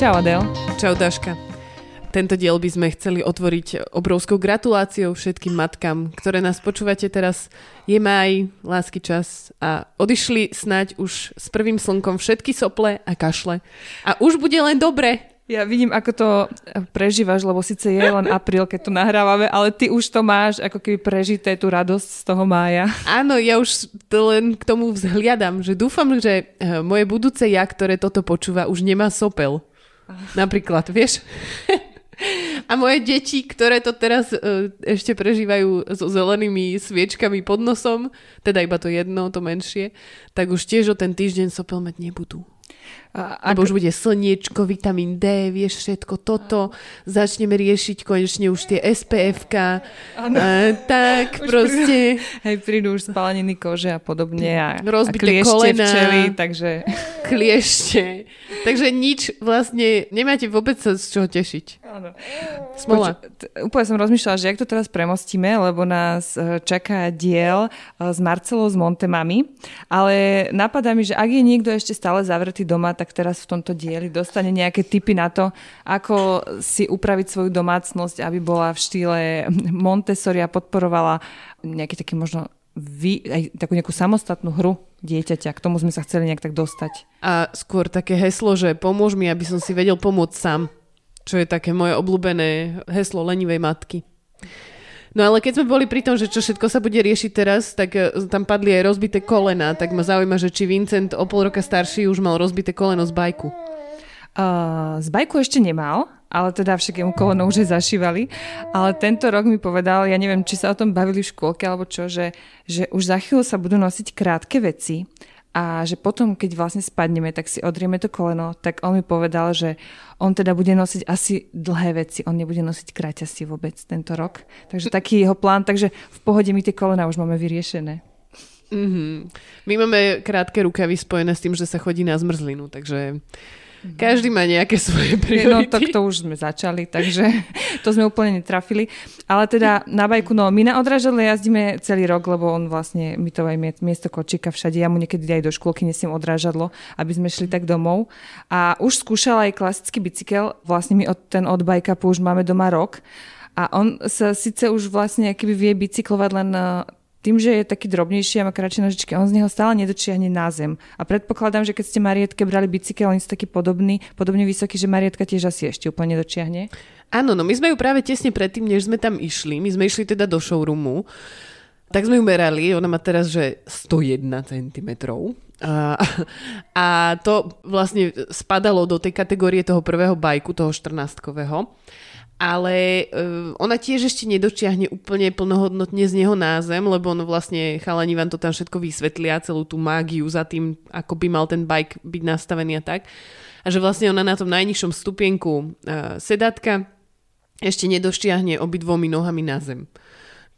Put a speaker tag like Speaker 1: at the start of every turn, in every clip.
Speaker 1: Čau Adel.
Speaker 2: Čau Daška. Tento diel by sme chceli otvoriť obrovskou gratuláciou všetkým matkám, ktoré nás počúvate teraz. Je maj, lásky čas a odišli snať už s prvým slnkom všetky sople a kašle. A už bude len dobre.
Speaker 1: Ja vidím, ako to prežívaš, lebo síce je len apríl, keď to nahrávame, ale ty už to máš ako keby prežité tú radosť z toho mája.
Speaker 2: Áno, ja už to len k tomu vzhliadam, že dúfam, že eh, moje budúce ja, ktoré toto počúva, už nemá sopel. Napríklad, vieš? A moje deti, ktoré to teraz uh, ešte prežívajú so zelenými sviečkami pod nosom, teda iba to jedno, to menšie, tak už tiež o ten týždeň sopel mať nebudú.
Speaker 1: A,
Speaker 2: Lebo už bude slniečko, vitamín D, vieš, všetko toto. Začneme riešiť konečne už tie SPF-ka. A, tak proste.
Speaker 1: Hej, prídu už spáleniny kože a podobne a,
Speaker 2: Rozbité
Speaker 1: a kliešte
Speaker 2: kolena.
Speaker 1: včely, takže...
Speaker 2: Kliešte. Takže nič vlastne, nemáte vôbec sa z čoho tešiť.
Speaker 1: Áno. T- úplne som rozmýšľala, že jak to teraz premostíme, lebo nás e, čaká diel e, s Marcelou z Montemami, ale napadá mi, že ak je niekto ešte stále zavretý doma, tak teraz v tomto dieli dostane nejaké tipy na to, ako si upraviť svoju domácnosť, aby bola v štýle Montessori a podporovala nejaký taký možno vy, aj takú nejakú samostatnú hru dieťaťa. K tomu sme sa chceli nejak tak dostať.
Speaker 2: A skôr také heslo, že pomôž mi, aby som si vedel pomôcť sám. Čo je také moje obľúbené heslo lenivej matky. No ale keď sme boli pri tom, že čo všetko sa bude riešiť teraz, tak e, tam padli aj rozbité kolena, tak ma zaujíma, že či Vincent o pol roka starší už mal rozbité koleno z bajku.
Speaker 1: Uh, z bajku ešte nemal, ale teda však jemu koleno už aj zašívali. Ale tento rok mi povedal, ja neviem, či sa o tom bavili v škôlke alebo čo, že, že už za chvíľu sa budú nosiť krátke veci a že potom, keď vlastne spadneme, tak si odrieme to koleno, tak on mi povedal, že on teda bude nosiť asi dlhé veci, on nebude nosiť kráťasy vôbec tento rok. Takže taký je jeho plán, takže v pohode my tie kolena už máme vyriešené.
Speaker 2: Mm-hmm. My máme krátke rukavy spojené s tým, že sa chodí na zmrzlinu, takže každý má nejaké svoje
Speaker 1: No
Speaker 2: priority.
Speaker 1: tak to už sme začali, takže to sme úplne netrafili. Ale teda na bajku, no my na odrážadle jazdíme celý rok, lebo on vlastne, my to aj mie- miesto kočíka všade, ja mu niekedy aj do škôlky nesiem odrážadlo, aby sme šli tak domov. A už skúšal aj klasický bicykel, vlastne my od, ten od bajka už máme doma rok. A on sa síce už vlastne akýby vie bicyklovať len eh, tým, že je taký drobnejší a má kratšie nožičky, on z neho stále nedočiahne na zem. A predpokladám, že keď ste Marietke brali bicykel, oni sú takí podobní, podobne vysokí, že Marietka tiež asi ešte úplne nedočiahne.
Speaker 2: Áno, no my sme ju práve tesne predtým, než sme tam išli, my sme išli teda do showroomu, tak sme ju merali, ona má teraz, že 101 cm. A, a to vlastne spadalo do tej kategórie toho prvého bajku, toho 14-kového. Ale uh, ona tiež ešte nedočiahne úplne plnohodnotne z neho na zem, lebo on vlastne, chalani vám to tam všetko vysvetlia, celú tú mágiu za tým, ako by mal ten bike byť nastavený a tak. A že vlastne ona na tom najnižšom stupienku uh, sedátka ešte nedoštiahne obidvomi nohami na zem.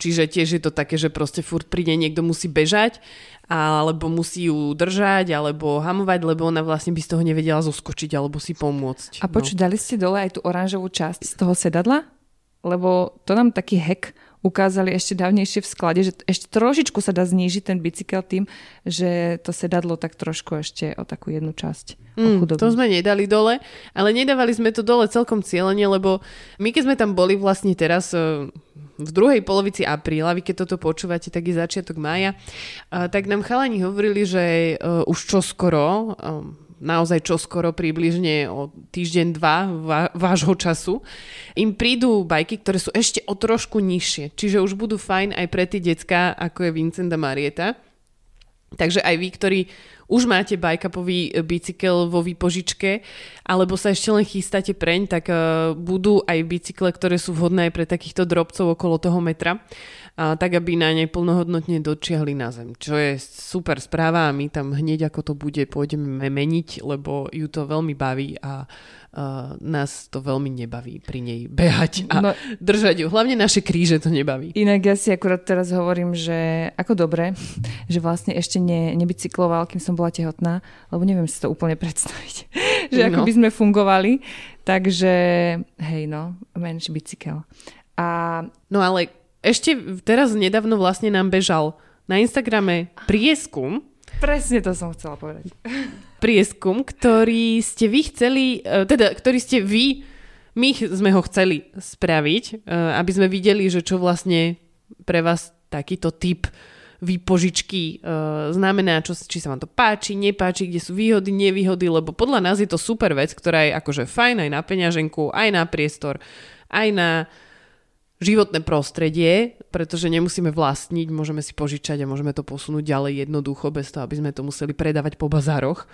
Speaker 2: Čiže tiež je to také, že proste furt príde niekto musí bežať, alebo musí ju držať, alebo hamovať, lebo ona vlastne by z toho nevedela zoskočiť, alebo si pomôcť.
Speaker 1: A počuť, dali ste dole aj tú oranžovú časť z toho sedadla? Lebo to nám taký hack ukázali ešte dávnejšie v sklade, že ešte trošičku sa dá znížiť ten bicykel tým, že to sedadlo tak trošku ešte o takú jednu časť
Speaker 2: Mm, to sme nedali dole, ale nedávali sme to dole celkom cieľene, lebo my keď sme tam boli vlastne teraz e, v druhej polovici apríla, vy keď toto počúvate, tak je začiatok mája, a tak nám chalani hovorili, že e, už čoskoro, e, naozaj čoskoro približne o týždeň, dva vá, vášho času, im prídu bajky, ktoré sú ešte o trošku nižšie. Čiže už budú fajn aj pre tie decka, ako je Vincent a Marieta. Takže aj vy, ktorí už máte bajkapový e, bicykel vo výpožičke, alebo sa ešte len chystáte preň, tak uh, budú aj bicykle, ktoré sú vhodné aj pre takýchto drobcov okolo toho metra. Tak aby na nej plnohodnotne dočiahli na zem. Čo je super správa a my tam hneď ako to bude pôjdeme meniť, lebo ju to veľmi baví a uh, nás to veľmi nebaví pri nej behať a no, držať ju. Hlavne naše kríže to nebaví.
Speaker 1: Inak ja si akurát teraz hovorím, že ako dobre, že vlastne ešte ne, nebicykloval, kým som bola tehotná, lebo neviem si to úplne predstaviť. že ako no. by sme fungovali. Takže hej no, menší bicykel. A...
Speaker 2: No ale ešte teraz nedávno vlastne nám bežal na Instagrame prieskum,
Speaker 1: Presne to som chcela povedať.
Speaker 2: Prieskum, ktorý ste vy chceli, e, teda ktorý ste vy, my sme ho chceli spraviť, e, aby sme videli, že čo vlastne pre vás takýto typ výpožičky e, znamená, čo, či sa vám to páči, nepáči, kde sú výhody, nevýhody, lebo podľa nás je to super vec, ktorá je akože fajn aj na peňaženku, aj na priestor, aj na životné prostredie, pretože nemusíme vlastniť, môžeme si požičať a môžeme to posunúť ďalej jednoducho, bez toho, aby sme to museli predávať po bazároch.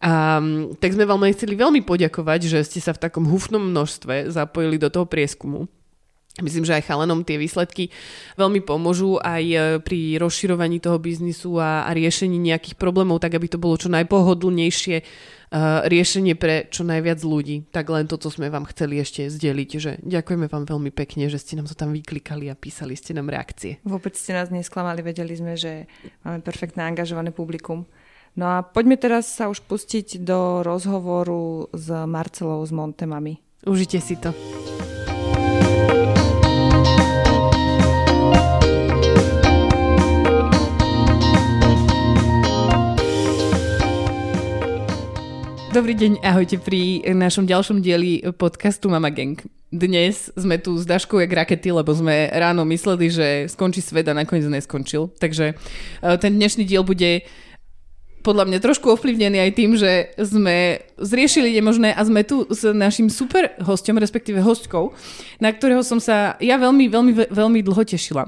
Speaker 2: A, tak sme vám chceli veľmi poďakovať, že ste sa v takom hufnom množstve zapojili do toho prieskumu. Myslím, že aj chalanom tie výsledky veľmi pomôžu aj e, pri rozširovaní toho biznisu a, a riešení nejakých problémov, tak aby to bolo čo najpohodlnejšie uh, riešenie pre čo najviac ľudí. Tak len toto sme vám chceli ešte zdeliť, že ďakujeme vám veľmi pekne, že ste nám to tam vyklikali a písali ste nám reakcie.
Speaker 1: Vôbec ste nás nesklamali, vedeli sme, že máme perfektné angažované publikum. No a poďme teraz sa už pustiť do rozhovoru s Marcelou z Montemami.
Speaker 2: Užite si to. Dobrý deň, ahojte pri našom ďalšom dieli podcastu Mama Gang. Dnes sme tu s Daškou jak rakety, lebo sme ráno mysleli, že skončí svet a nakoniec neskončil. Takže e, ten dnešný diel bude podľa mňa trošku ovplyvnený aj tým, že sme zriešili nemožné a sme tu s našim super hostom, respektíve hostkou, na ktorého som sa ja veľmi, veľmi, veľmi dlho tešila.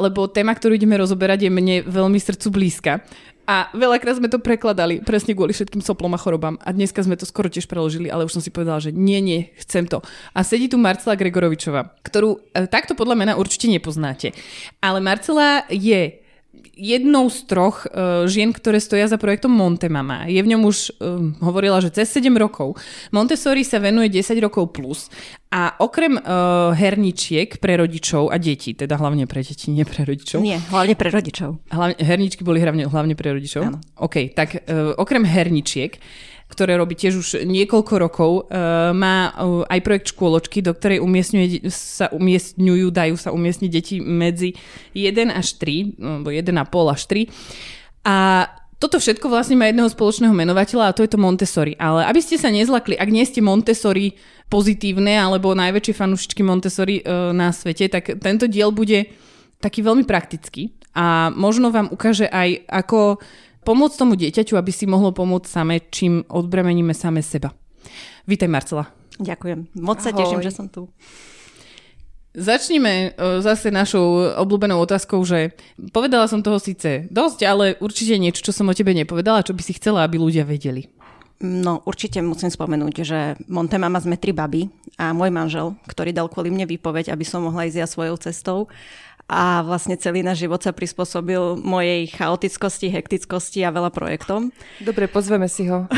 Speaker 2: Lebo téma, ktorú ideme rozoberať, je mne veľmi srdcu blízka. A veľakrát sme to prekladali presne kvôli všetkým soplom a chorobám. A dneska sme to skoro tiež preložili, ale už som si povedala, že nie, nie, chcem to. A sedí tu Marcela Gregorovičová, ktorú e, takto podľa mena určite nepoznáte. Ale Marcela je jednou z troch uh, žien, ktoré stoja za projektom Montemama. Je v ňom už, uh, hovorila, že cez 7 rokov. Montessori sa venuje 10 rokov plus a okrem uh, herničiek pre rodičov a deti, teda hlavne pre deti, nie pre rodičov.
Speaker 3: Nie, hlavne pre rodičov.
Speaker 2: Hlavne, herničky boli hlavne, hlavne pre rodičov?
Speaker 3: Áno.
Speaker 2: OK, tak uh, okrem herničiek ktoré robí tiež už niekoľko rokov. Uh, má uh, aj projekt škôločky, do ktorej sa umiestňujú, dajú sa umiestniť deti medzi 1 až 3, alebo 1,5 až 3. A toto všetko vlastne má jedného spoločného menovateľa a to je to Montessori. Ale aby ste sa nezlakli, ak nie ste Montessori pozitívne alebo najväčšie fanúšičky Montessori uh, na svete, tak tento diel bude taký veľmi praktický a možno vám ukáže aj, ako pomôcť tomu dieťaťu, aby si mohlo pomôcť same, čím odbremeníme same seba. Vítaj Marcela.
Speaker 3: Ďakujem. Moc sa Ahoj. teším, že som tu.
Speaker 2: Začnime e, zase našou obľúbenou otázkou, že povedala som toho síce dosť, ale určite niečo, čo som o tebe nepovedala, čo by si chcela, aby ľudia vedeli.
Speaker 3: No určite musím spomenúť, že Montemama sme tri baby a môj manžel, ktorý dal kvôli mne výpoveď, aby som mohla ísť ja svojou cestou a vlastne celý náš život sa prispôsobil mojej chaotickosti, hektickosti a veľa projektom.
Speaker 1: Dobre, pozveme si ho.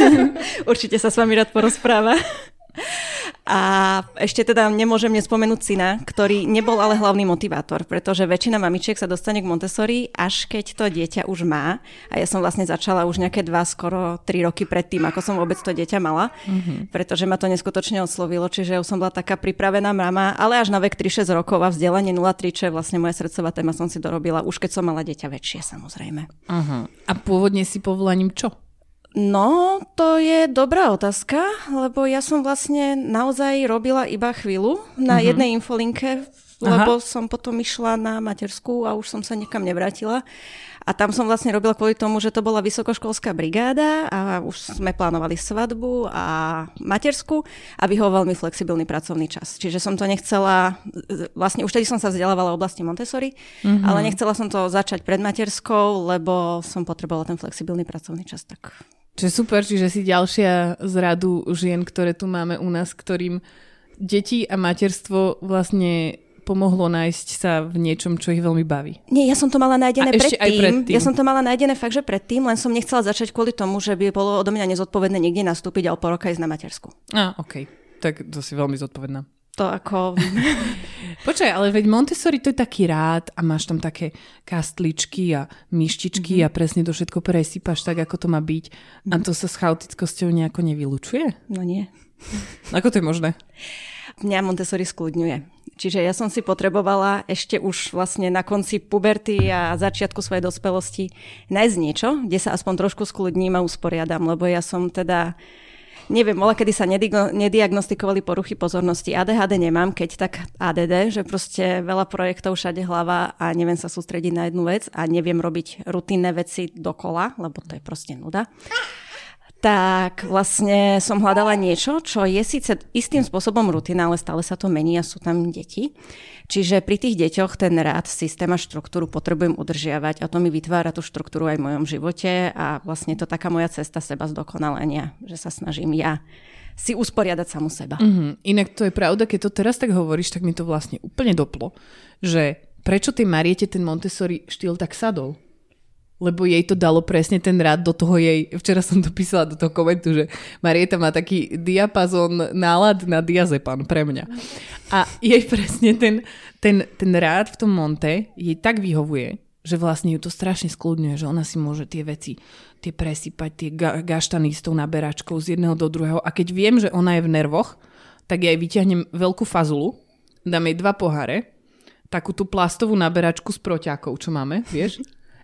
Speaker 3: Určite sa s vami rád porozpráva. A ešte teda nemôžem nespomenúť syna, ktorý nebol ale hlavný motivátor, pretože väčšina mamičiek sa dostane k Montessori, až keď to dieťa už má. A ja som vlastne začala už nejaké dva, skoro tri roky predtým, ako som vôbec to dieťa mala, mm-hmm. pretože ma to neskutočne oslovilo, čiže už som bola taká pripravená mama, ale až na vek 3-6 rokov a vzdelanie 0,3, čo je vlastne moja srdcová téma, som si dorobila už keď som mala dieťa väčšie, samozrejme.
Speaker 2: Uh-huh. A pôvodne si povolaním čo?
Speaker 3: No, to je dobrá otázka, lebo ja som vlastne naozaj robila iba chvíľu na uh-huh. jednej infolinke, lebo Aha. som potom išla na matersku a už som sa nikam nevrátila. A tam som vlastne robila kvôli tomu, že to bola vysokoškolská brigáda a už sme plánovali svadbu a matersku a vyhovoval mi flexibilný pracovný čas. Čiže som to nechcela, vlastne už tedy som sa vzdelávala v oblasti Montessori, mm-hmm. ale nechcela som to začať pred materskou, lebo som potrebovala ten flexibilný pracovný čas. Tak
Speaker 2: Čiže super, čiže si ďalšia z radu žien, ktoré tu máme u nás, ktorým deti a materstvo vlastne pomohlo nájsť sa v niečom, čo ich veľmi baví.
Speaker 3: Nie, ja som to mala nájdené
Speaker 2: A
Speaker 3: predtým.
Speaker 2: predtým.
Speaker 3: Ja som to mala nájdené fakt, že predtým, len som nechcela začať kvôli tomu, že by bolo odo mňa nezodpovedné niekde nastúpiť a o pol roka ísť na matersku.
Speaker 2: Á, OK. Tak to si veľmi zodpovedná.
Speaker 3: To ako...
Speaker 2: Počkaj, ale veď Montessori to je taký rád a máš tam také kastličky a myštičky mm-hmm. a presne to všetko presypaš tak, ako to má byť. A to sa s chaotickosťou nejako nevylučuje?
Speaker 3: No nie.
Speaker 2: Ako to je možné?
Speaker 3: Mňa Montessori skľudňuje. Čiže ja som si potrebovala ešte už vlastne na konci puberty a začiatku svojej dospelosti nájsť niečo, kde sa aspoň trošku skľudním a usporiadam, lebo ja som teda neviem, bola, kedy sa nediagno- nediagnostikovali poruchy pozornosti. ADHD nemám, keď tak ADD, že proste veľa projektov všade hlava a neviem sa sústrediť na jednu vec a neviem robiť rutinné veci dokola, lebo to je proste nuda tak vlastne som hľadala niečo, čo je síce istým spôsobom rutina, ale stále sa to mení a sú tam deti. Čiže pri tých deťoch ten rád, systém a štruktúru potrebujem udržiavať a to mi vytvára tú štruktúru aj v mojom živote a vlastne to taká moja cesta seba zdokonalenia, že sa snažím ja si usporiadať samu seba.
Speaker 2: Mm-hmm. Inak to je pravda, keď to teraz tak hovoríš, tak mi to vlastne úplne doplo, že prečo tej Mariete ten Montessori štýl tak sadol? Lebo jej to dalo presne ten rád do toho jej, včera som to písala do toho komentu, že Marieta má taký diapazon nálad na diazepan pre mňa. A jej presne ten, ten, ten rád v tom Monte jej tak vyhovuje, že vlastne ju to strašne skľudňuje, že ona si môže tie veci, tie presypať, tie ga- gaštany s tou naberačkou z jedného do druhého. A keď viem, že ona je v nervoch, tak ja jej vyťahnem veľkú fazulu, dám jej dva poháre, takú tú plastovú naberačku s proťákov, čo máme, vieš?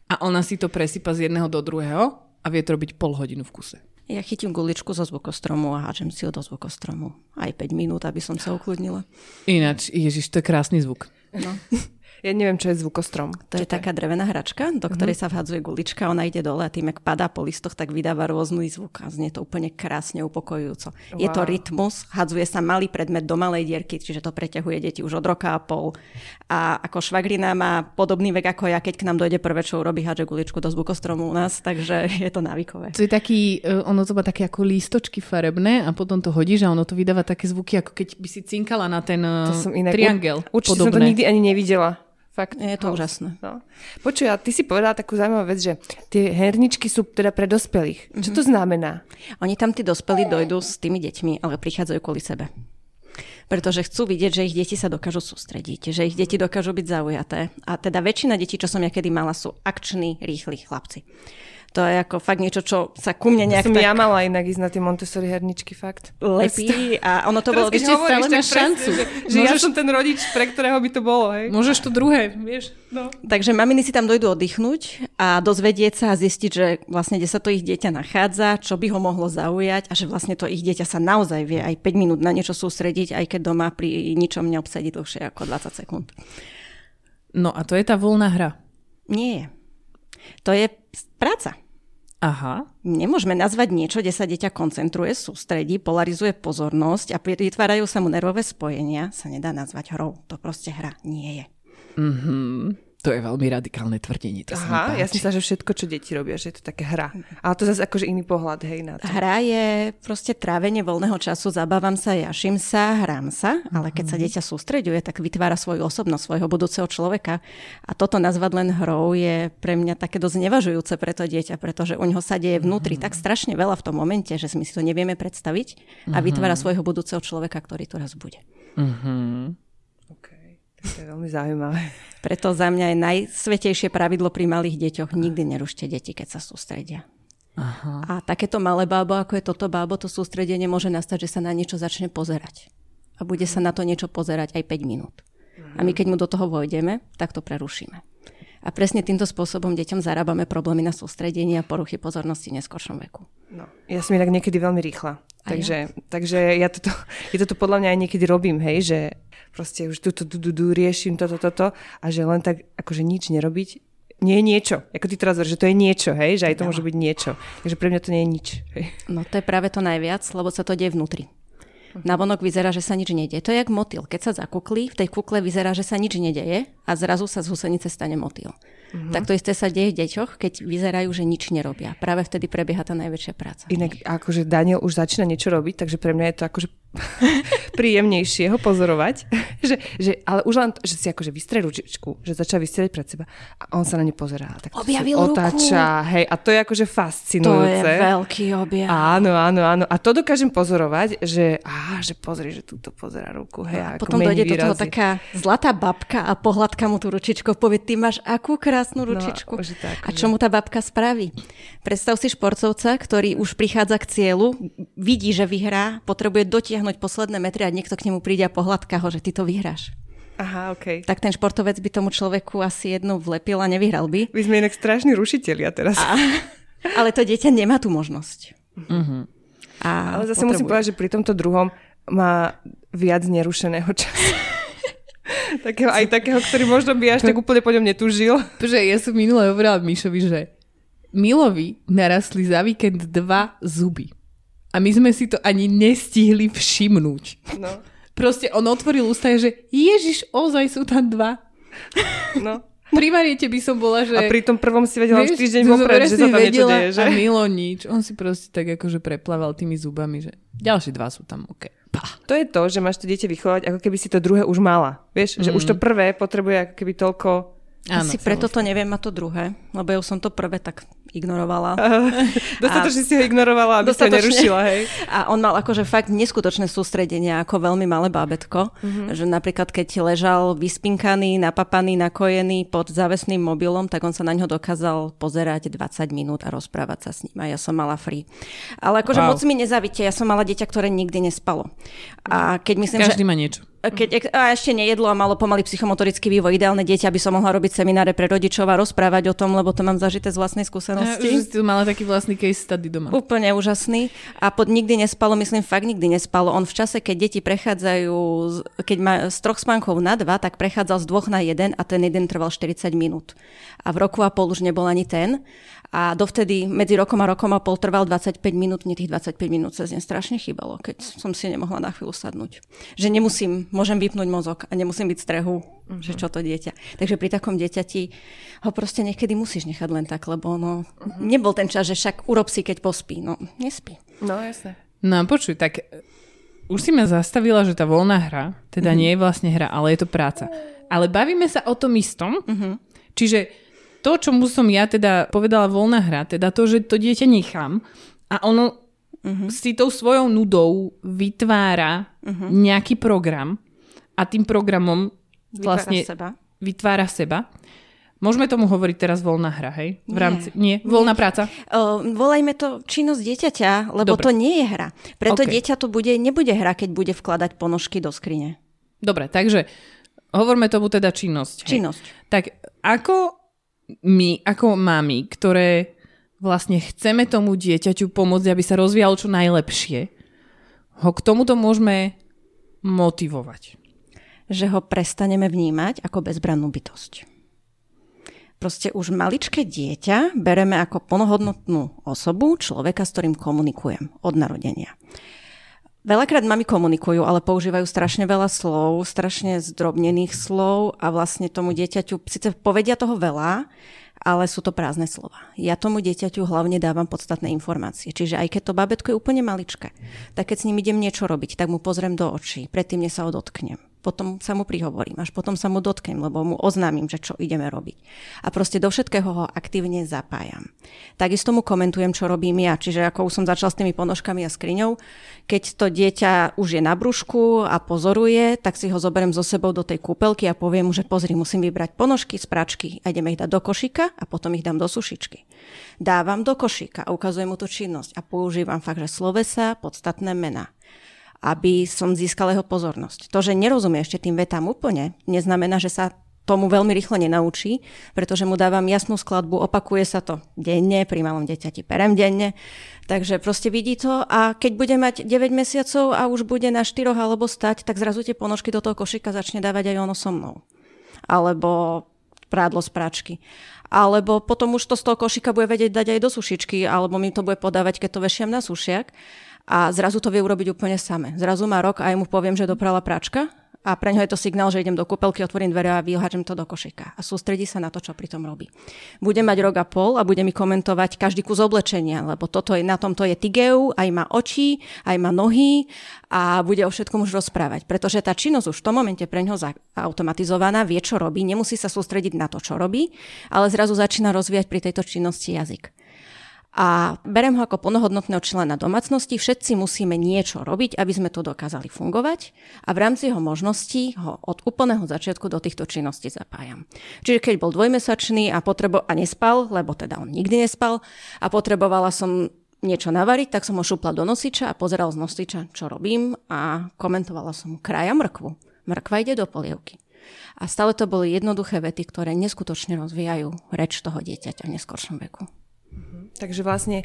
Speaker 2: A ona si to presypa z jedného do druhého a vie to robiť pol hodinu v kuse.
Speaker 3: Ja chytím guličku zo zvukostromu a hážem si ho do zvukostromu. Aj 5 minút, aby som sa ukludnila.
Speaker 2: Ináč, ježiš, to je krásny zvuk.
Speaker 1: No. Ja neviem, čo je zvukostrom.
Speaker 3: To je taká drevená hračka, do ktorej uh-huh. sa vhadzuje gulička, ona ide dole a tým, ak padá po listoch, tak vydáva rôzny zvuk a znie to úplne krásne upokojujúco. Wow. Je to rytmus, hadzuje sa malý predmet do malej dierky, čiže to preťahuje deti už od roka a pol. A ako švagrina má podobný vek ako ja, keď k nám dojde prvé, čo urobí, hádže guličku do zvukostromu u nás, takže je to návykové.
Speaker 2: To je taký, e, ono to má také ako lístočky farebné a potom to hodíš a ono to vydáva také zvuky, ako keď by si cinkala na ten e, to som inak, triangel.
Speaker 1: Určite podobné. som to nikdy ani nevidela. Fakt.
Speaker 3: Je to úžasné.
Speaker 1: No. Počuj, a ty si povedala takú zaujímavú vec, že tie herničky sú teda pre dospelých. Mm-hmm. Čo to znamená?
Speaker 3: Oni tam tí dospelí dojdú s tými deťmi, ale prichádzajú kvôli sebe. Pretože chcú vidieť, že ich deti sa dokážu sústrediť, že ich deti dokážu byť zaujaté. A teda väčšina detí, čo som ja kedy mala, sú akční, rýchli chlapci. To je ako fakt niečo, čo sa ku mne nejak
Speaker 1: som
Speaker 3: tak...
Speaker 1: ja mala inak ísť na tie Montessori herničky, fakt.
Speaker 3: Lepí a ono to bolo...
Speaker 2: Ešte stále máš šancu.
Speaker 1: Že, že Môžeš... ja som ten rodič, pre ktorého by to bolo, hej.
Speaker 2: Môžeš to druhé, vieš.
Speaker 3: No. Takže maminy si tam dojdú oddychnúť a dozvedieť sa a zistiť, že vlastne kde sa to ich dieťa nachádza, čo by ho mohlo zaujať a že vlastne to ich dieťa sa naozaj vie aj 5 minút na niečo sústrediť, aj keď doma pri ničom neobsadí dlhšie ako 20 sekúnd.
Speaker 2: No a to je tá voľná hra.
Speaker 3: Nie. To je práca.
Speaker 2: Aha.
Speaker 3: Nemôžeme nazvať niečo, kde sa dieťa koncentruje, sústredí, polarizuje pozornosť a vytvárajú sa mu nervové spojenia, sa nedá nazvať hrou. To proste hra nie je.
Speaker 2: Mhm. To je veľmi radikálne tvrdenie. To
Speaker 1: Aha, ja si myslím, že všetko, čo deti robia, že je to také hra. Ale to zase akože iný pohľad, hej, na to.
Speaker 3: Hra je proste trávenie voľného času, zabávam sa, jaším sa, hrám sa, ale keď sa mhm. dieťa sústreďuje, tak vytvára svoju osobnosť, svojho budúceho človeka. A toto nazvať len hrou je pre mňa také dosť nevažujúce pre to dieťa, pretože u neho sa deje vnútri mm-hmm. tak strašne veľa v tom momente, že my si to nevieme predstaviť a mm-hmm. vytvára svojho budúceho človeka, ktorý tu raz bude.
Speaker 2: Mm-hmm.
Speaker 1: To je veľmi zaujímavé.
Speaker 3: Preto za mňa je najsvetejšie pravidlo pri malých deťoch. Nikdy nerušte deti, keď sa sústredia.
Speaker 2: Aha.
Speaker 3: A takéto malé bábo, ako je toto bábo, to sústredenie môže nastať, že sa na niečo začne pozerať. A bude sa na to niečo pozerať aj 5 minút. A my keď mu do toho vojdeme, tak to prerušíme. A presne týmto spôsobom deťom zarábame problémy na sústredenie a poruchy pozornosti v neskôršom veku.
Speaker 1: No, ja som inak niekedy veľmi rýchla. Takže, ja? takže ja toto, ja toto podľa mňa aj niekedy robím, hej, že proste už tu, tu, tu, tu, tu riešim toto, toto a že len tak akože nič nerobiť nie je niečo. Ako ty teraz že to je niečo, hej, že aj to no. môže byť niečo. Takže pre mňa to nie je nič. Hej.
Speaker 3: No to je práve to najviac, lebo sa to deje vnútri. Na vonok vyzerá, že sa nič nedieje. To je jak motýl. Keď sa zakuklí, v tej kukle vyzerá, že sa nič nedeje a zrazu sa z husenice stane motýl. Mm-hmm. Tak to isté sa deje deťoch, keď vyzerajú, že nič nerobia. Práve vtedy prebieha tá najväčšia práca.
Speaker 1: Inak akože Daniel už začína niečo robiť, takže pre mňa je to akože príjemnejšie ho pozorovať. že, že, ale už len, že si akože vystrie ručičku, že začal vystrieť pred seba a on sa na ňu pozerá. Tak
Speaker 3: Objavil
Speaker 1: otáča, hej, a to je akože fascinujúce.
Speaker 3: To je veľký objav.
Speaker 1: Áno, áno, áno. A to dokážem pozorovať, že, á, že pozri, že túto pozera ruku. Hej,
Speaker 3: a potom dojde do toho taká zlatá babka a pohľadka mu tú ručičku, povie, ty máš akú krásnu no, ručičku. No, tak, a čo mu tá babka spraví? Predstav si športovca, ktorý už prichádza k cieľu, vidí, že vyhrá, potrebuje dotiahnuť posledné metry a niekto k nemu príde a pohľadka ho, že ty to vyhráš.
Speaker 1: Aha, okay.
Speaker 3: Tak ten športovec by tomu človeku asi jednu vlepil a nevyhral by.
Speaker 1: My sme inak strašní rušiteľia teraz. A,
Speaker 3: ale to dieťa nemá tú možnosť.
Speaker 1: Uh-huh. A ale zase potrebuje. musím povedať, že pri tomto druhom má viac nerušeného času. takého, aj takého, ktorý možno by až tak úplne po ňom netúžil.
Speaker 2: Že ja som minule hovorila Mišovi, že Milovi narastli za víkend dva zuby. A my sme si to ani nestihli všimnúť. No. Proste on otvoril ústa, že Ježiš, ozaj sú tam dva. No. Pri Mariete by som bola, že...
Speaker 1: A pri tom prvom si vedela už týždeň vopred, že sa tam niečo deje, že?
Speaker 2: A Milo nič. On si proste tak akože preplával tými zubami, že ďalšie dva sú tam, OK.
Speaker 1: Pá. To je to, že máš to dieťa vychovať, ako keby si to druhé už mala. Vieš, mm. že už to mm. prvé potrebuje ako keby toľko
Speaker 3: Áno, Asi preto to neviem a to druhé, lebo ja už som to prvé tak ignorovala.
Speaker 1: Dostatočne si ho ignorovala, aby sa nerušila, hej.
Speaker 3: A on mal akože fakt neskutočné sústredenie ako veľmi malé bábetko, mm-hmm. že napríklad keď ležal vyspinkaný, napapaný, nakojený pod závesným mobilom, tak on sa na ňo dokázal pozerať 20 minút a rozprávať sa s ním a ja som mala free. Ale akože wow. moc mi nezavíte, ja som mala dieťa, ktoré nikdy nespalo. A keď myslím,
Speaker 2: Každý
Speaker 3: že...
Speaker 2: má niečo
Speaker 3: keď, a ešte nejedlo a malo pomaly psychomotorický vývoj. Ideálne dieťa by som mohla robiť semináre pre rodičov a rozprávať o tom, lebo to mám zažité z vlastnej skúsenosti. Ja,
Speaker 2: už si tu mala taký vlastný case study doma.
Speaker 3: Úplne úžasný. A pod nikdy nespalo, myslím, fakt nikdy nespalo. On v čase, keď deti prechádzajú, keď má z troch spánkov na dva, tak prechádzal z dvoch na jeden a ten jeden trval 40 minút. A v roku a pol už nebol ani ten. A dovtedy medzi rokom a rokom a pol trval 25 minút, mne tých 25 minút sa z strašne chýbalo, keď som si nemohla na chvíľu sadnúť. Že nemusím, môžem vypnúť mozog a nemusím byť v strehu, uh-huh. že čo to dieťa. Takže pri takom dieťati ho proste niekedy musíš nechať len tak, lebo no, uh-huh. nebol ten čas, že však urob si, keď pospí. No, nespí.
Speaker 1: No, jasne.
Speaker 2: No, počuj, tak už si ma zastavila, že tá voľná hra, teda uh-huh. nie je vlastne hra, ale je to práca. Ale bavíme sa o tom istom, uh-huh. čiže to, čo mu som ja teda povedala voľná hra, teda to, že to dieťa nechám a ono uh-huh. si tou svojou nudou vytvára uh-huh. nejaký program a tým programom vlastne
Speaker 3: vytvára seba.
Speaker 2: vytvára seba. Môžeme tomu hovoriť teraz voľná hra, hej? V rámci, nie, nie voľná práca?
Speaker 3: Uh, volajme to činnosť dieťaťa, lebo Dobre. to nie je hra. Preto okay. dieťa to bude, nebude hra, keď bude vkladať ponožky do skrine.
Speaker 2: Dobre, takže hovorme tomu teda činnosť.
Speaker 3: Hej. Činnosť.
Speaker 2: Tak ako my ako mami, ktoré vlastne chceme tomu dieťaťu pomôcť, aby sa rozvíjalo čo najlepšie, ho k tomuto môžeme motivovať.
Speaker 3: Že ho prestaneme vnímať ako bezbrannú bytosť. Proste už maličké dieťa bereme ako plnohodnotnú osobu, človeka, s ktorým komunikujem od narodenia. Veľakrát mami komunikujú, ale používajú strašne veľa slov, strašne zdrobnených slov a vlastne tomu dieťaťu síce povedia toho veľa, ale sú to prázdne slova. Ja tomu dieťaťu hlavne dávam podstatné informácie. Čiže aj keď to babetko je úplne maličké, tak keď s ním idem niečo robiť, tak mu pozriem do očí, predtým než sa ho dotknem potom sa mu prihovorím, až potom sa mu dotknem, lebo mu oznámim, že čo ideme robiť. A proste do všetkého ho aktívne zapájam. Takisto mu komentujem, čo robím ja, čiže ako už som začala s tými ponožkami a skriňou, keď to dieťa už je na brúšku a pozoruje, tak si ho zoberiem so sebou do tej kúpelky a poviem mu, že pozri, musím vybrať ponožky z pračky a ideme ich dať do košíka a potom ich dám do sušičky. Dávam do košíka a ukazujem mu tú činnosť a používam fakt, že slovesa, podstatné mená aby som získala jeho pozornosť. To, že nerozumie ešte tým vetám úplne, neznamená, že sa tomu veľmi rýchlo nenaučí, pretože mu dávam jasnú skladbu, opakuje sa to denne, pri malom deťati perem denne, takže proste vidí to a keď bude mať 9 mesiacov a už bude na 4 alebo stať, tak zrazu tie ponožky do toho košika začne dávať aj ono so mnou. Alebo prádlo z práčky. Alebo potom už to z toho košika bude vedieť dať aj do sušičky, alebo mi to bude podávať, keď to vešiam na sušiak a zrazu to vie urobiť úplne same. Zrazu má rok a aj mu poviem, že doprala pračka a pre ňo je to signál, že idem do kúpelky, otvorím dvere a vyhážem to do košíka. A sústredí sa na to, čo pri tom robí. Bude mať rok a pol a bude mi komentovať každý kus oblečenia, lebo toto je, na tomto je tigeu, aj má oči, aj má nohy a bude o všetkom už rozprávať. Pretože tá činnosť už v tom momente pre ňo automatizovaná, vie, čo robí, nemusí sa sústrediť na to, čo robí, ale zrazu začína rozvíjať pri tejto činnosti jazyk a berem ho ako plnohodnotného člena domácnosti. Všetci musíme niečo robiť, aby sme to dokázali fungovať a v rámci jeho možností ho od úplného začiatku do týchto činností zapájam. Čiže keď bol dvojmesačný a, potrebo- a nespal, lebo teda on nikdy nespal a potrebovala som niečo navariť, tak som ho šupla do nosiča a pozeral z nosiča, čo robím a komentovala som kraja mrkvu. Mrkva ide do polievky. A stále to boli jednoduché vety, ktoré neskutočne rozvíjajú reč toho dieťaťa v neskoršom veku.
Speaker 1: Takže vlastne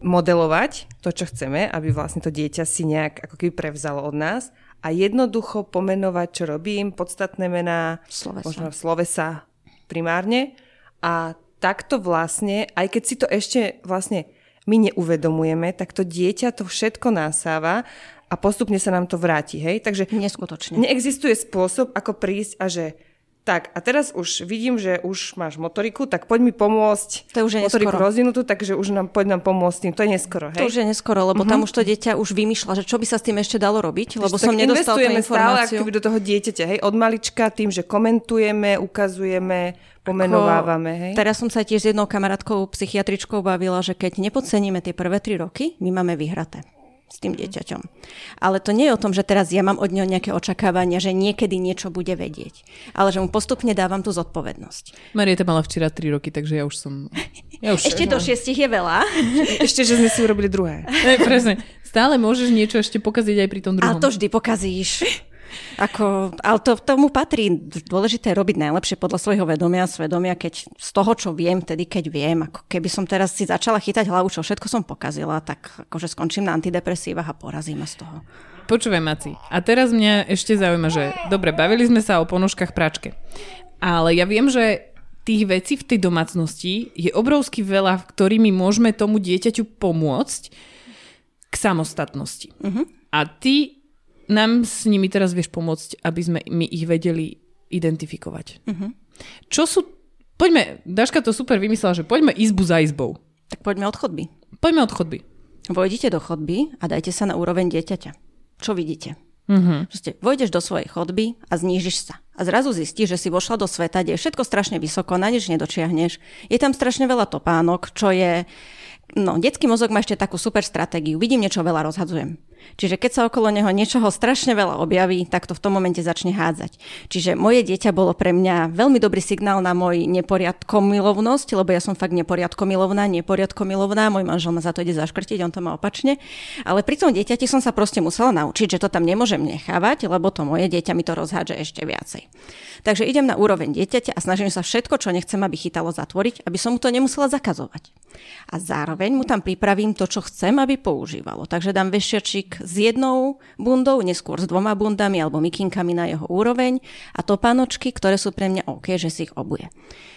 Speaker 1: modelovať to, čo chceme, aby vlastne to dieťa si nejak ako keby prevzalo od nás a jednoducho pomenovať, čo robím, podstatné mená,
Speaker 3: slovesa.
Speaker 1: možno slovesa primárne a takto vlastne, aj keď si to ešte vlastne my neuvedomujeme, tak to dieťa to všetko násáva a postupne sa nám to vráti, hej? Takže
Speaker 3: Neskutočne.
Speaker 1: neexistuje spôsob, ako prísť a že tak a teraz už vidím, že už máš motoriku, tak poď mi pomôcť.
Speaker 3: To už je
Speaker 1: motoriku
Speaker 3: neskoro.
Speaker 1: rozvinutú, takže už nám, poď nám pomôcť tým. To je neskoro, hej?
Speaker 3: To už je neskoro, lebo uh-huh. tam už to dieťa už vymýšľa, že čo by sa s tým ešte dalo robiť, lebo
Speaker 1: Takže
Speaker 3: som nedostal tú
Speaker 1: stále
Speaker 3: informáciu.
Speaker 1: akoby do toho dieťaťa, hej? Od malička tým, že komentujeme, ukazujeme, pomenovávame, hej?
Speaker 3: Teraz som sa tiež s jednou kamarátkou psychiatričkou bavila, že keď nepodceníme tie prvé tri roky, my máme vyhraté s tým dieťaťom. Ale to nie je o tom, že teraz ja mám od neho nejaké očakávania, že niekedy niečo bude vedieť, ale že mu postupne dávam tú zodpovednosť.
Speaker 2: Marieta mala včera 3 roky, takže ja už som... Ja už,
Speaker 3: Ešte do šiestich je veľa.
Speaker 1: Ešte, že sme si urobili druhé.
Speaker 2: Ne, presne. Stále môžeš niečo ešte pokaziť aj pri tom druhom.
Speaker 3: A to vždy pokazíš. Ako, ale to tomu patrí. Dôležité je robiť najlepšie podľa svojho vedomia a svedomia, keď z toho, čo viem, tedy keď viem. Ako keby som teraz si začala chytať hlavu, čo všetko som pokazila, tak akože skončím na antidepresívach a porazím ma z toho.
Speaker 2: Počúvaj, Maci. A teraz mňa ešte zaujíma, že dobre, bavili sme sa o ponožkách pračke. Ale ja viem, že tých vecí v tej domácnosti je obrovsky veľa, ktorými môžeme tomu dieťaťu pomôcť k samostatnosti. Uh-huh. A ty nám s nimi teraz vieš pomôcť, aby sme my ich vedeli identifikovať. Uh-huh. Čo sú... Poďme, Daška to super vymyslela, že poďme izbu za izbou.
Speaker 3: Tak poďme od chodby.
Speaker 2: Poďme od chodby.
Speaker 3: Vojdite do chodby a dajte sa na úroveň dieťaťa. Čo vidíte?
Speaker 2: Uh-huh.
Speaker 3: Proste vojdeš do svojej chodby a znížiš sa. A zrazu zistíš, že si vošla do sveta, kde je všetko strašne vysoko, na nič nedočiahneš. Je tam strašne veľa topánok, čo je... No, detský mozog má ešte takú super stratégiu. Vidím niečo veľa, rozhadzujem. Čiže keď sa okolo neho niečoho strašne veľa objaví, tak to v tom momente začne hádzať. Čiže moje dieťa bolo pre mňa veľmi dobrý signál na môj neporiadkomilovnosť, lebo ja som fakt neporiadkomilovná, neporiadkomilovná, môj manžel ma za to ide zaškrtiť, on to má opačne. Ale pri tom dieťati som sa proste musela naučiť, že to tam nemôžem nechávať, lebo to moje dieťa mi to rozhádže ešte viacej. Takže idem na úroveň dieťaťa a snažím sa všetko, čo nechcem, aby chytalo zatvoriť, aby som mu to nemusela zakazovať. A zároveň mu tam pripravím to, čo chcem, aby používalo. Takže dám vešiačik s jednou bundou, neskôr s dvoma bundami alebo mikinkami na jeho úroveň a topánočky, ktoré sú pre mňa OK, že si ich obuje.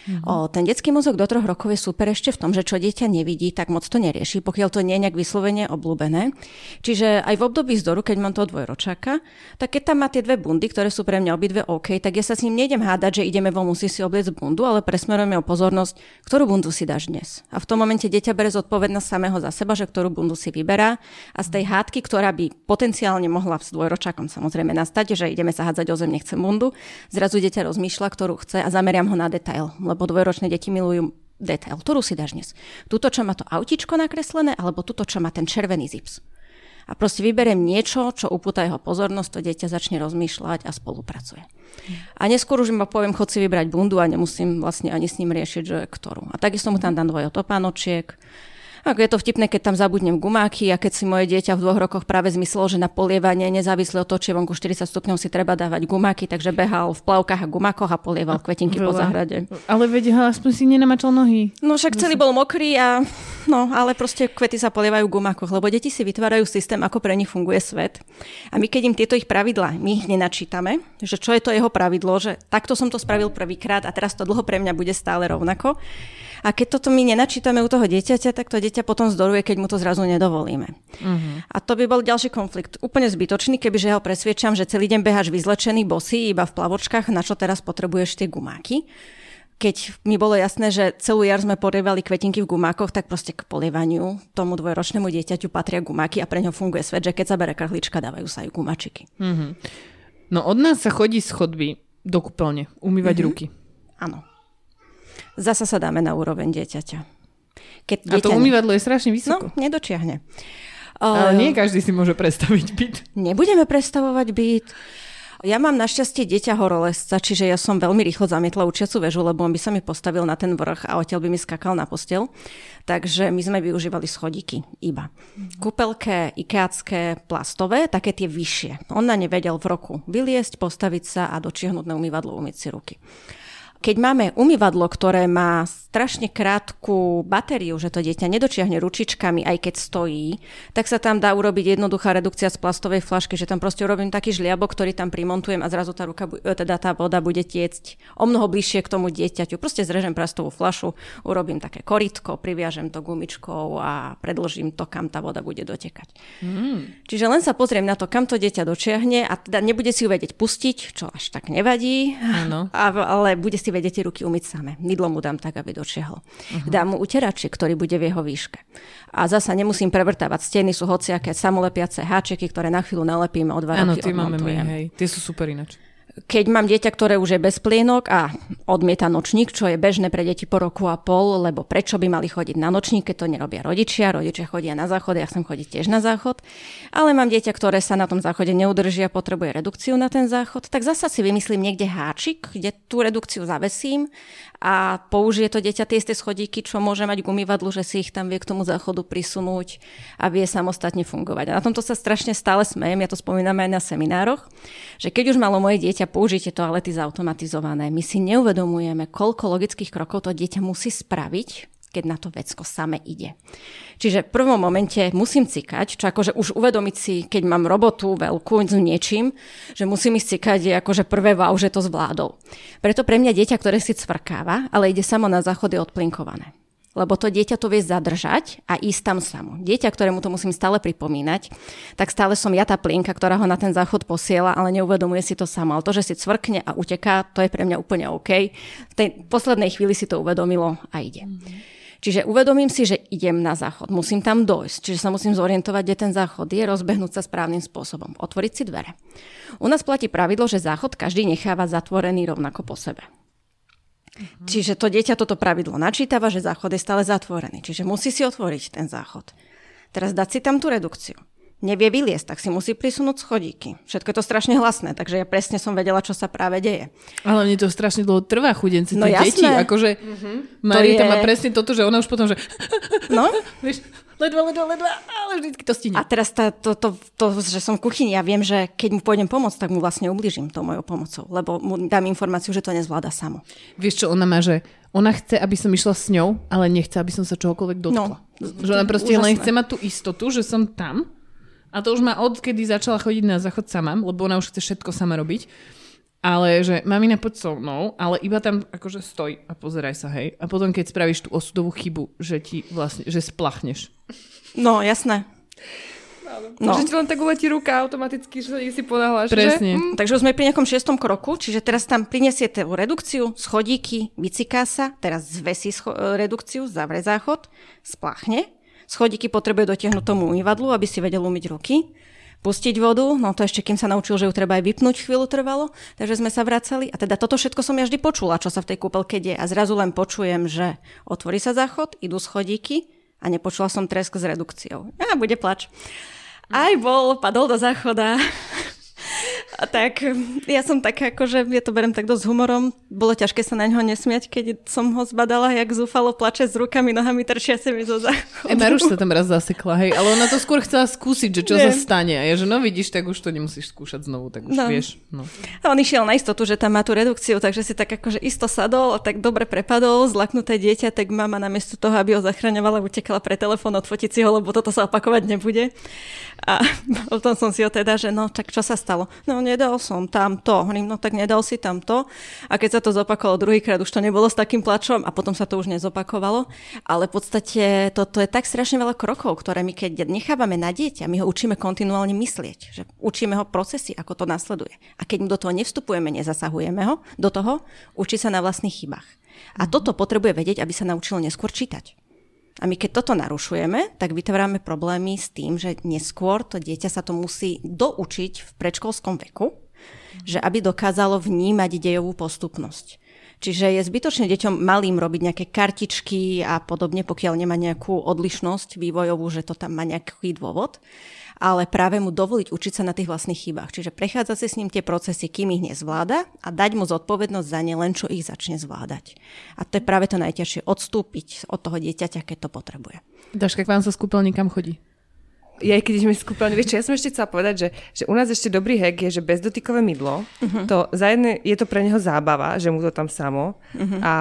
Speaker 3: Mm-hmm. O, ten detský mozog do troch rokov je super ešte v tom, že čo dieťa nevidí, tak moc to nerieši, pokiaľ to nie je nejak vyslovene obľúbené. Čiže aj v období zdoru, keď mám toho dvojročáka, tak keď tam má tie dve bundy, ktoré sú pre mňa obidve OK, tak ja sa s ním nejdem hádať, že ideme von, musí si obliecť bundu, ale presmerujeme o pozornosť, ktorú bundu si dáš dnes. A v tom momente dieťa bere zodpovednosť samého za seba, že ktorú bundu si vyberá a z tej hádky, ktorá by potenciálne mohla s dvojročákom samozrejme nastať, že ideme sa hádzať o zem, nechcem bundu, zrazu dieťa rozmýšľa, ktorú chce a zameriam ho na detail lebo dvojročné deti milujú detail. Ktorú si dáš dnes? Tuto, čo má to autičko nakreslené, alebo tuto, čo má ten červený zips? A proste vyberiem niečo, čo upúta jeho pozornosť, to dieťa začne rozmýšľať a spolupracuje. A neskôr už iba poviem, chod si vybrať bundu a nemusím vlastne ani s ním riešiť, že ktorú. A takisto mu tam dám dvojo topánočiek, ako je to vtipné, keď tam zabudnem gumáky a keď si moje dieťa v dvoch rokoch práve zmyslelo, že na polievanie, nezávisle od toho, či vonku 40 stupňov si treba dávať gumáky, takže behal v plavkách a gumákoch a polieval kvetinky po záhrade.
Speaker 2: Ale veď, aspoň si nenamačal nohy.
Speaker 3: No však celý bol mokrý a no, ale proste kvety sa polievajú v gumákoch, lebo deti si vytvárajú systém, ako pre nich funguje svet. A my keď im tieto ich pravidlá, my ich nenačítame, že čo je to jeho pravidlo, že takto som to spravil prvýkrát a teraz to dlho pre mňa bude stále rovnako. A keď toto my nenačítame u toho dieťaťa, tak to dieťa potom zdoruje, keď mu to zrazu nedovolíme. Uh-huh. A to by bol ďalší konflikt. Úplne zbytočný, kebyže ho presviečam, že celý deň beháš vyzlečený, bosý, iba v plavočkách, na čo teraz potrebuješ tie gumáky keď mi bolo jasné, že celú jar sme polievali kvetinky v gumákoch, tak proste k polievaniu tomu dvojročnému dieťaťu patria gumáky a pre ňo funguje svet, že keď sa bere krhlička, dávajú sa aj gumačiky. Mm-hmm.
Speaker 2: No od nás sa chodí z chodby do kúpeľne umývať mm-hmm. ruky.
Speaker 3: Áno. Zasa sa dáme na úroveň dieťaťa.
Speaker 2: Keď a to umývadlo je strašne vysoko.
Speaker 3: No, nedočiahne.
Speaker 2: Ale nie každý si môže predstaviť byt.
Speaker 3: Nebudeme predstavovať byt. Ja mám našťastie dieťa horolesca, čiže ja som veľmi rýchlo zamietla učiacu väžu, lebo on by sa mi postavil na ten vrch a odtiaľ by mi skakal na postel. Takže my sme využívali schodíky iba. Mm-hmm. Kúpelké, ikeacké, plastové, také tie vyššie. On na ne vedel v roku vyliesť, postaviť sa a dočiahnuť na umývadlo, umyť si ruky. Keď máme umývadlo, ktoré má strašne krátku batériu, že to dieťa nedočiahne ručičkami, aj keď stojí, tak sa tam dá urobiť jednoduchá redukcia z plastovej flašky, že tam proste urobím taký žliabok, ktorý tam primontujem a zrazu tá, ruka, e, teda tá voda bude tiecť o mnoho bližšie k tomu dieťaťu. Proste zrežem plastovú flašu, urobím také koritko, priviažem to gumičkou a predložím to, kam tá voda bude dotekať. Mm. Čiže len sa pozriem na to, kam to dieťa dočiahne a teda nebude si ju vedieť pustiť, čo až tak nevadí, ano. ale bude si vedete ruky umyť same. Mydlo mu dám tak, aby dočiahol. Uh-huh. Dám mu uteračik, ktorý bude v jeho výške. A zasa nemusím prevrtávať. Steny sú hociaké samolepiace háčeky, ktoré na chvíľu nalepíme o dva
Speaker 2: Áno, tie máme my, hej. Tie sú super ináč
Speaker 3: keď mám dieťa, ktoré už je bez plienok a odmieta nočník, čo je bežné pre deti po roku a pol, lebo prečo by mali chodiť na nočník, keď to nerobia rodičia, rodičia chodia na záchod, ja chcem chodiť tiež na záchod, ale mám dieťa, ktoré sa na tom záchode neudržia, potrebuje redukciu na ten záchod, tak zasa si vymyslím niekde háčik, kde tú redukciu zavesím a použije to dieťa tie isté schodíky, čo môže mať gumivadlu, že si ich tam vie k tomu záchodu prisunúť a vie samostatne fungovať. A na tomto sa strašne stále smejem, ja to spomínam aj na seminároch, že keď už malo moje dieťa použite toalety zautomatizované, my si neuvedomujeme, koľko logických krokov to dieťa musí spraviť, keď na to vecko same ide. Čiže v prvom momente musím cikať, čo akože už uvedomiť si, keď mám robotu veľkú s niečím, že musím ísť cikať, je akože prvé wow, že to zvládol. Preto pre mňa dieťa, ktoré si cvrkáva, ale ide samo na záchod, je odplinkované lebo to dieťa to vie zadržať a ísť tam samo. Dieťa, ktorému to musím stále pripomínať, tak stále som ja tá plienka, ktorá ho na ten záchod posiela, ale neuvedomuje si to samo. Ale to, že si cvrkne a uteká, to je pre mňa úplne OK. V tej poslednej chvíli si to uvedomilo a ide. Mm-hmm. Čiže uvedomím si, že idem na záchod, musím tam dojsť, čiže sa musím zorientovať, kde ten záchod je, rozbehnúť sa správnym spôsobom, otvoriť si dvere. U nás platí pravidlo, že záchod každý necháva zatvorený rovnako po sebe. Uh-huh. Čiže to dieťa toto pravidlo načítava, že záchod je stále zatvorený, čiže musí si otvoriť ten záchod. Teraz dať si tam tú redukciu nevie vyliesť, tak si musí prisunúť schodíky. Všetko je to strašne hlasné, takže ja presne som vedela, čo sa práve deje.
Speaker 2: Ale mne to strašne dlho trvá chudence no, deti. Akože mm-hmm. Marita je... má presne toto, že ona už potom, že... No? Vieš, ledva, ledva, ledva, ale vždy to stihne.
Speaker 3: A teraz tá, to, to, to, že som v kuchyni, ja viem, že keď mu pôjdem pomôcť, tak mu vlastne ubližím tou mojou pomocou, lebo mu dám informáciu, že to nezvláda samo.
Speaker 2: Vieš čo, ona má, že ona chce, aby som išla s ňou, ale nechce, aby som sa čohokoľvek dotkla. No, že ona proste úžasné. len chce mať tú istotu, že som tam a to už má odkedy začala chodiť na záchod sama, lebo ona už chce všetko sama robiť. Ale že mamina poď so mnou, ale iba tam akože stoj a pozeraj sa, hej. A potom keď spravíš tú osudovú chybu, že ti vlastne, že splachneš.
Speaker 3: No, jasné.
Speaker 1: No. Že ti len tak uletí ruka automaticky, že si ponáhľaš.
Speaker 2: Presne.
Speaker 3: Že? Mm. Takže už sme pri nejakom šiestom kroku, čiže teraz tam prinesiete redukciu, schodíky, vyciká sa, teraz zvesí scho- redukciu, zavre záchod, spláchne Schodíky potrebuje dotiahnuť tomu umývadlu, aby si vedel umyť ruky. Pustiť vodu, no to ešte kým sa naučil, že ju treba aj vypnúť chvíľu trvalo, takže sme sa vracali. A teda toto všetko som ja vždy počula, čo sa v tej kúpelke deje. A zrazu len počujem, že otvorí sa záchod, idú schodíky a nepočula som tresk s redukciou. A bude plač. Aj bol, padol do záchoda. A tak ja som tak akože, ja to berem tak dosť humorom. Bolo ťažké sa na ňo nesmiať, keď som ho zbadala, jak zúfalo plače s rukami, nohami trčia sa mi zo záchodu.
Speaker 2: E, Maruš sa tam raz zasekla, hej, ale ona to skôr chcela skúsiť, že čo Nie. sa stane. A ja, že no vidíš, tak už to nemusíš skúšať znovu, tak už no. vieš. No.
Speaker 3: A on išiel na istotu, že tam má tú redukciu, takže si tak akože isto sadol, tak dobre prepadol, zlaknuté dieťa, tak mama namiesto toho, aby ho zachraňovala, utekala pre telefón odfotiť si ho, lebo toto sa opakovať nebude. A potom som si ho teda, že no, tak čo sa stalo? No, nedal som tam to. Hovorím, no tak nedal si tam to. A keď sa to zopakovalo druhýkrát, už to nebolo s takým plačom a potom sa to už nezopakovalo. Ale v podstate toto je tak strašne veľa krokov, ktoré my keď nechávame na dieťa, my ho učíme kontinuálne myslieť. Že učíme ho procesy, ako to nasleduje. A keď do toho nevstupujeme, nezasahujeme ho do toho, učí sa na vlastných chybách. A toto potrebuje vedieť, aby sa naučilo neskôr čítať. A my keď toto narušujeme, tak vytvárame problémy s tým, že neskôr to dieťa sa to musí doučiť v predškolskom veku, že aby dokázalo vnímať dejovú postupnosť. Čiže je zbytočne deťom malým robiť nejaké kartičky a podobne, pokiaľ nemá nejakú odlišnosť vývojovú, že to tam má nejaký dôvod ale práve mu dovoliť učiť sa na tých vlastných chybách. Čiže prechádzať si s ním tie procesy, kým ich nezvláda a dať mu zodpovednosť za ne len, čo ich začne zvládať. A to je práve to najťažšie, odstúpiť od toho dieťaťa, keď to potrebuje.
Speaker 2: Daška, k vám sa z kúpeľníkam chodí?
Speaker 1: ja keď z kúpeľne, vieš čo, ja som ešte chcela povedať, že, že u nás ešte dobrý hack je, že bezdotykové mydlo, uh-huh. to za jedné, je to pre neho zábava, že mu to tam samo uh-huh. a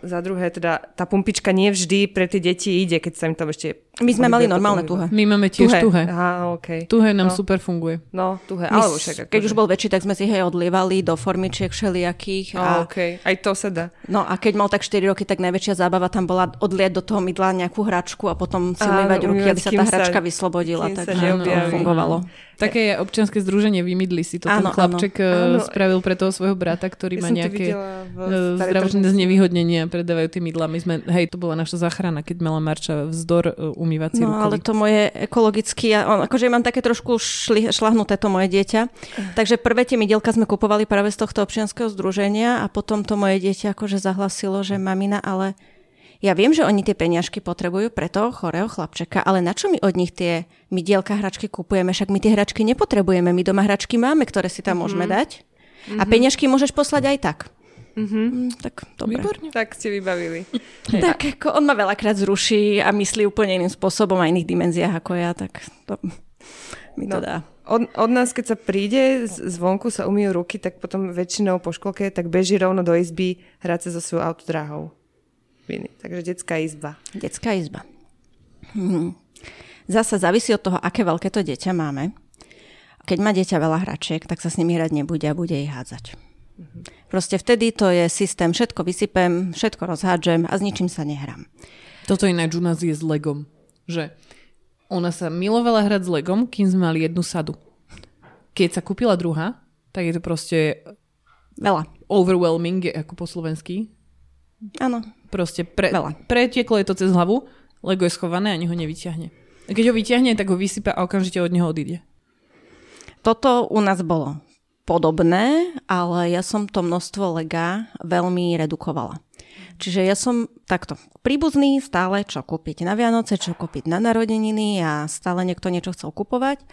Speaker 1: za druhé teda tá pumpička nie vždy pre tie deti ide, keď sa im tam ešte
Speaker 3: my sme mali normálne tuhé.
Speaker 2: My máme tiež tuhé. tuhé.
Speaker 1: Aha, okay.
Speaker 2: Tuhé nám no. super funguje.
Speaker 1: No, tuhé, alebo však.
Speaker 3: Keď už bol väčší, tak sme si hej odlievali do formičiek všelijakých.
Speaker 1: A... Oh, okay. Aj to sa dá.
Speaker 3: No a keď mal tak 4 roky, tak najväčšia zábava tam bola odliať do toho mydla nejakú hračku a potom si umývať ruky, aby sa tá hračka sa, vyslobodila. Takže to fungovalo.
Speaker 2: Také je občianske združenie Vymydli si to. Áno, ten chlapček áno. Eh, spravil pre toho svojho brata, ktorý ja má nejaké eh, zdravotné znevýhodnenia, predávajú tie mydla. My sme, hej, to bola naša záchrana, keď mala Marča vzdor eh, umývací
Speaker 3: No
Speaker 2: rukovi.
Speaker 3: ale to moje ekologicky, ja, on, akože mám také trošku šli, šlahnuté to moje dieťa. Takže prvé tie mydielka sme kupovali práve z tohto občianského združenia a potom to moje dieťa akože zahlasilo, že mamina, ale ja viem, že oni tie peniažky potrebujú pre toho chorého chlapčeka, ale na čo my od nich tie mydielka hračky kupujeme? Však my tie hračky nepotrebujeme, my doma hračky máme, ktoré si tam mm-hmm. môžeme dať. Mm-hmm. A mhm. peniažky môžeš poslať aj tak. Mm-hmm. Mm, tak dobre.
Speaker 1: Výborne. Tak ste vybavili.
Speaker 3: tak ako on ma veľakrát zruší a myslí úplne iným spôsobom a iných dimenziách ako ja, tak to mi to no. dá.
Speaker 1: Od, od nás, keď sa príde, zvonku sa umýjú ruky, tak potom väčšinou po školke tak beží rovno do izby hrať sa so svojou autodráhou viny. Takže detská izba.
Speaker 3: Detská izba. Hm. Zasa závisí od toho, aké veľké to dieťa máme. Keď má dieťa veľa hračiek, tak sa s nimi hrať nebude a bude ich hádzať. Mhm. Proste vtedy to je systém, všetko vysypem, všetko rozhádžem a s ničím sa nehrám.
Speaker 2: Toto ináč u nás je s Legom. Že ona sa milovala hrať s Legom, kým sme mali jednu sadu. Keď sa kúpila druhá, tak je to proste...
Speaker 3: Veľa.
Speaker 2: Overwhelming, ako po slovensky.
Speaker 3: Áno.
Speaker 2: Proste pre, pretieklo je to cez hlavu, Lego je schované a ani ho nevyťahne. A keď ho vyťahne, tak ho vysypa a okamžite od neho odíde.
Speaker 3: Toto u nás bolo podobné, ale ja som to množstvo lega veľmi redukovala. Čiže ja som takto príbuzný, stále čo kúpiť na Vianoce, čo kúpiť na narodeniny a stále niekto niečo chcel kupovať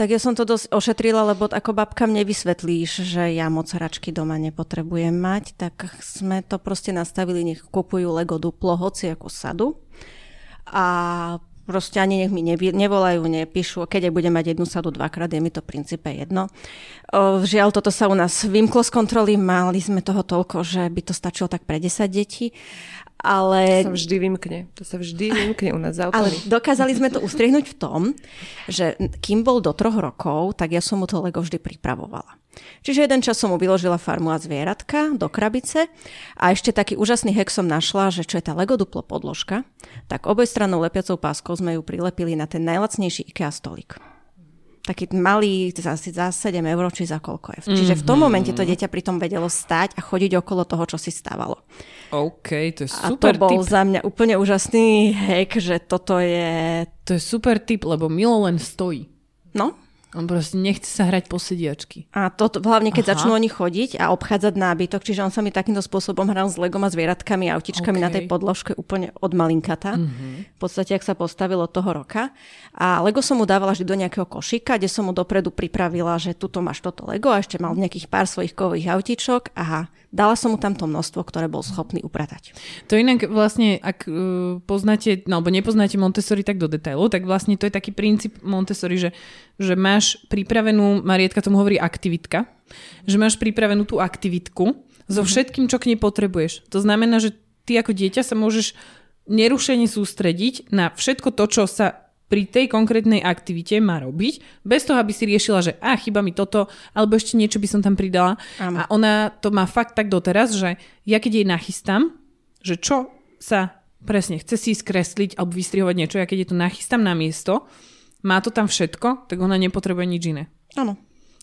Speaker 3: tak ja som to dosť ošetrila, lebo ako babkám nevysvetlíš, že ja moc hračky doma nepotrebujem mať, tak sme to proste nastavili, nech kupujú Lego duplo, hoci ako sadu. A proste ani nech mi nevolajú, nepíšu, keď aj budem mať jednu sadu dvakrát, je mi to v princípe jedno. Žiaľ, toto sa u nás vymklo z kontroly, mali sme toho toľko, že by to stačilo tak pre 10 detí ale...
Speaker 1: To sa vždy vymkne. To sa vždy vymkne u nás za
Speaker 3: Ale dokázali sme to ustriehnúť v tom, že kým bol do troch rokov, tak ja som mu to Lego vždy pripravovala. Čiže jeden čas som mu vyložila farmu a zvieratka do krabice a ešte taký úžasný hek som našla, že čo je tá Lego duplo podložka, tak obojstrannou lepiacou páskou sme ju prilepili na ten najlacnejší IKEA stolík taký malý, za, za 7 eur, či za koľko je. Čiže v tom mhm. momente to dieťa pritom vedelo stať a chodiť okolo toho, čo si stávalo.
Speaker 2: OK, to je super
Speaker 3: A to bol
Speaker 2: tip.
Speaker 3: za mňa úplne úžasný hack, že toto je...
Speaker 2: To je super tip, lebo Milo len stojí.
Speaker 3: No,
Speaker 2: on proste nechce sa hrať po sediačky.
Speaker 3: A to, hlavne keď Aha. začnú oni chodiť a obchádzať nábytok, čiže on sa mi takýmto spôsobom hral s legom a zvieratkami a autičkami okay. na tej podložke úplne od malinkata. Mm-hmm. V podstate, ak sa postavilo toho roka. A Lego som mu dávala vždy do nejakého košíka, kde som mu dopredu pripravila, že tuto máš toto Lego a ešte mal nejakých pár svojich kových autičok. Aha, dala som mu tam to množstvo, ktoré bol schopný upratať.
Speaker 2: To inak vlastne, ak uh, poznáte, no, alebo nepoznáte Montessori tak do detailu, tak vlastne to je taký princíp Montessori, že, že máš pripravenú, Marietka tomu hovorí aktivitka, že máš pripravenú tú aktivitku so mhm. všetkým, čo k nej potrebuješ. To znamená, že ty ako dieťa sa môžeš nerušene sústrediť na všetko to, čo sa pri tej konkrétnej aktivite má robiť, bez toho, aby si riešila, že a chyba mi toto, alebo ešte niečo by som tam pridala.
Speaker 3: Áno.
Speaker 2: A ona to má fakt tak doteraz, že ja keď jej nachystám, že čo sa presne chce si skresliť alebo vystrihovať niečo, ja keď jej to nachystám na miesto, má to tam všetko, tak ona nepotrebuje nič iné.
Speaker 3: Áno.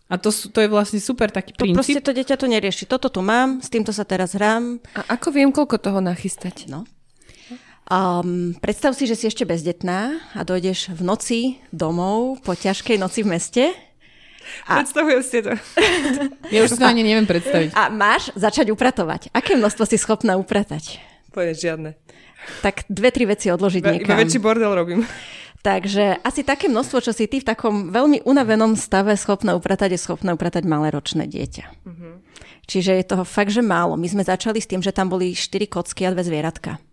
Speaker 2: A to, sú- to je vlastne super taký
Speaker 3: To proste
Speaker 2: princíp.
Speaker 3: to dieťa to nerieši. Toto tu mám, s týmto sa teraz hrám.
Speaker 1: A ako viem, koľko toho nachystať?
Speaker 3: No. Um, predstav si, že si ešte bezdetná a dojdeš v noci domov po ťažkej noci v meste A-
Speaker 1: Predstavujem si to.
Speaker 4: Ja už si to ani neviem predstaviť.
Speaker 3: a máš začať upratovať. Aké množstvo si schopná upratať?
Speaker 1: Povedať žiadne.
Speaker 3: Tak dve, tri veci odložiť
Speaker 1: Iba, iba
Speaker 3: niekam.
Speaker 1: väčší bordel robím.
Speaker 3: Takže asi také množstvo, čo si ty v takom veľmi unavenom stave schopná upratať, je schopná upratať malé ročné dieťa. Čiže je toho fakt, že málo. My sme začali s tým, že tam boli štyri kocky a dve zvieratka. A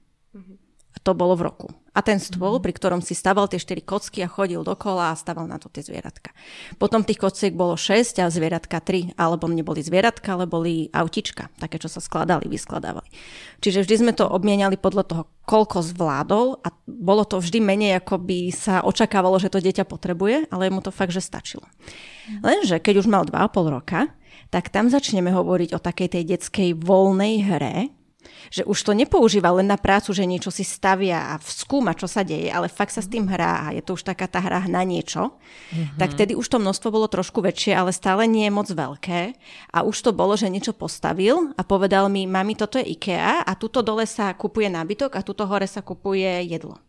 Speaker 3: to bolo v roku. A ten stôl, pri ktorom si staval tie štyri kocky a chodil dokola a staval na to tie zvieratka. Potom tých kociek bolo 6 a zvieratka 3. Alebo neboli zvieratka, ale boli autička. Také, čo sa skladali, vyskladávali. Čiže vždy sme to obmieniali podľa toho, koľko zvládol a bolo to vždy menej, ako by sa očakávalo, že to dieťa potrebuje, ale mu to fakt, že stačilo. Lenže keď už mal 2,5 roka, tak tam začneme hovoriť o takej tej detskej voľnej hre, že už to nepoužíva len na prácu, že niečo si stavia a skúma, čo sa deje, ale fakt sa s tým hrá a je to už taká tá hra na niečo, mm-hmm. tak tedy už to množstvo bolo trošku väčšie, ale stále nie je moc veľké a už to bolo, že niečo postavil a povedal mi, mami, toto je IKEA a tuto dole sa kupuje nábytok a tuto hore sa kupuje jedlo.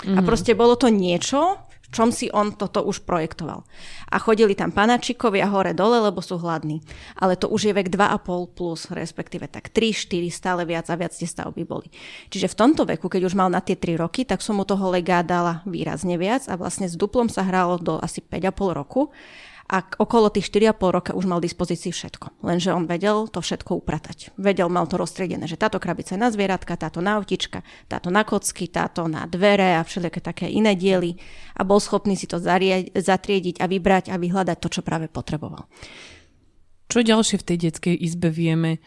Speaker 3: Mm-hmm. A proste bolo to niečo, čom si on toto už projektoval. A chodili tam panačikovia hore dole, lebo sú hladní. Ale to už je vek 2,5 plus, respektíve tak 3, 4, stále viac a viac tie stavby boli. Čiže v tomto veku, keď už mal na tie 3 roky, tak som mu toho legá dala výrazne viac a vlastne s duplom sa hralo do asi 5,5 roku a okolo tých 4,5 roka už mal dispozícii všetko. Lenže on vedel to všetko upratať. Vedel, mal to roztriedené, že táto krabica je na zvieratka, táto na autička, táto na kocky, táto na dvere a všelijaké také iné diely a bol schopný si to zarie- zatriediť a vybrať a vyhľadať to, čo práve potreboval.
Speaker 2: Čo ďalšie v tej detskej izbe vieme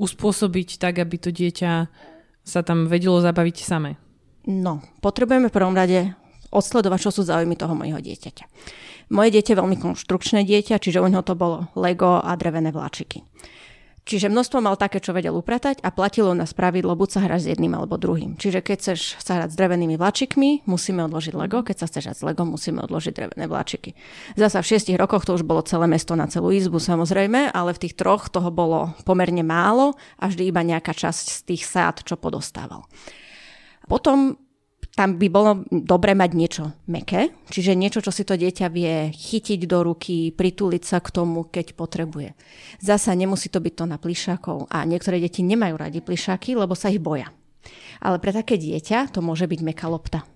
Speaker 2: uspôsobiť tak, aby to dieťa sa tam vedelo zabaviť samé?
Speaker 3: No, potrebujeme v prvom rade odsledovať, čo sú záujmy toho mojho dieťaťa. Moje dieťa je veľmi konštrukčné dieťa, čiže u neho to bolo Lego a drevené vláčiky. Čiže množstvo mal také, čo vedel upratať a platilo na pravidlo, buď sa hráš s jedným alebo druhým. Čiže keď chceš sa hrať s drevenými vláčikmi, musíme odložiť Lego, keď sa chceš hrať s Lego, musíme odložiť drevené vláčiky. Zasa v šiestich rokoch to už bolo celé mesto na celú izbu samozrejme, ale v tých troch toho bolo pomerne málo a vždy iba nejaká časť z tých sád, čo podostával. Potom tam by bolo dobre mať niečo meké, čiže niečo, čo si to dieťa vie chytiť do ruky, prituliť sa k tomu, keď potrebuje. Zasa nemusí to byť to na plišákov a niektoré deti nemajú radi plišáky, lebo sa ich boja. Ale pre také dieťa to môže byť meká lopta.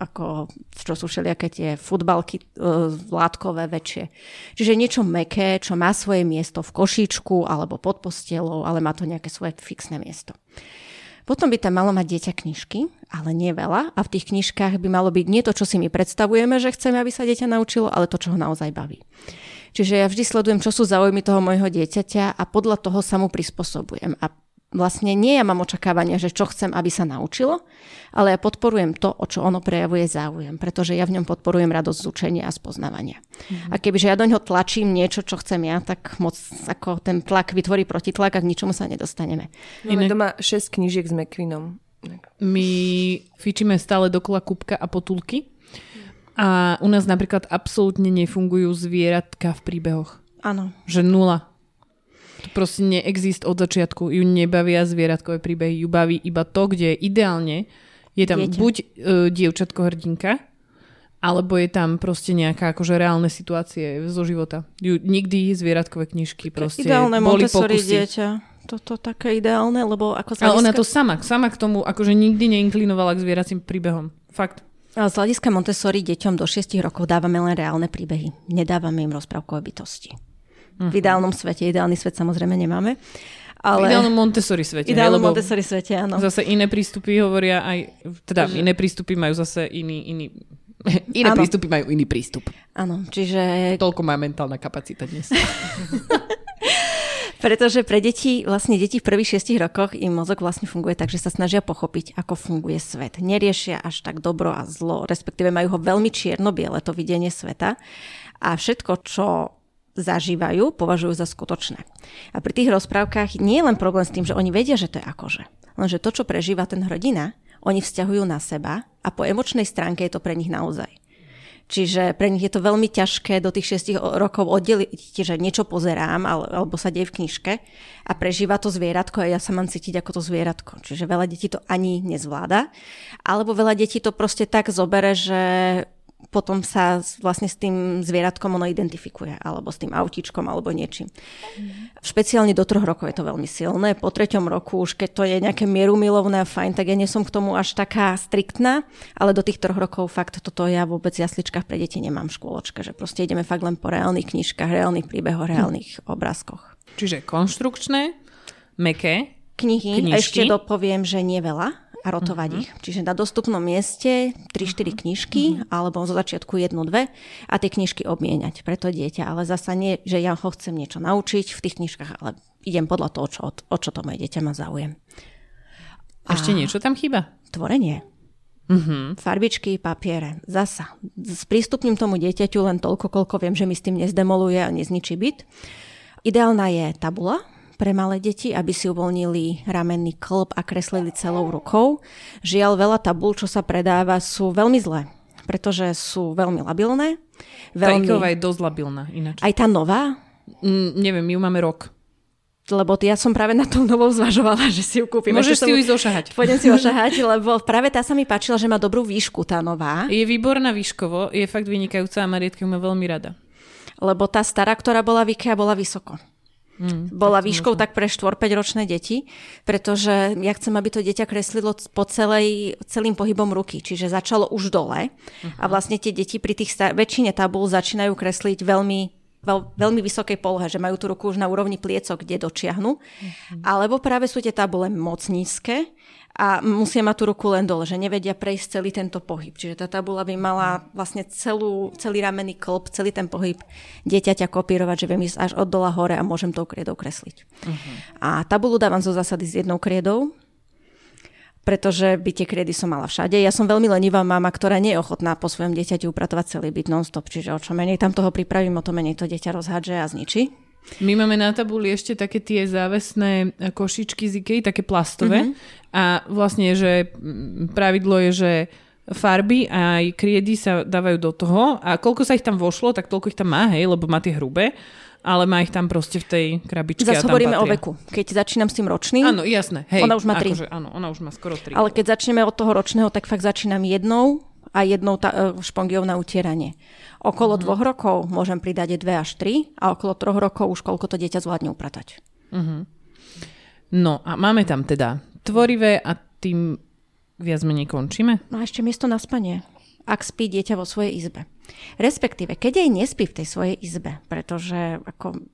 Speaker 3: Ako, čo sú všelijaké tie futbalky e, látkové väčšie. Čiže niečo meké, čo má svoje miesto v košíčku alebo pod postelou, ale má to nejaké svoje fixné miesto. Potom by tam malo mať dieťa knižky, ale nie veľa. A v tých knižkách by malo byť nie to, čo si my predstavujeme, že chceme, aby sa dieťa naučilo, ale to, čo ho naozaj baví. Čiže ja vždy sledujem, čo sú záujmy toho môjho dieťaťa a podľa toho sa mu prispôsobujem. A vlastne nie ja mám očakávania, že čo chcem, aby sa naučilo, ale ja podporujem to, o čo ono prejavuje záujem, pretože ja v ňom podporujem radosť z učenia a spoznávania. Mm-hmm. A kebyže ja do ňoho tlačím niečo, čo chcem ja, tak moc ako ten tlak vytvorí protitlak a k ničomu sa nedostaneme.
Speaker 1: Máme
Speaker 2: Iné.
Speaker 1: doma 6 knížiek s Mekvinom.
Speaker 2: My fičíme stále dokola kubka a potulky. A u nás napríklad absolútne nefungujú zvieratka v príbehoch.
Speaker 3: Áno.
Speaker 2: Že nula. Proste neexist od začiatku. Ju nebavia zvieratkové príbehy. Ju baví iba to, kde ideálne je tam
Speaker 3: Dieťa.
Speaker 2: buď uh, dievčatko hrdinka, alebo je tam proste nejaká akože reálne situácie zo života. Ju, nikdy zvieratkové knižky proste
Speaker 3: Ideálne
Speaker 2: boli
Speaker 3: Montessori
Speaker 2: pokusy.
Speaker 3: dieťa. Toto také ideálne, lebo ako z
Speaker 2: Ale ona to sama, sama k tomu akože nikdy neinklinovala k zvieracím príbehom. Fakt.
Speaker 3: Ale z hľadiska Montessori deťom do 6 rokov dávame len reálne príbehy. Nedávame im rozprávkové bytosti. V ideálnom svete, ideálny svet samozrejme nemáme.
Speaker 2: V
Speaker 3: Ale...
Speaker 2: ideálnom Montessori svete.
Speaker 3: ideálnom Montessori svete, áno.
Speaker 2: Zase iné prístupy hovoria aj, teda iné prístupy majú zase iný, iný
Speaker 4: Iné
Speaker 3: Áno.
Speaker 4: prístupy majú iný prístup.
Speaker 3: Áno, čiže
Speaker 4: Toľko má mentálna kapacita dnes.
Speaker 3: Pretože pre deti, vlastne deti v prvých šiestich rokoch im mozog vlastne funguje tak, že sa snažia pochopiť, ako funguje svet. Neriešia až tak dobro a zlo, respektíve majú ho veľmi čierno-biele, to videnie sveta. A všetko, čo zažívajú, považujú za skutočné. A pri tých rozprávkach nie je len problém s tým, že oni vedia, že to je akože. Lenže to, čo prežíva ten hrdina, oni vzťahujú na seba a po emočnej stránke je to pre nich naozaj. Čiže pre nich je to veľmi ťažké do tých 6 rokov oddeliť, že niečo pozerám alebo sa deje v knižke a prežíva to zvieratko a ja sa mám cítiť ako to zvieratko. Čiže veľa detí to ani nezvláda. Alebo veľa detí to proste tak zobere, že potom sa vlastne s tým zvieratkom ono identifikuje, alebo s tým autíčkom, alebo niečím. Mm. Špeciálne do troch rokov je to veľmi silné. Po treťom roku už keď to je nejaké mierumilovné a fajn, tak ja nie som k tomu až taká striktná, ale do tých troch rokov fakt toto ja vôbec v jasličkách pre deti nemám v škôločke, že proste ideme fakt len po reálnych knižkách, reálnych príbehoch, reálnych hm. obrázkoch.
Speaker 5: Čiže konštrukčné, meké,
Speaker 3: knihy. Knižky. Ešte dopoviem, že nie veľa a rotovať uh-huh. ich. Čiže na dostupnom mieste 3-4 uh-huh. knižky, uh-huh. alebo zo začiatku jednu, dve a tie knižky obmieniať pre to dieťa. Ale zasa nie, že ja ho chcem niečo naučiť v tých knižkách, ale idem podľa toho, čo, o čo to moje dieťa má záujem.
Speaker 5: A Ešte niečo tam chýba?
Speaker 3: Tvorenie. Uh-huh. Farbičky, papiere. Zasa. Sprístupním tomu dieťaťu len toľko, koľko viem, že mi s tým nezdemoluje a nezničí byt. Ideálna je tabula, pre malé deti, aby si uvoľnili ramenný klb a kreslili celou rukou. Žiaľ, veľa tabul, čo sa predáva, sú veľmi zlé, pretože sú veľmi labilné.
Speaker 5: Veľmi... Tá je dosť labilná ináč.
Speaker 3: Aj tá nová?
Speaker 5: Mm, neviem, my ju máme rok
Speaker 3: lebo ja som práve na tom novou zvažovala, že si ju kúpim.
Speaker 5: Môžeš si ju ísť ošahať.
Speaker 3: Pôjdem si ošahať, lebo práve tá sa mi páčila, že má dobrú výšku, tá nová.
Speaker 5: Je výborná výškovo, je fakt vynikajúca a Marietka ju má veľmi rada.
Speaker 3: Lebo tá stará, ktorá bola v IKEA, bola vysoko. Mm, bola výškou tak pre 4-5 ročné deti, pretože ja chcem, aby to dieťa kreslilo po celej, celým pohybom ruky, čiže začalo už dole uh-huh. a mhm. vlastne tie deti pri tých star- väčšine tabul začínajú kresliť veľmi veľ, veľmi vysokej polohe, že majú tú ruku už na úrovni pliecok, kde dočiahnu. Uh-huh. Alebo práve sú tie tabule moc nízke a musia mať tú ruku len dole, že nevedia prejsť celý tento pohyb. Čiže tá tabula by mala vlastne celú, celý ramenný klop, celý ten pohyb dieťaťa kopírovať, že viem ísť až od dola hore a môžem tou kriedou kresliť. Uh-huh. A tabulu dávam zo zásady s jednou kriedou, pretože by tie kriedy som mala všade. Ja som veľmi lenivá mama, ktorá nie je ochotná po svojom dieťati upratovať celý byt non-stop, čiže o čo menej tam toho pripravím, o to menej to dieťa rozhádže a zničí.
Speaker 5: My máme na tabuli ešte také tie závesné košičky z Ikei, také plastové. Mm-hmm. A vlastne, že pravidlo je, že farby a aj kriedy sa dávajú do toho a koľko sa ich tam vošlo, tak toľko ich tam má, hej, lebo má tie hrubé ale má ich tam proste v tej krabičke
Speaker 3: Zase hovoríme o veku. Keď začínam s tým ročným,
Speaker 5: áno, jasné, hej,
Speaker 3: ona už má tri.
Speaker 5: Akože, áno, ona už má skoro tri.
Speaker 3: Ale keď začneme od toho ročného, tak fakt začínam jednou a jednou ta, špongiou na utieranie. Okolo uh-huh. dvoch rokov môžem pridať dve až tri a okolo troch rokov už koľko to dieťa zvládne upratať. Uh-huh.
Speaker 5: No a máme tam teda tvorivé a tým viac menej končíme?
Speaker 3: No a ešte miesto na spanie, ak spí dieťa vo svojej izbe. Respektíve, keď aj nespí v tej svojej izbe, pretože ako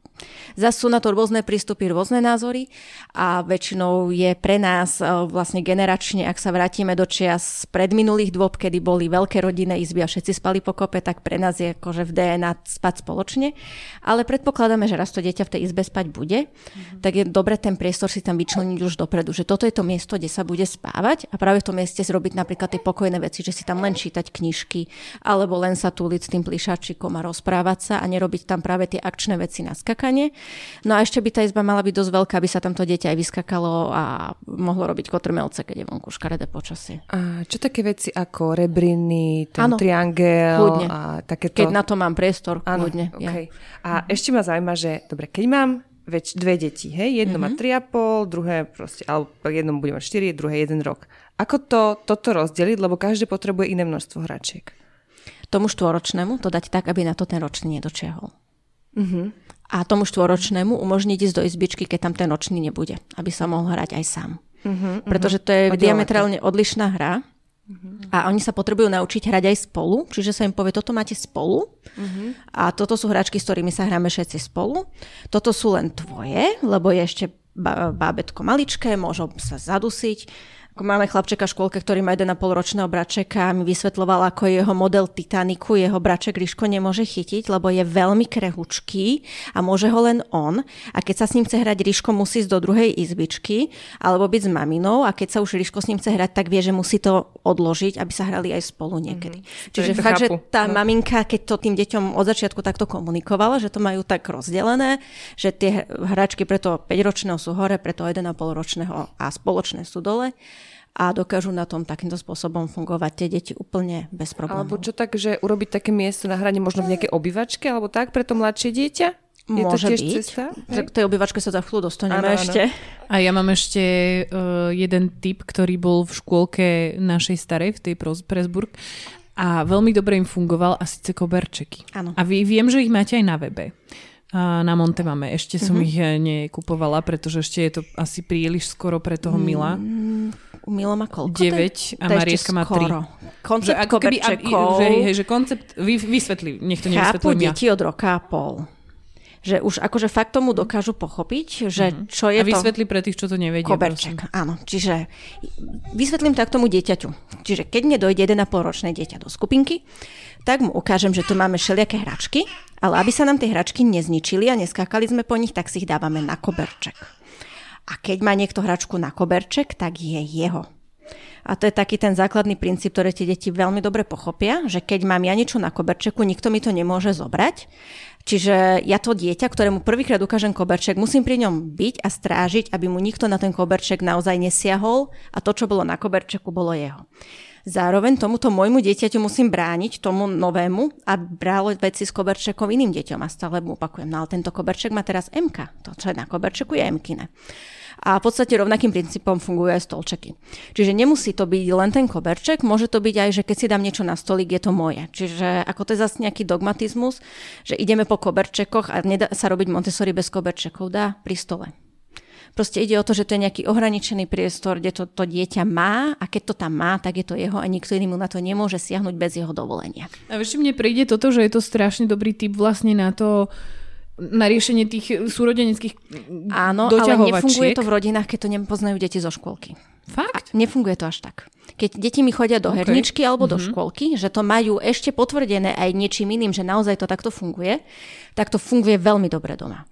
Speaker 3: Zas sú na to rôzne prístupy, rôzne názory a väčšinou je pre nás e, vlastne generačne, ak sa vrátime do čias predminulých dôb, kedy boli veľké rodinné izby a všetci spali pokope, tak pre nás je akože v DNA spať spoločne. Ale predpokladáme, že raz to dieťa v tej izbe spať bude, mm-hmm. tak je dobre ten priestor si tam vyčleniť už dopredu, že toto je to miesto, kde sa bude spávať a práve v tom mieste zrobiť napríklad tie pokojné veci, že si tam len čítať knižky alebo len sa túliť s tým plišačikom a rozprávať sa a nerobiť tam práve tie akčné veci na skakanie skakanie. No a ešte by tá izba mala byť dosť veľká, aby sa tamto dieťa aj vyskakalo a mohlo robiť kotrmelce, keď je vonku škaredé počasie.
Speaker 1: A čo také veci ako rebriny, ten ano, triangel kľudne. a takéto?
Speaker 3: Keď na to mám priestor, ano, kľudne.
Speaker 1: Okay. Ja. A ešte ma zaujíma, že dobre, keď mám več, dve deti, hej, jedno mm-hmm. má 3,5, druhé proste, alebo jednom bude mať 4, druhé jeden rok. Ako to, toto rozdeliť, lebo každý potrebuje iné množstvo hračiek?
Speaker 3: Tomu štvoročnému to dať tak, aby na to ten ročný nedočiahol. Mm-hmm a tomu štvoročnému umožniť ísť do izbičky, keď tam ten nočný nebude, aby sa mohol hrať aj sám. Uh-huh, Pretože to je uh-huh. diametrálne odlišná hra uh-huh. a oni sa potrebujú naučiť hrať aj spolu, čiže sa im povie, toto máte spolu uh-huh. a toto sú hračky, s ktorými sa hráme všetci spolu. Toto sú len tvoje, lebo je ešte bábetko maličké, môžu sa zadusiť Ako máme chlapčeka v škôlke, ktorý má 1,5 ročného bračeka a mi vysvetloval, ako je jeho model Titaniku, jeho braček Ríško nemôže chytiť, lebo je veľmi krehučký a môže ho len on. A keď sa s ním chce hrať, Ríško musí ísť do druhej izbičky alebo byť s maminou a keď sa už Ríško s ním chce hrať, tak vie, že musí to odložiť, aby sa hrali aj spolu niekedy. Mm-hmm. Čiže
Speaker 1: to
Speaker 3: fakt,
Speaker 1: chápu.
Speaker 3: že tá
Speaker 1: No.
Speaker 3: maminka, keď to tým deťom od začiatku takto komunikovala, že to majú tak rozdelené, že tie hračky pre toho 5-ročného sú hore, pre toho 1,5 ročného a spoločné sú dole a dokážu na tom takýmto spôsobom fungovať tie deti úplne bez problémov.
Speaker 1: Alebo čo tak, že urobiť také miesto na hranie možno v nejakej obývačke alebo tak pre to mladšie dieťa? Je to
Speaker 3: Môže
Speaker 1: tiež
Speaker 3: byť.
Speaker 1: cesta?
Speaker 3: K tej obývačke sa za chvíľu dostaneme
Speaker 1: áno.
Speaker 3: ešte.
Speaker 2: A ja mám ešte uh, jeden tip, ktorý bol v škôlke našej starej, v tej Presburg a veľmi dobre im fungoval a síce koberčeky.
Speaker 3: Áno.
Speaker 2: A vy, viem, že ich máte aj na webe. A na Monte máme. Ešte som
Speaker 3: Mhm.
Speaker 2: ich eh, nekupovala, pretože ešte je to asi príliš skoro pre toho Mila.
Speaker 3: U Milo má koľko?
Speaker 2: 9 a
Speaker 3: To ešte
Speaker 2: má 3.
Speaker 3: skoro. Koncept
Speaker 2: ako keby,
Speaker 3: koberčekov
Speaker 2: že, hej, že koncept, vy, vysvetli, nech to ja.
Speaker 3: deti od roka a pol. Že už akože fakt tomu dokážu pochopiť, že čo je
Speaker 2: Mhm. A
Speaker 3: to...
Speaker 2: vysvetli pre tých, čo to nevedia.
Speaker 3: Koberček, áno. Čiže vysvetlím tak tomu dieťaťu. Čiže keď mne dojde 1,5 ročné dieťa do skupinky, tak mu ukážem, že tu máme všelijaké hračky, ale aby sa nám tie hračky nezničili a neskákali sme po nich, tak si ich dávame na koberček. A keď má niekto hračku na koberček, tak je jeho. A to je taký ten základný princíp, ktoré tie deti veľmi dobre pochopia, že keď mám ja niečo na koberčeku, nikto mi to nemôže zobrať. Čiže ja to dieťa, ktorému prvýkrát ukážem koberček, musím pri ňom byť a strážiť, aby mu nikto na ten koberček naozaj nesiahol a to, čo bolo na koberčeku, bolo jeho. Zároveň tomuto môjmu dieťaťu musím brániť tomu novému a bralo veci s koberčekom iným deťom a stále mu opakujem, no ale tento koberček má teraz MK, to čo je na koberčeku je MKine. A v podstate rovnakým princípom fungujú aj stolčeky. Čiže nemusí to byť len ten koberček, môže to byť aj, že keď si dám niečo na stolík, je to moje. Čiže ako to je zase nejaký dogmatizmus, že ideme po koberčekoch a nedá sa robiť Montessori bez koberčekov, dá pri stole. Proste ide o to, že to je nejaký ohraničený priestor, kde to, to dieťa má a keď to tam má, tak je to jeho a nikto iný mu na to nemôže siahnuť bez jeho dovolenia.
Speaker 2: A vieš, mne príde toto, že je to strašne dobrý tip vlastne na to, na riešenie tých súrodeneckých
Speaker 3: Áno, ale nefunguje to v rodinách, keď to nepoznajú deti zo škôlky.
Speaker 2: Fakt?
Speaker 3: Nefunguje to až tak. Keď deti mi chodia do
Speaker 2: OK.
Speaker 3: herničky alebo do škôlky, že to majú ešte potvrdené aj niečím iným, že naozaj to takto funguje, tak to funguje veľmi dobre doma.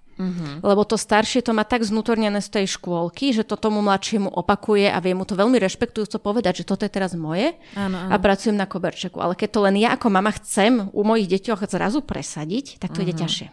Speaker 3: Lebo to staršie to má tak znútornené z tej škôlky, že to tomu mladšiemu opakuje a vie mu to veľmi rešpektujúco povedať, že toto je teraz moje
Speaker 2: Áno, áno.
Speaker 3: a pracujem na koberčeku. Ale keď to len ja ako mama chcem u mojich deťoch zrazu presadiť, tak to ide ťažšie.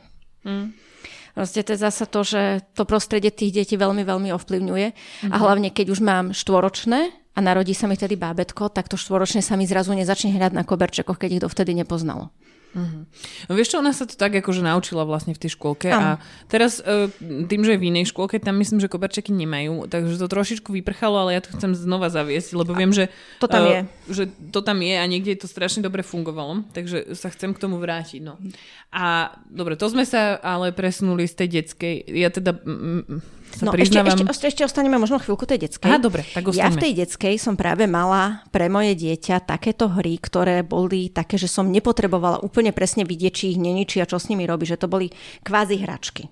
Speaker 3: Proste to je zasa to, že to prostredie tých detí veľmi, veľmi ovplyvňuje. A hlavne, keď už mám štvoročné a narodí sa mi tedy bábetko, tak to štvoročné sa mi zrazu nezačne hrať na koberčekoch, keď ich dovtedy nepoznalo.
Speaker 2: No vieš čo, ona sa to tak akože naučila vlastne v tej škôlke a
Speaker 3: Áno.
Speaker 2: teraz e, tým, že je v inej škôlke, tam myslím, že koberčeky nemajú, takže to trošičku vyprchalo, ale ja to chcem znova zaviesť, lebo viem, že
Speaker 3: To tam
Speaker 2: e,
Speaker 3: je.
Speaker 2: že to tam je a niekde to strašne dobre fungovalo, takže sa chcem k tomu vrátiť. No. A dobre, to sme sa ale presunuli z tej detskej, ja teda mm, sa
Speaker 3: No,
Speaker 2: priznávam...
Speaker 3: ešte, ešte, ešte ostaneme možno chvíľku tej detskej.
Speaker 2: Aha, dobre, tak
Speaker 3: Ja
Speaker 2: ostaňme.
Speaker 3: v tej detskej som práve mala pre moje dieťa takéto hry, ktoré boli také, že som nepotrebovala úplne presne vidieť, či ich neničí a čo s nimi robí, že to boli kvázi hračky.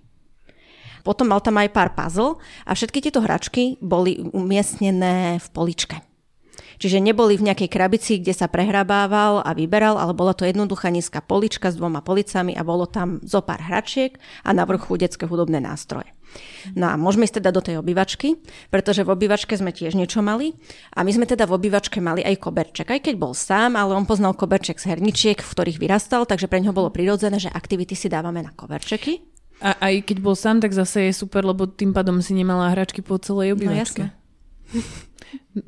Speaker 3: Potom mal tam aj pár puzzle a všetky tieto hračky boli umiestnené v poličke. Čiže neboli v nejakej krabici, kde sa prehrabával a vyberal, ale bola to jednoduchá nízka polička s dvoma policami a bolo tam zo pár hračiek a na vrchu detské hudobné nástroje. No a môžeme ísť teda do tej obývačky, pretože v obývačke sme tiež niečo mali a my sme teda v obývačke mali aj koberček, aj keď bol sám, ale on poznal koberček z herničiek, v ktorých vyrastal, takže pre ňo bolo prirodzené, že aktivity si dávame na koberčeky.
Speaker 2: A aj keď bol sám, tak zase je super, lebo tým pádom si nemala hračky po celej
Speaker 3: No
Speaker 2: obývačke.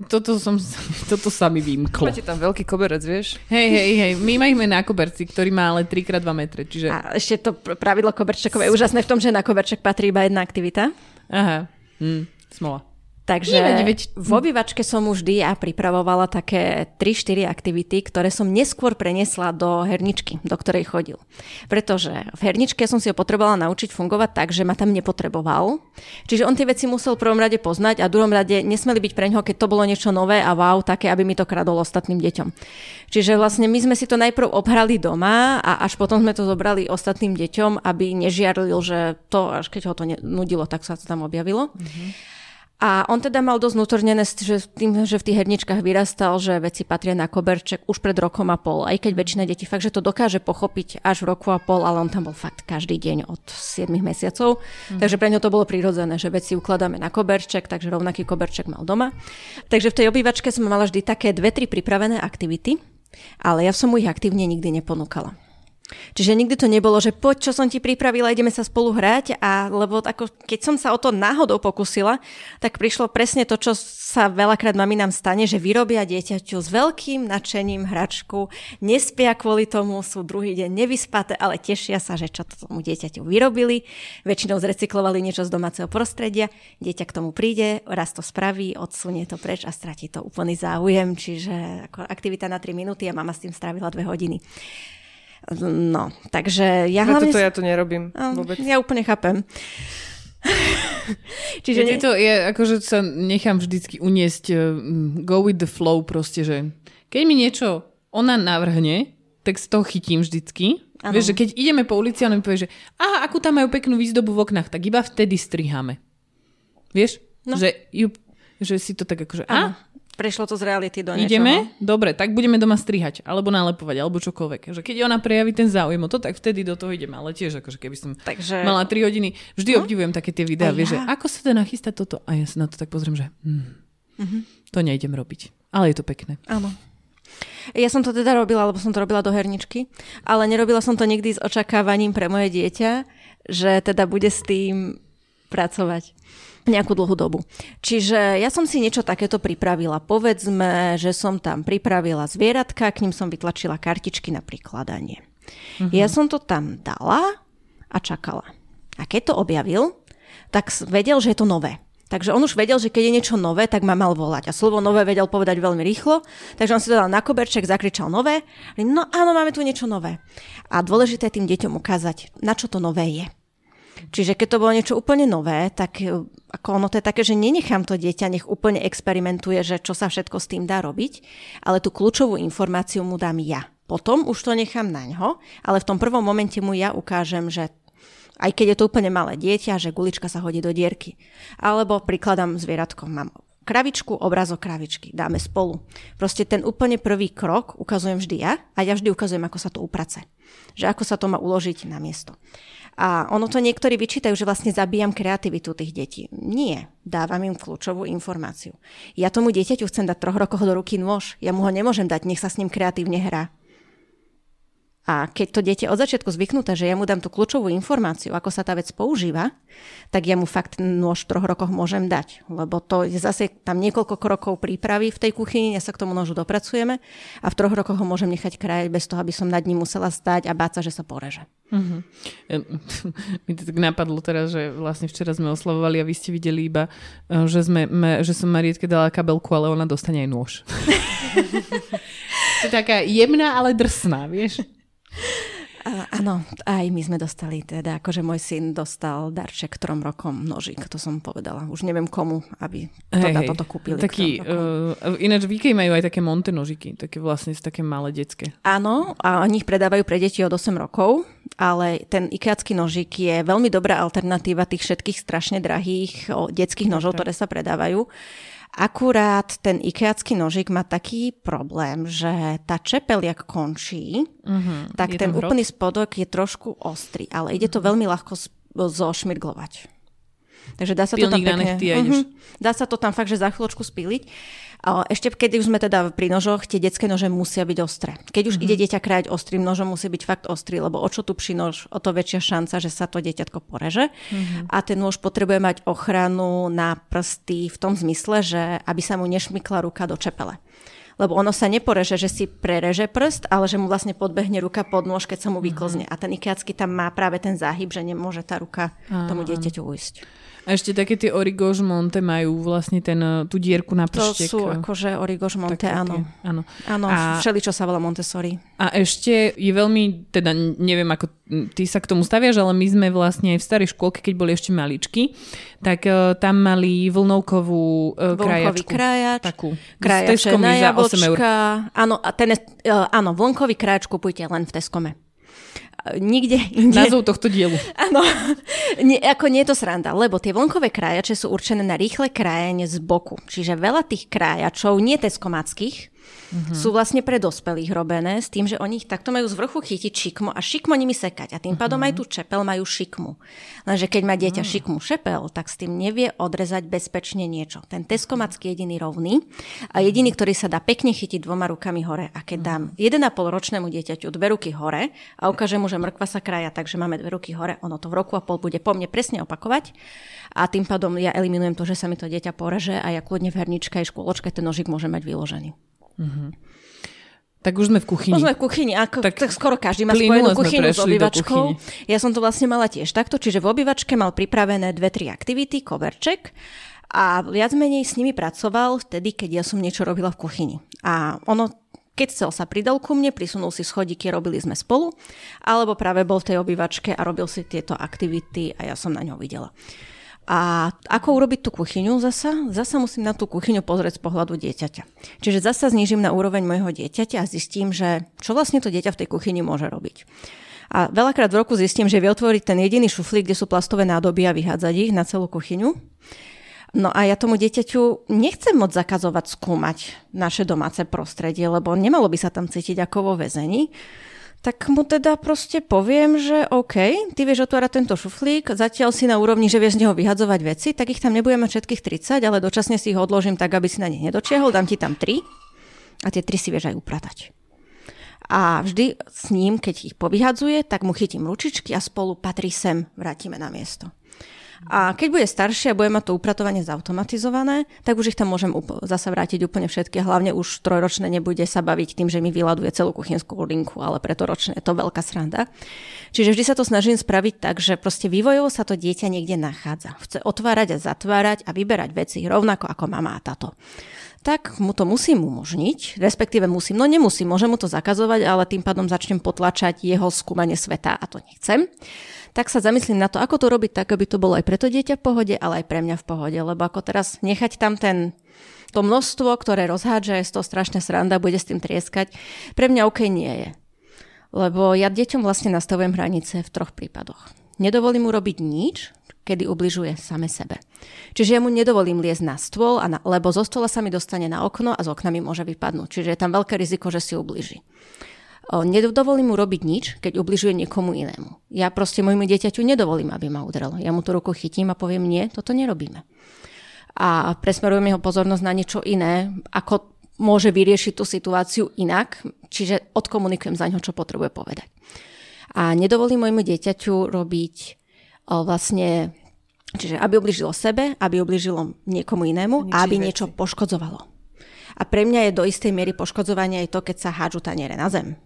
Speaker 2: toto, som, toto sa mi vymklo.
Speaker 1: Máte tam veľký koberec, vieš?
Speaker 2: Hej, hej, hej, my máme na koberci, ktorý má ale 3x2 metre, čiže...
Speaker 3: A ešte to pr- pravidlo koberčekové je úžasné v tom, že na koberček patrí iba jedna aktivita.
Speaker 2: Aha, hm, smola.
Speaker 3: Takže
Speaker 2: Nevadí, veď-
Speaker 3: v obývačke som už vždy ja pripravovala také 3-4 aktivity, ktoré som neskôr preniesla do herničky, do ktorej chodil. Pretože v herničke som si ho potrebovala naučiť fungovať tak, že ma tam nepotreboval. Čiže on tie veci musel v prvom rade poznať a v druhom rade nesmeli byť pre ňoho, keď to bolo niečo nové a wow, také, aby mi to kradol ostatným deťom. Čiže vlastne my sme si to najprv obhrali doma a až potom sme to zobrali ostatným deťom, aby nežiarlil, že to, až keď ho to nudilo, tak sa to tam objavilo. A on teda mal dosť vnútornené, že tým, že v tých herničkách vyrastal, že veci patria na koberček už pred rokom a pol. Aj keď väčšina detí fakt, že to dokáže pochopiť až v roku a pol, ale on tam bol fakt každý deň od 7 mesiacov. Mm. Takže pre ňo to bolo prirodzené, že veci ukladáme na koberček, takže rovnaký koberček mal doma. Takže v tej obývačke som mala vždy také dve, tri pripravené aktivity, ale ja som mu ich aktívne nikdy neponúkala. Čiže nikdy to nebolo, že poď, čo som ti pripravila, ideme sa spolu hrať a lebo ako, keď som sa o to náhodou pokusila, tak prišlo presne to, čo sa veľakrát maminám stane, že vyrobia dieťaťu s veľkým nadšením hračku, nespia kvôli tomu, sú druhý deň nevyspaté, ale tešia sa, že čo to tomu dieťaťu vyrobili, väčšinou zrecyklovali niečo z domáceho prostredia, dieťa k tomu príde, raz to spraví, odsunie to preč a stratí to úplný záujem, čiže ako aktivita na 3 minúty a mama s tým strávila 2 hodiny. No, takže ja
Speaker 1: no,
Speaker 3: hlavne...
Speaker 1: toto ja to nerobím vôbec.
Speaker 3: Ja úplne chápem.
Speaker 2: Čiže ja to je, akože sa nechám vždycky uniesť uh, go with the flow proste, že keď mi niečo ona navrhne, tak z toho chytím vždycky. Ano. Vieš, že keď ideme po ulici a on mi povie, že aha, akú tam majú peknú výzdobu v oknách, tak iba vtedy striháme. Vieš? No. Že, ju, že si to tak akože, a
Speaker 3: Prešlo to z reality do niečoho.
Speaker 2: Ideme? Dobre, tak budeme doma strihať, alebo nalepovať, alebo čokoľvek. Že keď ona prejaví ten záujem o to, tak vtedy do toho ideme. Ale tiež, akože keby som Takže... mala 3 hodiny, vždy no? obdivujem také tie videá, vieš, ja? že ako sa dá nachystať toto? A ja sa na to tak pozriem, že hm, uh-huh. to nejdem robiť. Ale je to pekné.
Speaker 3: Áno. Ja som to teda robila, lebo som to robila do herničky, ale nerobila som to nikdy s očakávaním pre moje dieťa, že teda bude s tým pracovať nejakú dlhú dobu. Čiže ja som si niečo takéto pripravila. Povedzme, že som tam pripravila zvieratka, k ním som vytlačila kartičky na prikladanie. Uh-huh. Ja som to tam dala a čakala. A keď to objavil, tak vedel, že je to nové. Takže on už vedel, že keď je niečo nové, tak ma mal volať. A slovo nové vedel povedať veľmi rýchlo, takže on si to dal na koberček, zakričal nové. No áno, máme tu niečo nové. A dôležité tým deťom ukázať, na čo to nové je. Čiže keď to bolo niečo úplne nové, tak e, ako ono to je také, že nenechám to dieťa, nech úplne experimentuje, že čo sa všetko s tým dá robiť, ale tú kľúčovú informáciu mu dám ja. Potom už to nechám na ňo, ale v tom prvom momente mu ja ukážem, že aj keď je to úplne malé dieťa, že gulička sa hodí do dierky. Alebo prikladám zvieratko, mám kravičku, obrazok kravičky, dáme spolu. Proste ten úplne prvý krok ukazujem vždy ja a ja vždy ukazujem, ako sa to uprace. Že ako sa to má uložiť na miesto. A ono to niektorí vyčítajú, že vlastne zabíjam kreativitu tých detí. Nie, dávam im kľúčovú informáciu. Ja tomu dieťaťu chcem dať troch rokov do ruky nôž. Ja mu ho nemôžem dať, nech sa s ním kreatívne hrá. A keď to dieťa od začiatku zvyknuté, že ja mu dám tú kľúčovú informáciu, ako sa tá vec používa, tak ja mu fakt nôž v troch rokoch môžem dať. Lebo to je zase tam niekoľko krokov prípravy v tej kuchyni, ja sa k tomu nožu dopracujeme a v troch rokoch ho môžem nechať krajať bez toho, aby som nad ním musela stať a báť sa, že sa poreže. Uh-huh.
Speaker 2: Mi to tak napadlo teraz, že vlastne včera sme oslavovali a vy ste videli iba, eh, že, sme, že som Marietke dala kabelku, ale ona dostane aj nôž. to je taká jemná, ale drsná, vieš?
Speaker 3: Áno, aj my sme dostali, teda akože môj syn dostal darček trom rokom nožík, to som povedala. Už neviem komu, aby teda hey, toto kúpili.
Speaker 2: Taký, uh, ináč v majú aj také monte nožiky, také vlastne také malé detské.
Speaker 3: Áno, a oni ich predávajú pre deti od 8 rokov, ale ten ikeacký nožík je veľmi dobrá alternatíva tých všetkých strašne drahých detských nožov, ktoré sa predávajú. Akurát ten ikeacký nožik má taký problém, že tá čepel, jak končí, uh-huh. tak je ten úplný spodok je trošku ostrý, ale ide to uh-huh. veľmi ľahko zošmirglovať. Takže dá sa to tam pekne, uh-huh, dá sa to tam fakt, že za chvíľočku spíliť. Ešte keď už sme teda pri nožoch, tie detské nože musia byť ostré. Keď už mm-hmm. ide dieťa krájať ostrým nožom, musí byť fakt ostrý, lebo o čo tu pri nož, o to väčšia šanca, že sa to dieťatko poreže. Mm-hmm. A ten nôž potrebuje mať ochranu na prsty v tom zmysle, že aby sa mu nešmykla ruka do čepele lebo ono sa neporeže, že si prereže prst, ale že mu vlastne podbehne ruka pod nôž, keď sa mu vyklzne. Mm-hmm. A ten ikeacký tam má práve ten záhyb, že nemôže tá ruka tomu dieťaťu ujsť.
Speaker 2: A ešte také tie Origož Monte majú vlastne ten, eh, tú dierku na prštek.
Speaker 3: To sú akože Origož Monte, také áno. Tie, áno. Áno, a, všeli, čo sa volá Montessori.
Speaker 2: A ešte je veľmi, teda neviem, ako ty sa k tomu staviaš, ale my sme vlastne v starej škôlke, keď boli ešte maličky, tak uh, tam mali vlnovkovú uh,
Speaker 3: Vlnkový
Speaker 2: krajačku.
Speaker 3: krajač.
Speaker 2: Takú.
Speaker 3: Krajač na jablčka. Áno, a ten, uh, áno, vlnkový krajač kupujte len v Teskome. Nikde inde...
Speaker 5: Názov tohto dielu.
Speaker 3: Áno, nie, ako nie je to sranda, lebo tie vlnkové krájače sú určené na rýchle krájanie z boku. Čiže veľa tých krájačov, nie teskomackých, mm-hmm. sú vlastne pre dospelých robené s tým, že oni ich takto majú z vrchu chytiť šikmo a šikmo nimi sekať. A tým pádom mm-hmm. aj tú čepel majú šikmu. Lenže keď má dieťa mm-hmm. šikmu šepel, tak s tým nevie odrezať bezpečne niečo. Ten teskomacký jediný rovný a jediný, ktorý sa dá pekne chytiť dvoma rukami hore. A keď dám 1,5 ročnému dieťaťu dve ruky hore a ukážem mu, že mrkva sa kraja, takže máme dve ruky hore, ono to v roku a pol bude po mne presne opakovať a tým pádom ja eliminujem to, že sa mi to dieťa poreže a ja kľudne v herničke aj škôločke ten nožik môže mať vyložený.
Speaker 5: Uh-huh. Tak už sme v kuchyni.
Speaker 3: Už sme v kuchyni, ako, tak, tak skoro každý má spojenú kuchynu s obývačkou. Ja som to vlastne mala tiež takto, čiže v obývačke mal pripravené dve, tri aktivity, koverček a viac menej s nimi pracoval vtedy, keď ja som niečo robila v kuchyni. A ono, keď chcel sa pridal ku mne, prisunul si schodíky, robili sme spolu, alebo práve bol v tej obývačke a robil si tieto aktivity a ja som na ňo videla. A ako urobiť tú kuchyňu zasa? Zasa musím na tú kuchyňu pozrieť z pohľadu dieťaťa. Čiže zasa znižím na úroveň môjho dieťaťa a zistím, že čo vlastne to dieťa v tej kuchyni môže robiť. A veľakrát v roku zistím, že vie otvoriť ten jediný šuflík, kde sú plastové nádoby a vyhádzať ich na celú kuchyňu. No a ja tomu dieťaťu nechcem moc zakazovať skúmať naše domáce prostredie, lebo nemalo by sa tam cítiť ako vo väzení tak mu teda proste poviem, že OK, ty vieš otvárať tento šuflík, zatiaľ si na úrovni, že vieš z neho vyhadzovať veci, tak ich tam nebudeme všetkých 30, ale dočasne si ich odložím tak, aby si na nich nedočiahol, dám ti tam 3 a tie 3 si vieš aj upratať. A vždy s ním, keď ich povyhadzuje, tak mu chytím ručičky a spolu patrí sem, vrátime na miesto. A keď bude staršia a bude mať to upratovanie zautomatizované, tak už ich tam môžem up- zasa vrátiť úplne všetky. Hlavne už trojročné nebude sa baviť tým, že mi vyladuje celú kuchynskú linku, ale preto ročné je to veľká sranda. Čiže vždy sa to snažím spraviť tak, že proste vývojovo sa to dieťa niekde nachádza. Chce otvárať a zatvárať a vyberať veci rovnako ako mama a tato tak mu to musím umožniť, respektíve musím, no nemusím, môžem mu to zakazovať, ale tým pádom začnem potlačať jeho skúmanie sveta a to nechcem tak sa zamyslím na to, ako to robiť tak, aby to bolo aj pre to dieťa v pohode, ale aj pre mňa v pohode. Lebo ako teraz nechať tam ten, to množstvo, ktoré rozhádže, je to strašne sranda, bude s tým trieskať, pre mňa OK nie je. Lebo ja deťom vlastne nastavujem hranice v troch prípadoch. Nedovolím mu robiť nič, kedy ubližuje same sebe. Čiže ja mu nedovolím liesť na stôl, a na, lebo zo stola sa mi dostane na okno a z okna mi môže vypadnúť. Čiže je tam veľké riziko, že si ubliží. Nedovolím mu robiť nič, keď ubližuje niekomu inému. Ja proste môjmu dieťaťu nedovolím, aby ma udrel. Ja mu tú ruku chytím a poviem, nie, toto nerobíme. A presmerujem jeho pozornosť na niečo iné, ako môže vyriešiť tú situáciu inak, čiže odkomunikujem za ňo, čo potrebuje povedať. A nedovolím môjmu dieťaťu robiť o, vlastne, čiže aby ubližilo sebe, aby ubližilo niekomu inému a aby veci. niečo poškodzovalo. A pre mňa je do istej miery poškodzovanie aj to, keď sa hádžu taniere na zem.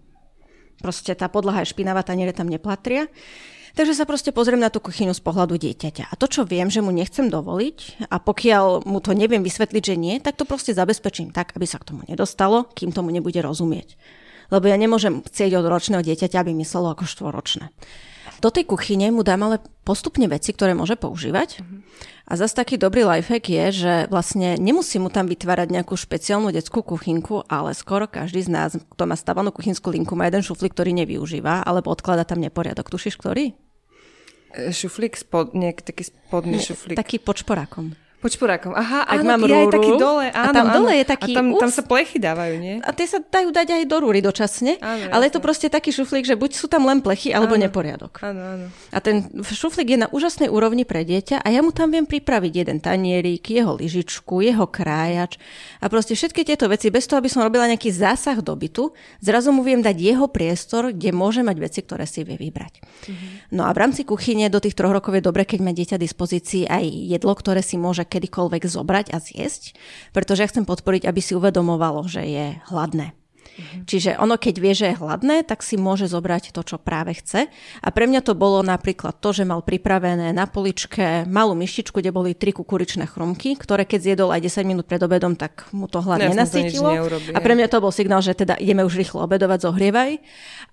Speaker 3: Proste tá podlaha je špinavá, taniere tam neplatria. Takže sa proste pozriem na tú kuchyňu z pohľadu dieťaťa. A to, čo viem, že mu nechcem dovoliť, a pokiaľ mu to neviem vysvetliť, že nie, tak to proste zabezpečím tak, aby sa k tomu nedostalo, kým tomu nebude rozumieť. Lebo ja nemôžem chcieť od ročného dieťaťa, aby myslelo ako štvoročné. Do tej kuchyne mu dám ale postupne veci, ktoré môže používať. A zase taký dobrý lifehack je, že vlastne nemusí mu tam vytvárať nejakú špeciálnu detskú kuchynku, ale skoro každý z nás, kto má stavanú kuchynskú linku, má jeden šuflík, ktorý nevyužíva, alebo odklada tam neporiadok. Tušíš, ktorý?
Speaker 1: E, šuflík, spod, nejak taký spodný šuflík.
Speaker 3: Taký pod šporákom.
Speaker 1: Pod šporákom. Aha,
Speaker 3: Ak
Speaker 1: áno,
Speaker 3: mám rúru,
Speaker 1: aj taký dole. Áno,
Speaker 3: a tam
Speaker 1: áno.
Speaker 3: dole je taký
Speaker 1: A tam, tam sa plechy dávajú, nie?
Speaker 3: A tie sa dajú dať aj do rúry dočasne,
Speaker 1: Áno,
Speaker 3: ale je to
Speaker 1: jasne.
Speaker 3: proste taký šuflík, že buď sú tam len plechy, alebo
Speaker 1: Áno.
Speaker 3: neporiadok.
Speaker 1: Áno, áno.
Speaker 3: A ten šuflík je na úžasnej úrovni pre dieťa a ja mu tam viem pripraviť jeden tanierik, jeho lyžičku, jeho krájač a proste všetky tieto veci, bez toho, aby som robila nejaký zásah do bytu, zrazu mu viem dať jeho priestor, kde môže mať veci, ktoré si vie vybrať. No a v rámci kuchyne do tých troch rokov je dobre, keď má dieťa dispozícii aj jedlo, ktoré si môže kedykoľvek zobrať a zjesť, pretože ja chcem podporiť, aby si uvedomovalo, že je hladné. Čiže ono, keď vie, že je hladné, tak si môže zobrať to, čo práve chce. A pre mňa to bolo napríklad to, že mal pripravené na poličke malú myštičku, kde boli tri kukuričné chrumky, ktoré keď zjedol aj 10 minút pred obedom, tak mu to hlad nenasítilo.
Speaker 1: neurobí,
Speaker 3: A pre mňa to bol signál, že teda ideme už rýchlo obedovať, zohrievaj.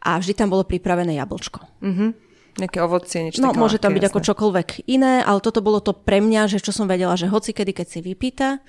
Speaker 3: A vždy tam bolo pripravené jablčko.
Speaker 1: Nejaké ovocie, niečo
Speaker 3: No,
Speaker 1: také
Speaker 3: môže tam byť ako
Speaker 1: jasné.
Speaker 3: čokoľvek iné, ale toto bolo to pre mňa, že čo som vedela, že hoci kedy, keď si vypýta,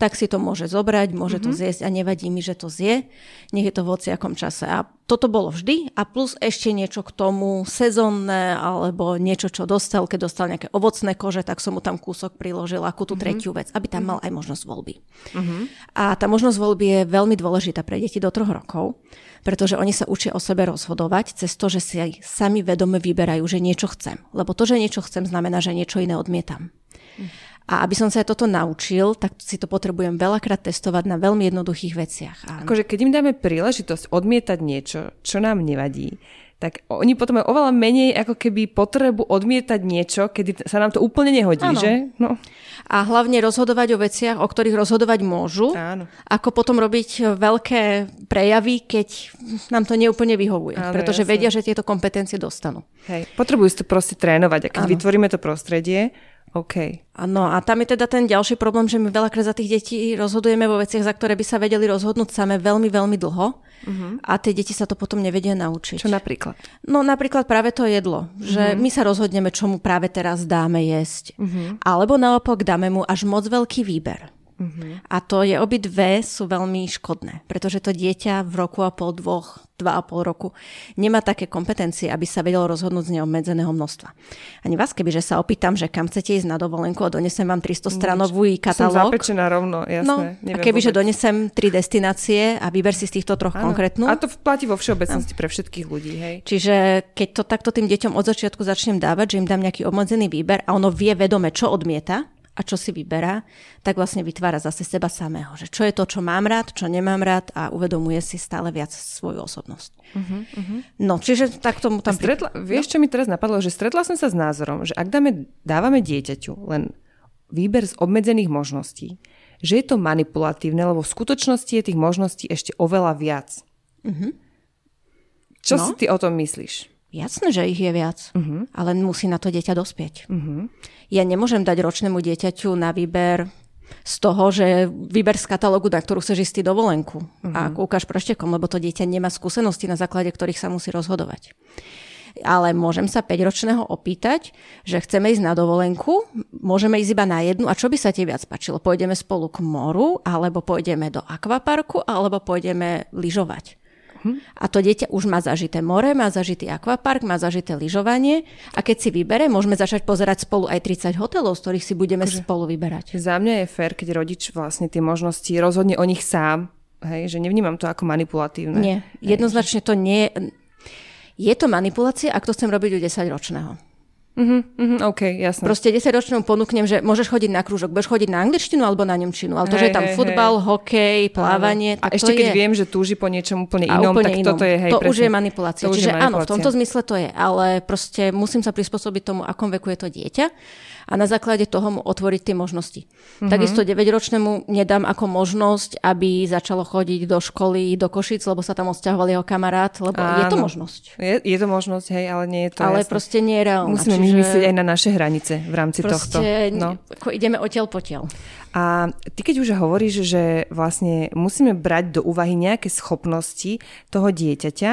Speaker 3: tak si to môže zobrať, môže mm-hmm. to zjesť a nevadí mi, že to zje. Nech je to v hociakom čase. A toto bolo vždy a plus ešte niečo k tomu sezónne alebo niečo, čo dostal, keď dostal nejaké ovocné kože, tak som mu tam kúsok priložila ako tú mm-hmm. tretiu vec, aby tam mm-hmm. mal aj možnosť voľby. Mm-hmm. A tá možnosť voľby je veľmi dôležitá pre deti do troch rokov, pretože oni sa učia o sebe rozhodovať cez to, že si aj sami vedome vyberajú, že niečo chcem. Lebo to, že niečo chcem, znamená, že niečo iné odmietam. Mm. A aby som sa toto naučil, tak si to potrebujem veľakrát testovať na veľmi jednoduchých veciach.
Speaker 1: Áno. Akože keď im dáme príležitosť odmietať niečo, čo nám nevadí, tak oni potom majú oveľa menej ako keby potrebu odmietať niečo, kedy sa nám to úplne nehodí, Áno. že? No.
Speaker 3: A hlavne rozhodovať o veciach, o ktorých rozhodovať môžu. Áno. Ako potom robiť veľké prejavy, keď nám to neúplne vyhovuje. Áno, pretože jasne. vedia, že tieto kompetencie dostanú.
Speaker 1: Hej. Potrebujú si to proste trénovať. A keď Áno. vytvoríme to prostredie, OK.
Speaker 3: No a tam je teda ten ďalší problém, že my veľakrát za tých detí rozhodujeme vo veciach, za ktoré by sa vedeli rozhodnúť same veľmi, veľmi dlho uh-huh. a tie deti sa to potom nevedia naučiť.
Speaker 1: Čo napríklad?
Speaker 3: No napríklad práve to jedlo, že uh-huh. my sa rozhodneme, čo mu práve teraz dáme jesť. Uh-huh. Alebo naopak dáme mu až moc veľký výber. Uh-huh. A to je obidve sú veľmi škodné, pretože to dieťa v roku a pol, dvoch, dva a pol roku nemá také kompetencie, aby sa vedelo rozhodnúť z neobmedzeného množstva. Ani vás, keby že sa opýtam, že kam chcete ísť na dovolenku a donesem vám 300 stranový katalóg.
Speaker 1: Som zapečená rovno, jasné.
Speaker 3: No, a keby, že donesem tri destinácie a vyber si z týchto troch ano. konkrétnu.
Speaker 1: A to platí vo všeobecnosti ano. pre všetkých ľudí. Hej.
Speaker 3: Čiže keď to takto tým deťom od začiatku začnem dávať, že im dám nejaký obmedzený výber a ono vie vedome, čo odmieta, a čo si vyberá, tak vlastne vytvára zase seba samého. Že čo je to, čo mám rád, čo nemám rád a uvedomuje si stále viac svoju osobnosť. Uh-huh, uh-huh. No, čiže tak tomu tam...
Speaker 1: Stretla, vieš, čo mi teraz napadlo? Že stretla som sa s názorom, že ak dáme, dávame dieťaťu len výber z obmedzených možností, že je to manipulatívne, lebo v skutočnosti je tých možností ešte oveľa viac. Uh-huh. Čo no? si ty o tom myslíš?
Speaker 3: Jasné, že ich je viac, uh-huh. ale musí na to dieťa dospieť. Uh-huh. Ja nemôžem dať ročnému dieťaťu na výber z toho, že vyber z katalógu, na ktorú chceš ísť dovolenku uh-huh. a kúkaš prštekom, lebo to dieťa nemá skúsenosti, na základe ktorých sa musí rozhodovať. Ale môžem sa 5-ročného opýtať, že chceme ísť na dovolenku, môžeme ísť iba na jednu a čo by sa ti viac páčilo? Pôjdeme spolu k moru, alebo pôjdeme do akvaparku, alebo pôjdeme lyžovať. A to dieťa už má zažité more, má zažitý akvapark, má zažité lyžovanie a keď si vybere, môžeme začať pozerať spolu aj 30 hotelov, z ktorých si budeme Akože, spolu vyberať.
Speaker 1: Za mňa je fér, keď rodič vlastne tie možnosti rozhodne o nich sám, hej, že nevnímam to ako manipulatívne.
Speaker 3: Nie, jednoznačne to nie je to manipulácia, ak to chcem robiť u 10-ročného.
Speaker 1: Uh-huh, uh-huh, OK, jasné.
Speaker 3: Proste 10 ročnému ponúknem, že môžeš chodiť na krúžok, budeš chodiť na angličtinu alebo na nemčinu, ale to, hey, že je tam hey, futbal, hey. hokej, plávanie,
Speaker 1: A ešte keď
Speaker 3: je...
Speaker 1: viem, že túži po niečom úplne inom, úplne tak inom. toto je hej,
Speaker 3: To presne. už je manipulácia. To Čiže je manipulácia. áno, v tomto zmysle to je, ale proste musím sa prispôsobiť tomu, akom veku je to dieťa a na základe toho mu otvoriť tie možnosti. Mm-hmm. Takisto 9-ročnému nedám ako možnosť, aby začalo chodiť do školy, do Košic, lebo sa tam odsťahoval jeho kamarát, lebo Áno. je to možnosť.
Speaker 1: Je, je to možnosť, hej, ale nie je to
Speaker 3: Ale
Speaker 1: jasné.
Speaker 3: proste nie je reálna.
Speaker 1: Musíme čiže... myslieť aj na naše hranice v rámci
Speaker 3: proste,
Speaker 1: tohto.
Speaker 3: No. Ideme odtiaľ potiaľ.
Speaker 1: A ty keď už hovoríš, že vlastne musíme brať do úvahy nejaké schopnosti toho dieťaťa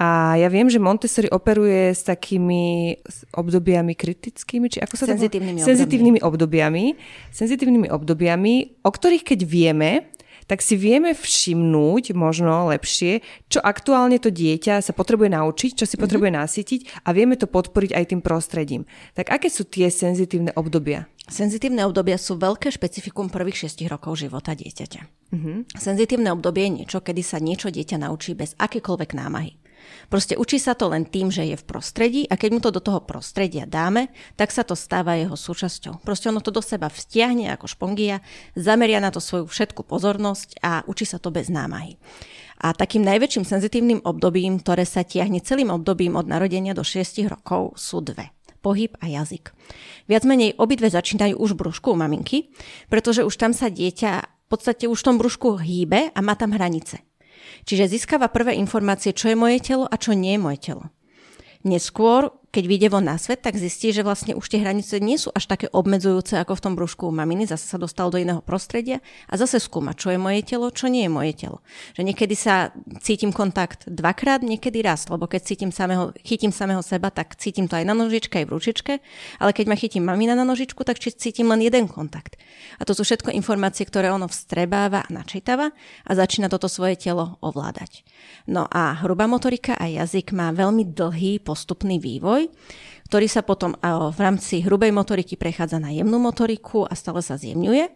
Speaker 1: a ja viem, že Montessori operuje s takými obdobiami kritickými, či ako sa
Speaker 3: Senzitívnymi,
Speaker 1: to... Senzitívnymi obdobiami. Senzitívnymi obdobiami, o ktorých keď vieme, tak si vieme všimnúť možno lepšie, čo aktuálne to dieťa sa potrebuje naučiť, čo si mm-hmm. potrebuje nasytiť a vieme to podporiť aj tým prostredím. Tak aké sú tie senzitívne obdobia?
Speaker 3: Senzitívne obdobia sú veľké špecifikum prvých 6 rokov života dieťaťa. Mm-hmm. Senzitívne obdobie je niečo, kedy sa niečo dieťa naučí bez akékoľvek námahy. Proste učí sa to len tým, že je v prostredí a keď mu to do toho prostredia dáme, tak sa to stáva jeho súčasťou. Proste ono to do seba vstiahne ako špongia, zameria na to svoju všetku pozornosť a učí sa to bez námahy. A takým najväčším senzitívnym obdobím, ktoré sa tiahne celým obdobím od narodenia do 6 rokov, sú dve pohyb a jazyk. Viac menej obidve začínajú už v brúšku maminky, pretože už tam sa dieťa v podstate už v tom brúšku hýbe a má tam hranice. Čiže získava prvé informácie, čo je moje telo a čo nie je moje telo. Neskôr keď vyjde von na svet, tak zistí, že vlastne už tie hranice nie sú až také obmedzujúce ako v tom brúšku u maminy, zase sa dostal do iného prostredia a zase skúma, čo je moje telo, čo nie je moje telo. Že niekedy sa cítim kontakt dvakrát, niekedy raz, lebo keď cítim samého, chytím samého seba, tak cítim to aj na nožičke, aj v ručičke, ale keď ma chytím mamina na nožičku, tak cítim len jeden kontakt. A to sú všetko informácie, ktoré ono vstrebáva a načítava a začína toto svoje telo ovládať. No a hrubá motorika a jazyk má veľmi dlhý postupný vývoj, ktorý sa potom v rámci hrubej motoriky prechádza na jemnú motoriku a stále sa zjemňuje.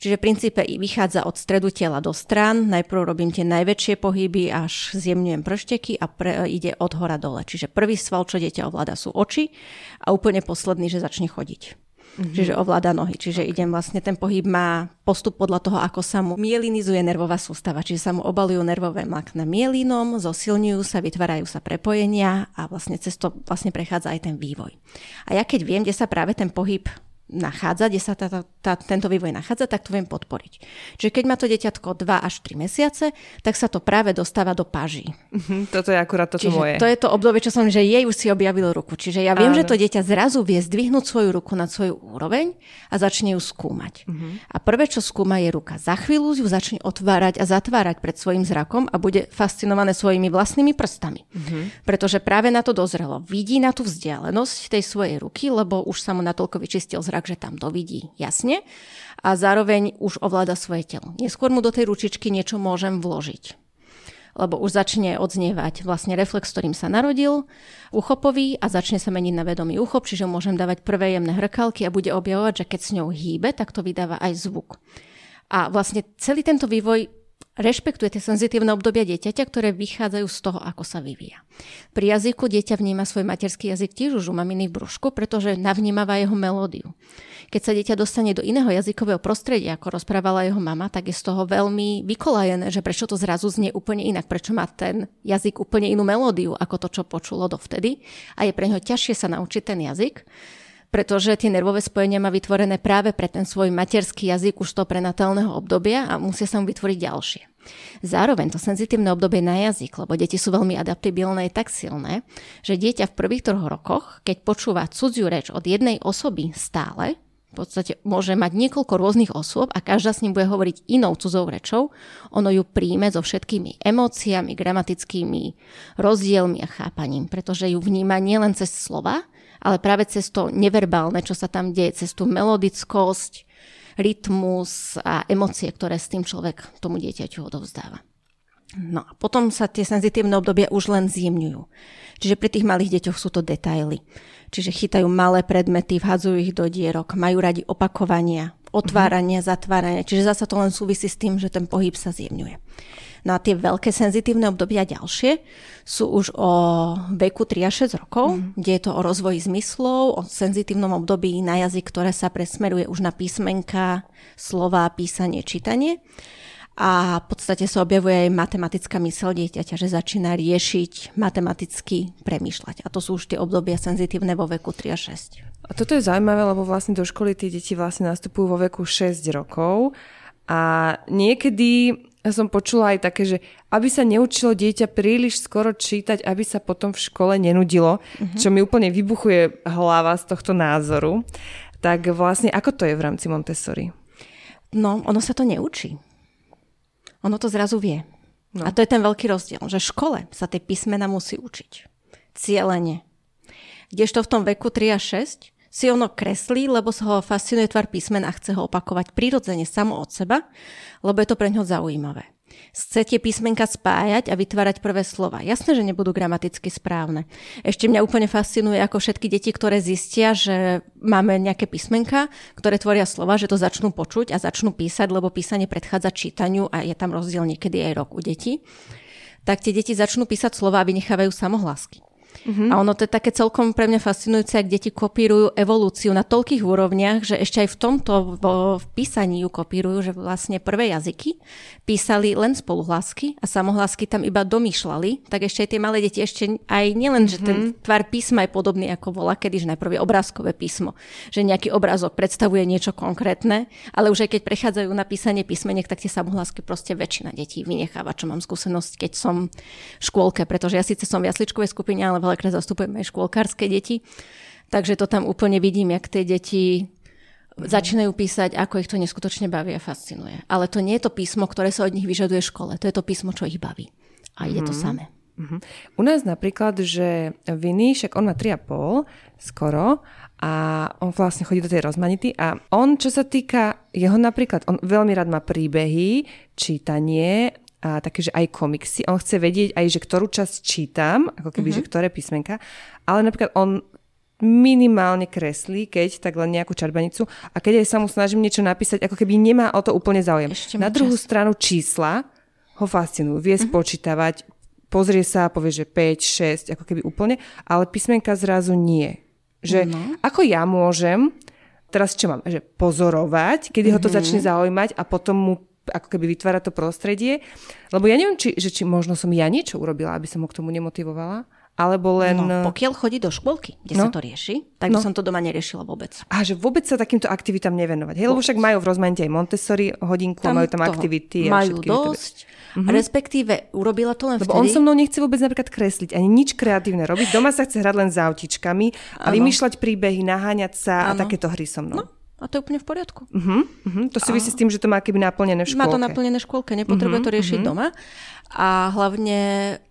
Speaker 3: Čiže v princípe vychádza od stredu tela do strán, najprv robím tie najväčšie pohyby, až zjemňujem pršteky a pre, ide od hora dole. Čiže prvý sval, čo dieťa ovláda, sú oči a úplne posledný, že začne chodiť. Mm-hmm. Čiže ovláda nohy. Čiže okay. idem vlastne, ten pohyb má postup podľa toho, ako sa mu mielinizuje nervová sústava. Čiže sa mu obalujú nervové mlakna mielínom, zosilňujú sa, vytvárajú sa prepojenia a vlastne cez to vlastne prechádza aj ten vývoj. A ja keď viem, kde sa práve ten pohyb nachádza, kde sa tá, tá, tá, tento vývoj nachádza, tak to viem podporiť. Čiže keď má to dieťatko 2 až 3 mesiace, tak sa to práve dostáva do paží.
Speaker 1: Uh-huh, toto je akurát toto
Speaker 3: Čiže
Speaker 1: moje.
Speaker 3: to je to obdobie, čo som, že jej už si objavilo ruku. Čiže ja viem, Áno. že to dieťa zrazu vie zdvihnúť svoju ruku na svoju úroveň a začne ju skúmať. Uh-huh. A prvé, čo skúma, je ruka. Za chvíľu ju začne otvárať a zatvárať pred svojim zrakom a bude fascinované svojimi vlastnými prstami. Uh-huh. Pretože práve na to dozrelo. Vidí na tú vzdialenosť tej svojej ruky, lebo už sa mu natoľko vyčistil zrak zrak, že tam dovidí jasne a zároveň už ovláda svoje telo. Neskôr mu do tej ručičky niečo môžem vložiť lebo už začne odznievať vlastne reflex, ktorým sa narodil, uchopový a začne sa meniť na vedomý uchop, čiže môžem dávať prvé jemné hrkalky a bude objavovať, že keď s ňou hýbe, tak to vydáva aj zvuk. A vlastne celý tento vývoj rešpektuje tie senzitívne obdobia dieťaťa, ktoré vychádzajú z toho, ako sa vyvíja. Pri jazyku dieťa vníma svoj materský jazyk tiež už u maminy v brúšku, pretože navnímava jeho melódiu. Keď sa dieťa dostane do iného jazykového prostredia, ako rozprávala jeho mama, tak je z toho veľmi vykolajené, že prečo to zrazu znie úplne inak, prečo má ten jazyk úplne inú melódiu, ako to, čo počulo dovtedy. A je pre neho ťažšie sa naučiť ten jazyk pretože tie nervové spojenia má vytvorené práve pre ten svoj materský jazyk už to prenatálneho obdobia a musia sa mu vytvoriť ďalšie. Zároveň to senzitívne obdobie na jazyk, lebo deti sú veľmi adaptibilné, je tak silné, že dieťa v prvých troch rokoch, keď počúva cudziu reč od jednej osoby stále, v podstate môže mať niekoľko rôznych osôb a každá s ním bude hovoriť inou cudzou rečou, ono ju príjme so všetkými emóciami, gramatickými rozdielmi a chápaním, pretože ju vníma nielen cez slova, ale práve cez to neverbálne, čo sa tam deje, cez tú melodickosť, rytmus a emócie, ktoré s tým človek tomu dieťaťu odovzdáva. No a potom sa tie senzitívne obdobia už len zjemňujú. Čiže pri tých malých deťoch sú to detaily. Čiže chytajú malé predmety, vhadzujú ich do dierok, majú radi opakovania, otváranie, mm-hmm. Čiže zase to len súvisí s tým, že ten pohyb sa zjemňuje. No a tie veľké senzitívne obdobia ďalšie sú už o veku 3 až 6 rokov, mm. kde je to o rozvoji zmyslov, o senzitívnom období na jazyk, ktoré sa presmeruje už na písmenka, slova, písanie, čítanie. A v podstate sa objavuje aj matematická mysel dieťaťa, že začína riešiť, matematicky premýšľať. A to sú už tie obdobia senzitívne vo veku 3 až 6.
Speaker 1: A toto je zaujímavé, lebo vlastne do školy tie deti vlastne nastupujú vo veku 6 rokov a niekedy som počula aj také, že aby sa neučilo dieťa príliš skoro čítať, aby sa potom v škole nenudilo, uh-huh. čo mi úplne vybuchuje hlava z tohto názoru. Tak vlastne ako to je v rámci Montessori?
Speaker 3: No, ono sa to neučí. Ono to zrazu vie. No. A to je ten veľký rozdiel, že v škole sa tie písmena musí učiť. Cielene. Kdežto v tom veku 3 a 6 si ono kreslí, lebo ho fascinuje tvar písmen a chce ho opakovať prirodzene samo od seba, lebo je to pre ňo zaujímavé. Chce tie písmenka spájať a vytvárať prvé slova. Jasné, že nebudú gramaticky správne. Ešte mňa úplne fascinuje, ako všetky deti, ktoré zistia, že máme nejaké písmenka, ktoré tvoria slova, že to začnú počuť a začnú písať, lebo písanie predchádza čítaniu a je tam rozdiel niekedy aj rok u detí tak tie deti začnú písať slova a vynechávajú samohlasky. Mm-hmm. A ono to je také celkom pre mňa fascinujúce, ak deti kopírujú evolúciu na toľkých úrovniach, že ešte aj v tomto vo, v písaní ju kopírujú, že vlastne prvé jazyky písali len spoluhlasky a samohlasky tam iba domýšľali, tak ešte aj tie malé deti ešte aj nielen, že ten mm-hmm. tvar písma je podobný ako volá, kedy, že najprv je obrázkové písmo, že nejaký obrázok predstavuje niečo konkrétne, ale už aj keď prechádzajú na písanie písmeniek, tak tie samohlasky proste väčšina detí vynecháva, čo mám skúsenosť, keď som v škôlke, pretože ja síce som v jasličkovej skupine, ale v veľakrát zastupujem aj škôlkárske deti, takže to tam úplne vidím, jak tie deti začínajú písať, ako ich to neskutočne baví a fascinuje. Ale to nie je to písmo, ktoré sa od nich vyžaduje v škole. To je to písmo, čo ich baví. A ide to samé.
Speaker 1: Uh-huh. U nás napríklad, že Viny, však on má 3,5 skoro a on vlastne chodí do tej rozmanity a on, čo sa týka jeho napríklad, on veľmi rád má príbehy, čítanie a také, že aj komiksy. On chce vedieť aj, že ktorú časť čítam, ako keby, uh-huh. že ktoré písmenka, ale napríklad on minimálne kreslí, keď tak len nejakú čarbanicu a keď aj sa mu snažím niečo napísať, ako keby nemá o to úplne záujem. Na druhú čas. stranu čísla ho fascinujú. Vie uh-huh. spočítavať, pozrie sa a povie, že 5, 6, ako keby úplne, ale písmenka zrazu nie. Že no. ako ja môžem, teraz čo mám, že pozorovať, kedy mm-hmm. ho to mhm. začne zaujímať a potom mu ako keby vytvára to prostredie. Lebo ja neviem, či, že či možno som ja niečo urobila, aby som ho k tomu nemotivovala alebo len...
Speaker 3: No, pokiaľ chodí do škôlky, kde no. sa to rieši, tak no. by som to doma neriešila vôbec.
Speaker 1: A že vôbec sa takýmto aktivitám nevenovať. Hej, lebo však majú v rozmanite aj Montessori hodinku tam a majú tam aktivity.
Speaker 3: Majú dosť. Mm-hmm. Respektíve urobila to len
Speaker 1: Lebo
Speaker 3: vtedy...
Speaker 1: on so mnou nechce vôbec napríklad kresliť, ani nič kreatívne robiť. Doma sa chce hrať len s autičkami a ano. vymýšľať príbehy, naháňať sa ano. a takéto hry so mnou. No.
Speaker 3: A to je úplne v poriadku.
Speaker 1: Uh-huh, uh-huh. To súvisí a... s tým, že to má keby naplnené v škôlke.
Speaker 3: Má to naplnené v škôlke, nepotrebuje uh-huh, to riešiť uh-huh. doma. A hlavne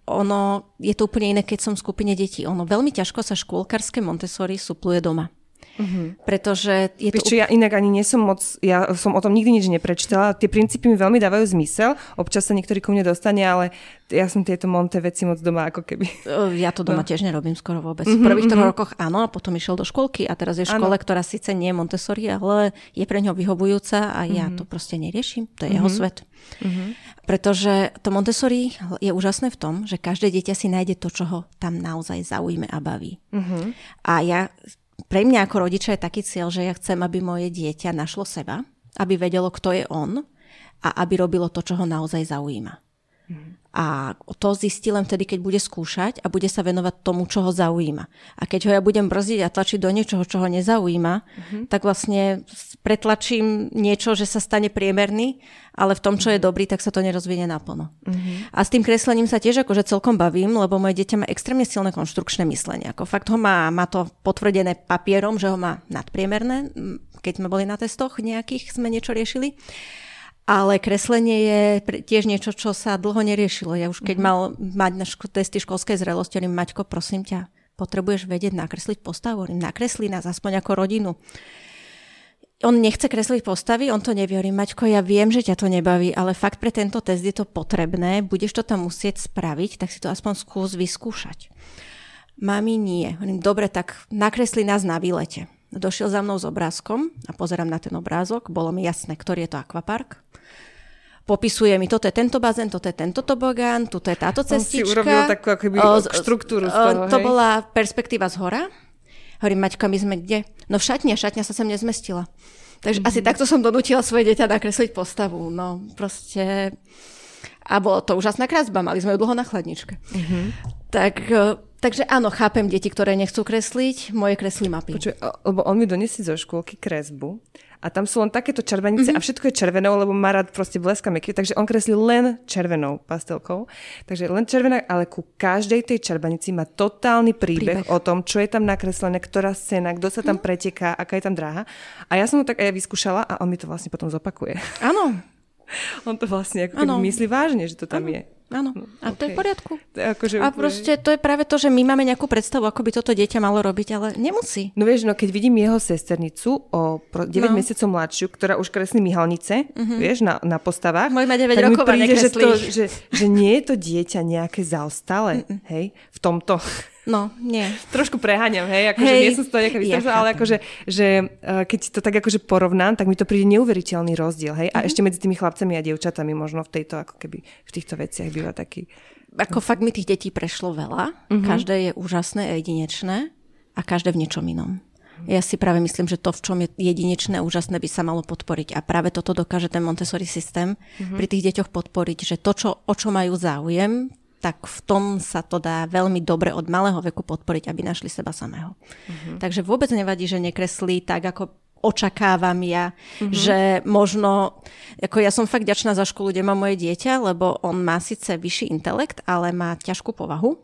Speaker 3: ono, je to úplne iné, keď som v skupine detí. Ono veľmi ťažko sa škôlkarské Montessori supluje doma. Mm-hmm. Pretože je
Speaker 1: Víš, to... čo, ja inak ani nie som moc, ja som o tom nikdy nič neprečítala. Tie princípy mi veľmi dávajú zmysel. Občas sa niektorý ku mne dostane, ale ja som tieto monte veci moc doma ako keby.
Speaker 3: Ja to doma no. tiež nerobím skoro vôbec. Mm-hmm, v prvých mm-hmm. rokoch áno, a potom išiel do školky a teraz je v škole, ano. ktorá síce nie je Montessori, ale je pre ňo vyhovujúca a mm-hmm. ja to proste neriešim. To je mm-hmm. jeho svet. Mm-hmm. Pretože to Montessori je úžasné v tom, že každé dieťa si nájde to, čo ho tam naozaj zaujíme a baví. Mm-hmm. A ja pre mňa ako rodiča je taký cieľ, že ja chcem, aby moje dieťa našlo seba, aby vedelo, kto je on a aby robilo to, čo ho naozaj zaujíma. Mm. A to zistí len vtedy, keď bude skúšať a bude sa venovať tomu, čo ho zaujíma. A keď ho ja budem brzdiť a tlačiť do niečoho, čo ho nezaujíma, mm-hmm. tak vlastne pretlačím niečo, že sa stane priemerný, ale v tom, čo je dobrý, tak sa to nerozvinie naplno. Mm-hmm. A s tým kreslením sa tiež akože celkom bavím, lebo moje dieťa má extrémne silné konštrukčné myslenie. Ako fakt ho má, má to potvrdené papierom, že ho má nadpriemerné. Keď sme boli na testoch nejakých, sme niečo riešili. Ale kreslenie je tiež niečo, čo sa dlho neriešilo. Ja už keď mm-hmm. mal mať na ško- testy školskej zrelosti, hovorím, Maťko, prosím ťa, potrebuješ vedieť nakresliť postavu. Hovorím, nakreslí nás aspoň ako rodinu. On nechce kresliť postavy, on to nevie. Hovorím, Maťko, ja viem, že ťa to nebaví, ale fakt pre tento test je to potrebné, budeš to tam musieť spraviť, tak si to aspoň skús vyskúšať. Mami nie. Hovorím, dobre, tak nakresli nás na výlete. Došiel za mnou s obrázkom a pozerám na ten obrázok. Bolo mi jasné, ktorý je to akvapark popisuje mi, toto je tento bazén, toto je tento tobogán, toto je táto cestička. On si
Speaker 1: urobil takú akoby o, štruktúru z toho,
Speaker 3: To hej? bola perspektíva z hora. Hovorím, Maťka, my sme kde? No v šatni a šatňa sa sem nezmestila. Takže mm-hmm. asi takto som donútila svoje dieťa nakresliť postavu. No proste... A bolo to úžasná kresba, mali sme ju dlho na chladničke. Mm-hmm. Tak, e, takže áno, chápem deti, ktoré nechcú kresliť, moje kreslí mapy.
Speaker 1: Počuj, lebo on mi donesie zo škôlky kresbu a tam sú len takéto červenice mm-hmm. a všetko je červenou, lebo má rád proste bleska meky, takže on kreslí len červenou pastelkou. Takže len červená, ale ku každej tej červenici má totálny príbeh, príbeh. o tom, čo je tam nakreslené, ktorá scéna, kto sa tam mm. preteká, aká je tam dráha. A ja som ho tak aj vyskúšala a on mi to vlastne potom zopakuje.
Speaker 3: Áno.
Speaker 1: on to vlastne ako myslí vážne, že to tam ano. je.
Speaker 3: Áno, no, a okay. to je v poriadku.
Speaker 1: Akože
Speaker 3: a proste to je práve to, že my máme nejakú predstavu, ako by toto dieťa malo robiť, ale nemusí.
Speaker 1: No vieš, no keď vidím jeho sesternicu o 9 no. mesiacov mladšiu, ktorá už kreslí myhalnice, uh-huh. vieš, na, na postavách.
Speaker 3: Môj má 9 rokov a
Speaker 1: príde, že, to, že, že nie je to dieťa nejaké zaostalé, uh-uh. hej, v tomto.
Speaker 3: No, nie.
Speaker 1: Trošku preháňam, hej, akože hej, nie som z toho nejaká ja ale akože, že uh, keď to tak akože porovnám, tak mi to príde neuveriteľný rozdiel, hej, a mm-hmm. ešte medzi tými chlapcami a dievčatami možno v tejto, ako keby v týchto veciach býva taký.
Speaker 3: Ako fakt mi tých detí prešlo veľa, mm-hmm. každé je úžasné a jedinečné a každé v niečom inom. Ja si práve myslím, že to, v čom je jedinečné úžasné, by sa malo podporiť. A práve toto dokáže ten Montessori systém mm-hmm. pri tých deťoch podporiť, že to, čo, o čo majú záujem, tak v tom sa to dá veľmi dobre od malého veku podporiť, aby našli seba samého. Uh-huh. Takže vôbec nevadí, že nekreslí tak, ako očakávam ja, mm-hmm. že možno, ako ja som fakt ďačná za školu, kde má moje dieťa, lebo on má síce vyšší intelekt, ale má ťažkú povahu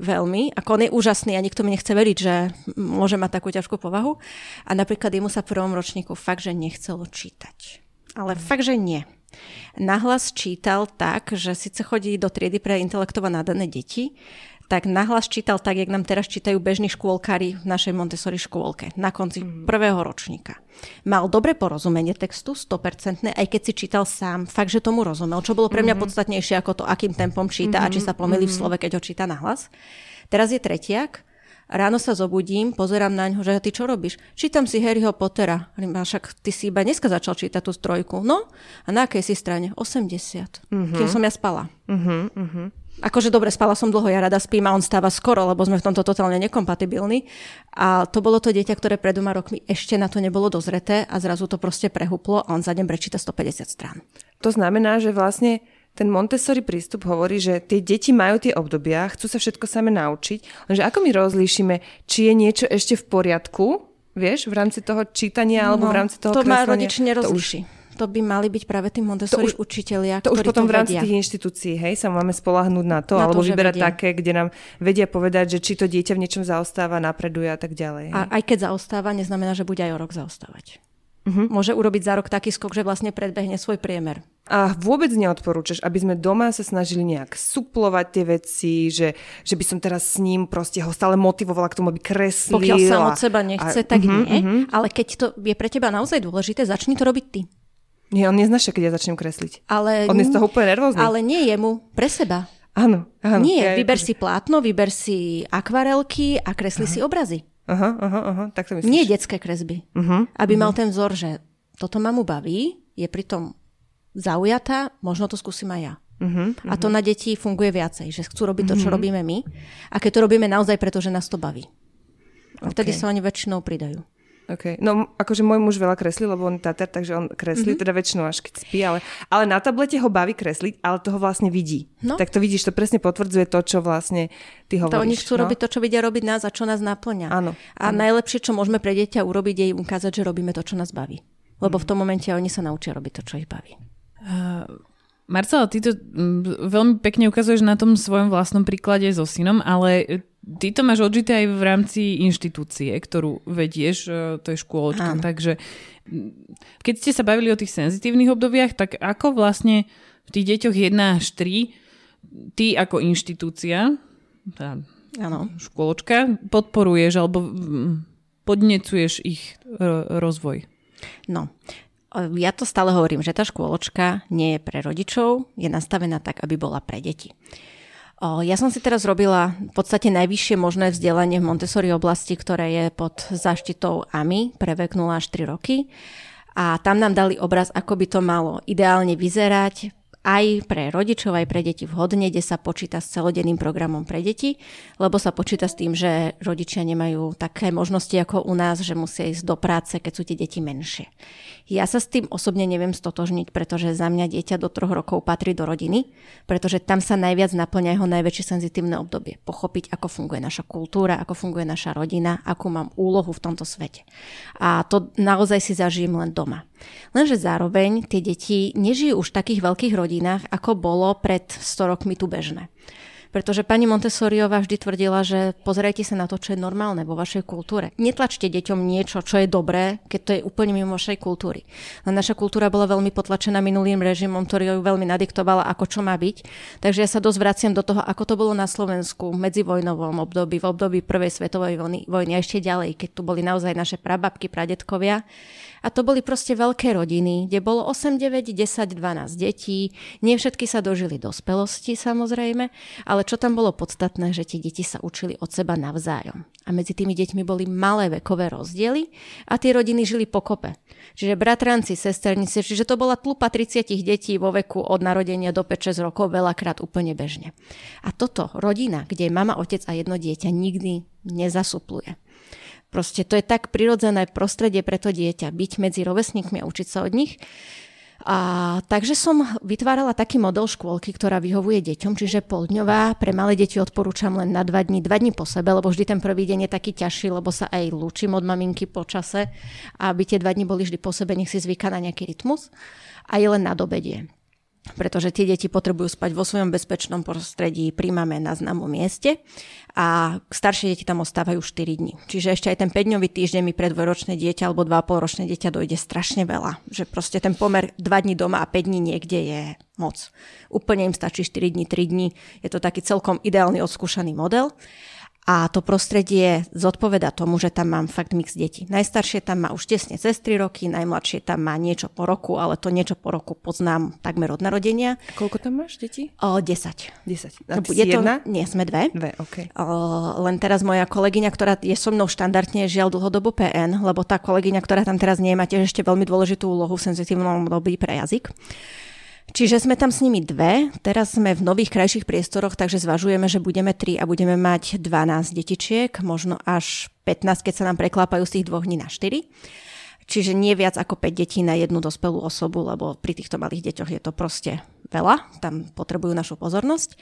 Speaker 3: veľmi. Ako on je úžasný a nikto mi nechce veriť, že môže mať takú ťažkú povahu. A napríklad jemu sa v prvom ročníku fakt, že nechcelo čítať. Ale fakt, že nie. Nahlas čítal tak, že síce chodí do triedy pre intelektovo nadané deti, tak nahlas čítal tak, jak nám teraz čítajú bežní škôlkári v našej Montessori škôlke na konci mm. prvého ročníka. Mal dobre porozumenie textu, 100%, aj keď si čítal sám, fakt, že tomu rozumel, čo bolo pre mňa mm. podstatnejšie ako to, akým tempom číta mm. a či sa pomýli mm. v slove, keď ho číta nahlas. Teraz je tretiak, Ráno sa zobudím, pozerám na ňo, že ty čo robíš? Čítam si Harryho Pottera. A však ty si iba dneska začal čítať tú strojku. No, a na akej si strane? 80. Mm-hmm. Kým som ja spala. Mm-hmm, mm-hmm. Akože dobre, spala som dlho, ja rada spím a on stáva skoro, lebo sme v tomto totálne nekompatibilní. A to bolo to dieťa, ktoré pred dvoma rokmi ešte na to nebolo dozreté a zrazu to proste prehuplo a on za deň prečíta 150 strán.
Speaker 1: To znamená, že vlastne ten Montessori prístup hovorí, že tie deti majú tie obdobia, chcú sa všetko same naučiť, lenže ako my rozlíšime, či je niečo ešte v poriadku, vieš, v rámci toho čítania alebo v no, rámci toho
Speaker 3: To má rodič nerozlíši to by mali byť práve tí Montessori to už, učitelia,
Speaker 1: to už potom to v rámci vedia. tých inštitúcií, hej, sa máme spolahnúť na to, na alebo to, vyberať vedia. také, kde nám vedia povedať, že či to dieťa v niečom zaostáva, napreduje a tak ďalej.
Speaker 3: Hej. A aj keď zaostáva, neznamená, že bude aj o rok zaostávať. Uh-huh. Môže urobiť za rok taký skok, že vlastne predbehne svoj priemer.
Speaker 1: A vôbec neodporúčaš, aby sme doma sa snažili nejak suplovať tie veci, že, že by som teraz s ním proste ho stále motivovala k tomu, aby kreslil.
Speaker 3: Pokiaľ sa od seba nechce, a, tak uh-huh, nie. Uh-huh. Ale keď to je pre teba naozaj dôležité, začni to robiť ty.
Speaker 1: Nie, on neznáša, keď ja začnem kresliť. Ale, on je z toho úplne nervózny.
Speaker 3: Ale nie jemu, pre seba.
Speaker 1: Áno, áno.
Speaker 3: Nie, ja vyber si plátno, vyber si akvarelky a kresli aha. si obrazy.
Speaker 1: Aha, aha, aha, tak to myslíš.
Speaker 3: Nie detské kresby. Uh-huh, aby uh-huh. mal ten vzor, že toto mamu baví, je pritom zaujatá, možno to skúsim aj ja. Uh-huh, uh-huh. A to na deti funguje viacej, že chcú robiť to, čo uh-huh. robíme my. A keď to robíme naozaj preto, že nás to baví. A vtedy okay. sa oni väčšinou pridajú.
Speaker 1: Okay. No akože môj muž veľa kreslí, lebo on tatar, takže on kreslí, mm-hmm. teda väčšinou až keď spí, ale, ale na tablete ho baví kresliť, ale toho vlastne vidí. No. Tak to vidíš, to presne potvrdzuje to, čo vlastne ty hovoríš.
Speaker 3: To oni chcú
Speaker 1: no?
Speaker 3: robiť to, čo vidia robiť nás a čo nás naplňa.
Speaker 1: Áno.
Speaker 3: A
Speaker 1: áno.
Speaker 3: najlepšie, čo môžeme pre dieťa urobiť, je im ukázať, že robíme to, čo nás baví. Lebo mm. v tom momente oni sa naučia robiť to, čo ich baví. Uh,
Speaker 5: Marcela, ty to mm, veľmi pekne ukazuješ na tom svojom vlastnom príklade so synom, ale Ty to máš odžité aj v rámci inštitúcie, ktorú vedieš, e, to je škôlčka. Áno. Takže keď ste sa bavili o tých senzitívnych obdobiach, tak ako vlastne v tých deťoch 1 až 3 ty ako inštitúcia, tá Áno. škôlčka, podporuješ alebo podnecuješ ich rozvoj?
Speaker 3: No, ja to stále hovorím, že tá škôločka nie je pre rodičov, je nastavená tak, aby bola pre deti. Ja som si teraz robila v podstate najvyššie možné vzdelanie v Montessori oblasti, ktoré je pod zaštitou AMI pre vek 0 až 3 roky. A tam nám dali obraz, ako by to malo ideálne vyzerať, aj pre rodičov, aj pre deti vhodne, kde sa počíta s celodenným programom pre deti, lebo sa počíta s tým, že rodičia nemajú také možnosti ako u nás, že musia ísť do práce, keď sú tie deti menšie. Ja sa s tým osobne neviem stotožniť, pretože za mňa dieťa do troch rokov patrí do rodiny, pretože tam sa najviac naplňa jeho najväčšie senzitívne obdobie. Pochopiť, ako funguje naša kultúra, ako funguje naša rodina, akú mám úlohu v tomto svete. A to naozaj si zažijem len doma. Lenže zároveň tie deti nežijú už v takých veľkých rodinách, ako bolo pred 100 rokmi tu bežné. Pretože pani Montessoriová vždy tvrdila, že pozerajte sa na to, čo je normálne vo vašej kultúre. Netlačte deťom niečo, čo je dobré, keď to je úplne mimo vašej kultúry. Len naša kultúra bola veľmi potlačená minulým režimom, ktorý ju veľmi nadiktovala, ako čo má byť. Takže ja sa dosť vraciam do toho, ako to bolo na Slovensku v medzivojnovom období, v období prvej svetovej vojny, vojny a ešte ďalej, keď tu boli naozaj naše prababky, pradetkovia a to boli proste veľké rodiny, kde bolo 8, 9, 10, 12 detí. Nie všetky sa dožili dospelosti samozrejme, ale čo tam bolo podstatné, že tie deti sa učili od seba navzájom. A medzi tými deťmi boli malé vekové rozdiely a tie rodiny žili pokope. Čiže bratranci, sesternice, čiže to bola tlupa 30 detí vo veku od narodenia do 5-6 rokov veľakrát úplne bežne. A toto rodina, kde je mama, otec a jedno dieťa, nikdy nezasupluje. Proste to je tak prirodzené prostredie pre to dieťa, byť medzi rovesníkmi a učiť sa od nich. A, takže som vytvárala taký model škôlky, ktorá vyhovuje deťom, čiže poldňová. Pre malé deti odporúčam len na dva dní, dva dní po sebe, lebo vždy ten prvý deň je taký ťažší, lebo sa aj lúčim od maminky po čase. Aby tie dva dní boli vždy po sebe, nech si zvyká na nejaký rytmus. A je len na dobedie pretože tie deti potrebujú spať vo svojom bezpečnom prostredí, príjmame na známom mieste a staršie deti tam ostávajú 4 dní. Čiže ešte aj ten 5-dňový týždeň mi pre dvojročné dieťa alebo 2,5 ročné dieťa dojde strašne veľa. Že proste ten pomer 2 dní doma a 5 dní niekde je moc. Úplne im stačí 4 dní, 3 dní. Je to taký celkom ideálny odskúšaný model. A to prostredie zodpoveda tomu, že tam mám fakt mix detí. Najstaršie tam má už tesne cez 3 roky, najmladšie tam má niečo po roku, ale to niečo po roku poznám takmer od narodenia.
Speaker 1: Koľko tam máš detí?
Speaker 3: O, 10.
Speaker 1: 10.
Speaker 3: A ty je
Speaker 1: si jedna?
Speaker 3: To, nie, sme dve.
Speaker 1: Dve, OK.
Speaker 3: O, len teraz moja kolegyňa, ktorá je so mnou štandardne žiaľ dlhodobo PN, lebo tá kolegyňa, ktorá tam teraz nie má tiež ešte veľmi dôležitú úlohu v senzitívnom období pre jazyk. Čiže sme tam s nimi dve, teraz sme v nových krajších priestoroch, takže zvažujeme, že budeme tri a budeme mať 12 detičiek, možno až 15, keď sa nám preklápajú z tých dvoch dní na 4. Čiže nie viac ako 5 detí na jednu dospelú osobu, lebo pri týchto malých deťoch je to proste veľa, tam potrebujú našu pozornosť.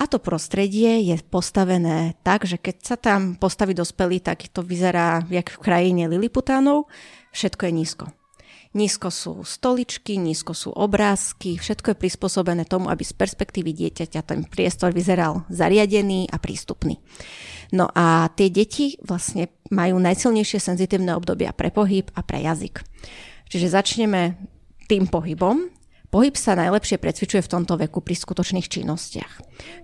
Speaker 3: A to prostredie je postavené tak, že keď sa tam postaví dospelý, tak to vyzerá jak v krajine Liliputánov, všetko je nízko. Nízko sú stoličky, nízko sú obrázky, všetko je prispôsobené tomu, aby z perspektívy dieťaťa ten priestor vyzeral zariadený a prístupný. No a tie deti vlastne majú najsilnejšie senzitívne obdobia pre pohyb a pre jazyk. Čiže začneme tým pohybom. Pohyb sa najlepšie precvičuje v tomto veku pri skutočných činnostiach.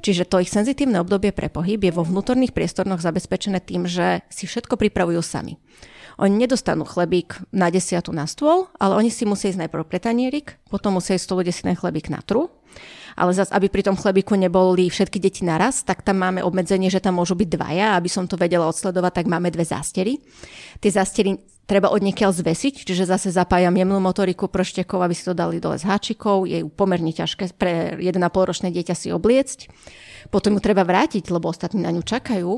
Speaker 3: Čiže to ich senzitívne obdobie pre pohyb je vo vnútorných priestornoch zabezpečené tým, že si všetko pripravujú sami. Oni nedostanú chlebík na desiatu na stôl, ale oni si musia ísť najprv pre tanierik, potom musia ísť stolu desi ten chlebík ale zase, aby pri tom chlebíku neboli všetky deti naraz, tak tam máme obmedzenie, že tam môžu byť dvaja. Aby som to vedela odsledovať, tak máme dve zástery. Tie zástery treba od niekiaľ zvesiť, čiže zase zapájam jemnú motoriku prštekov, aby si to dali dole z háčikov. Je pomerne ťažké pre 1,5 ročné dieťa si obliecť. Potom ju treba vrátiť, lebo ostatní na ňu čakajú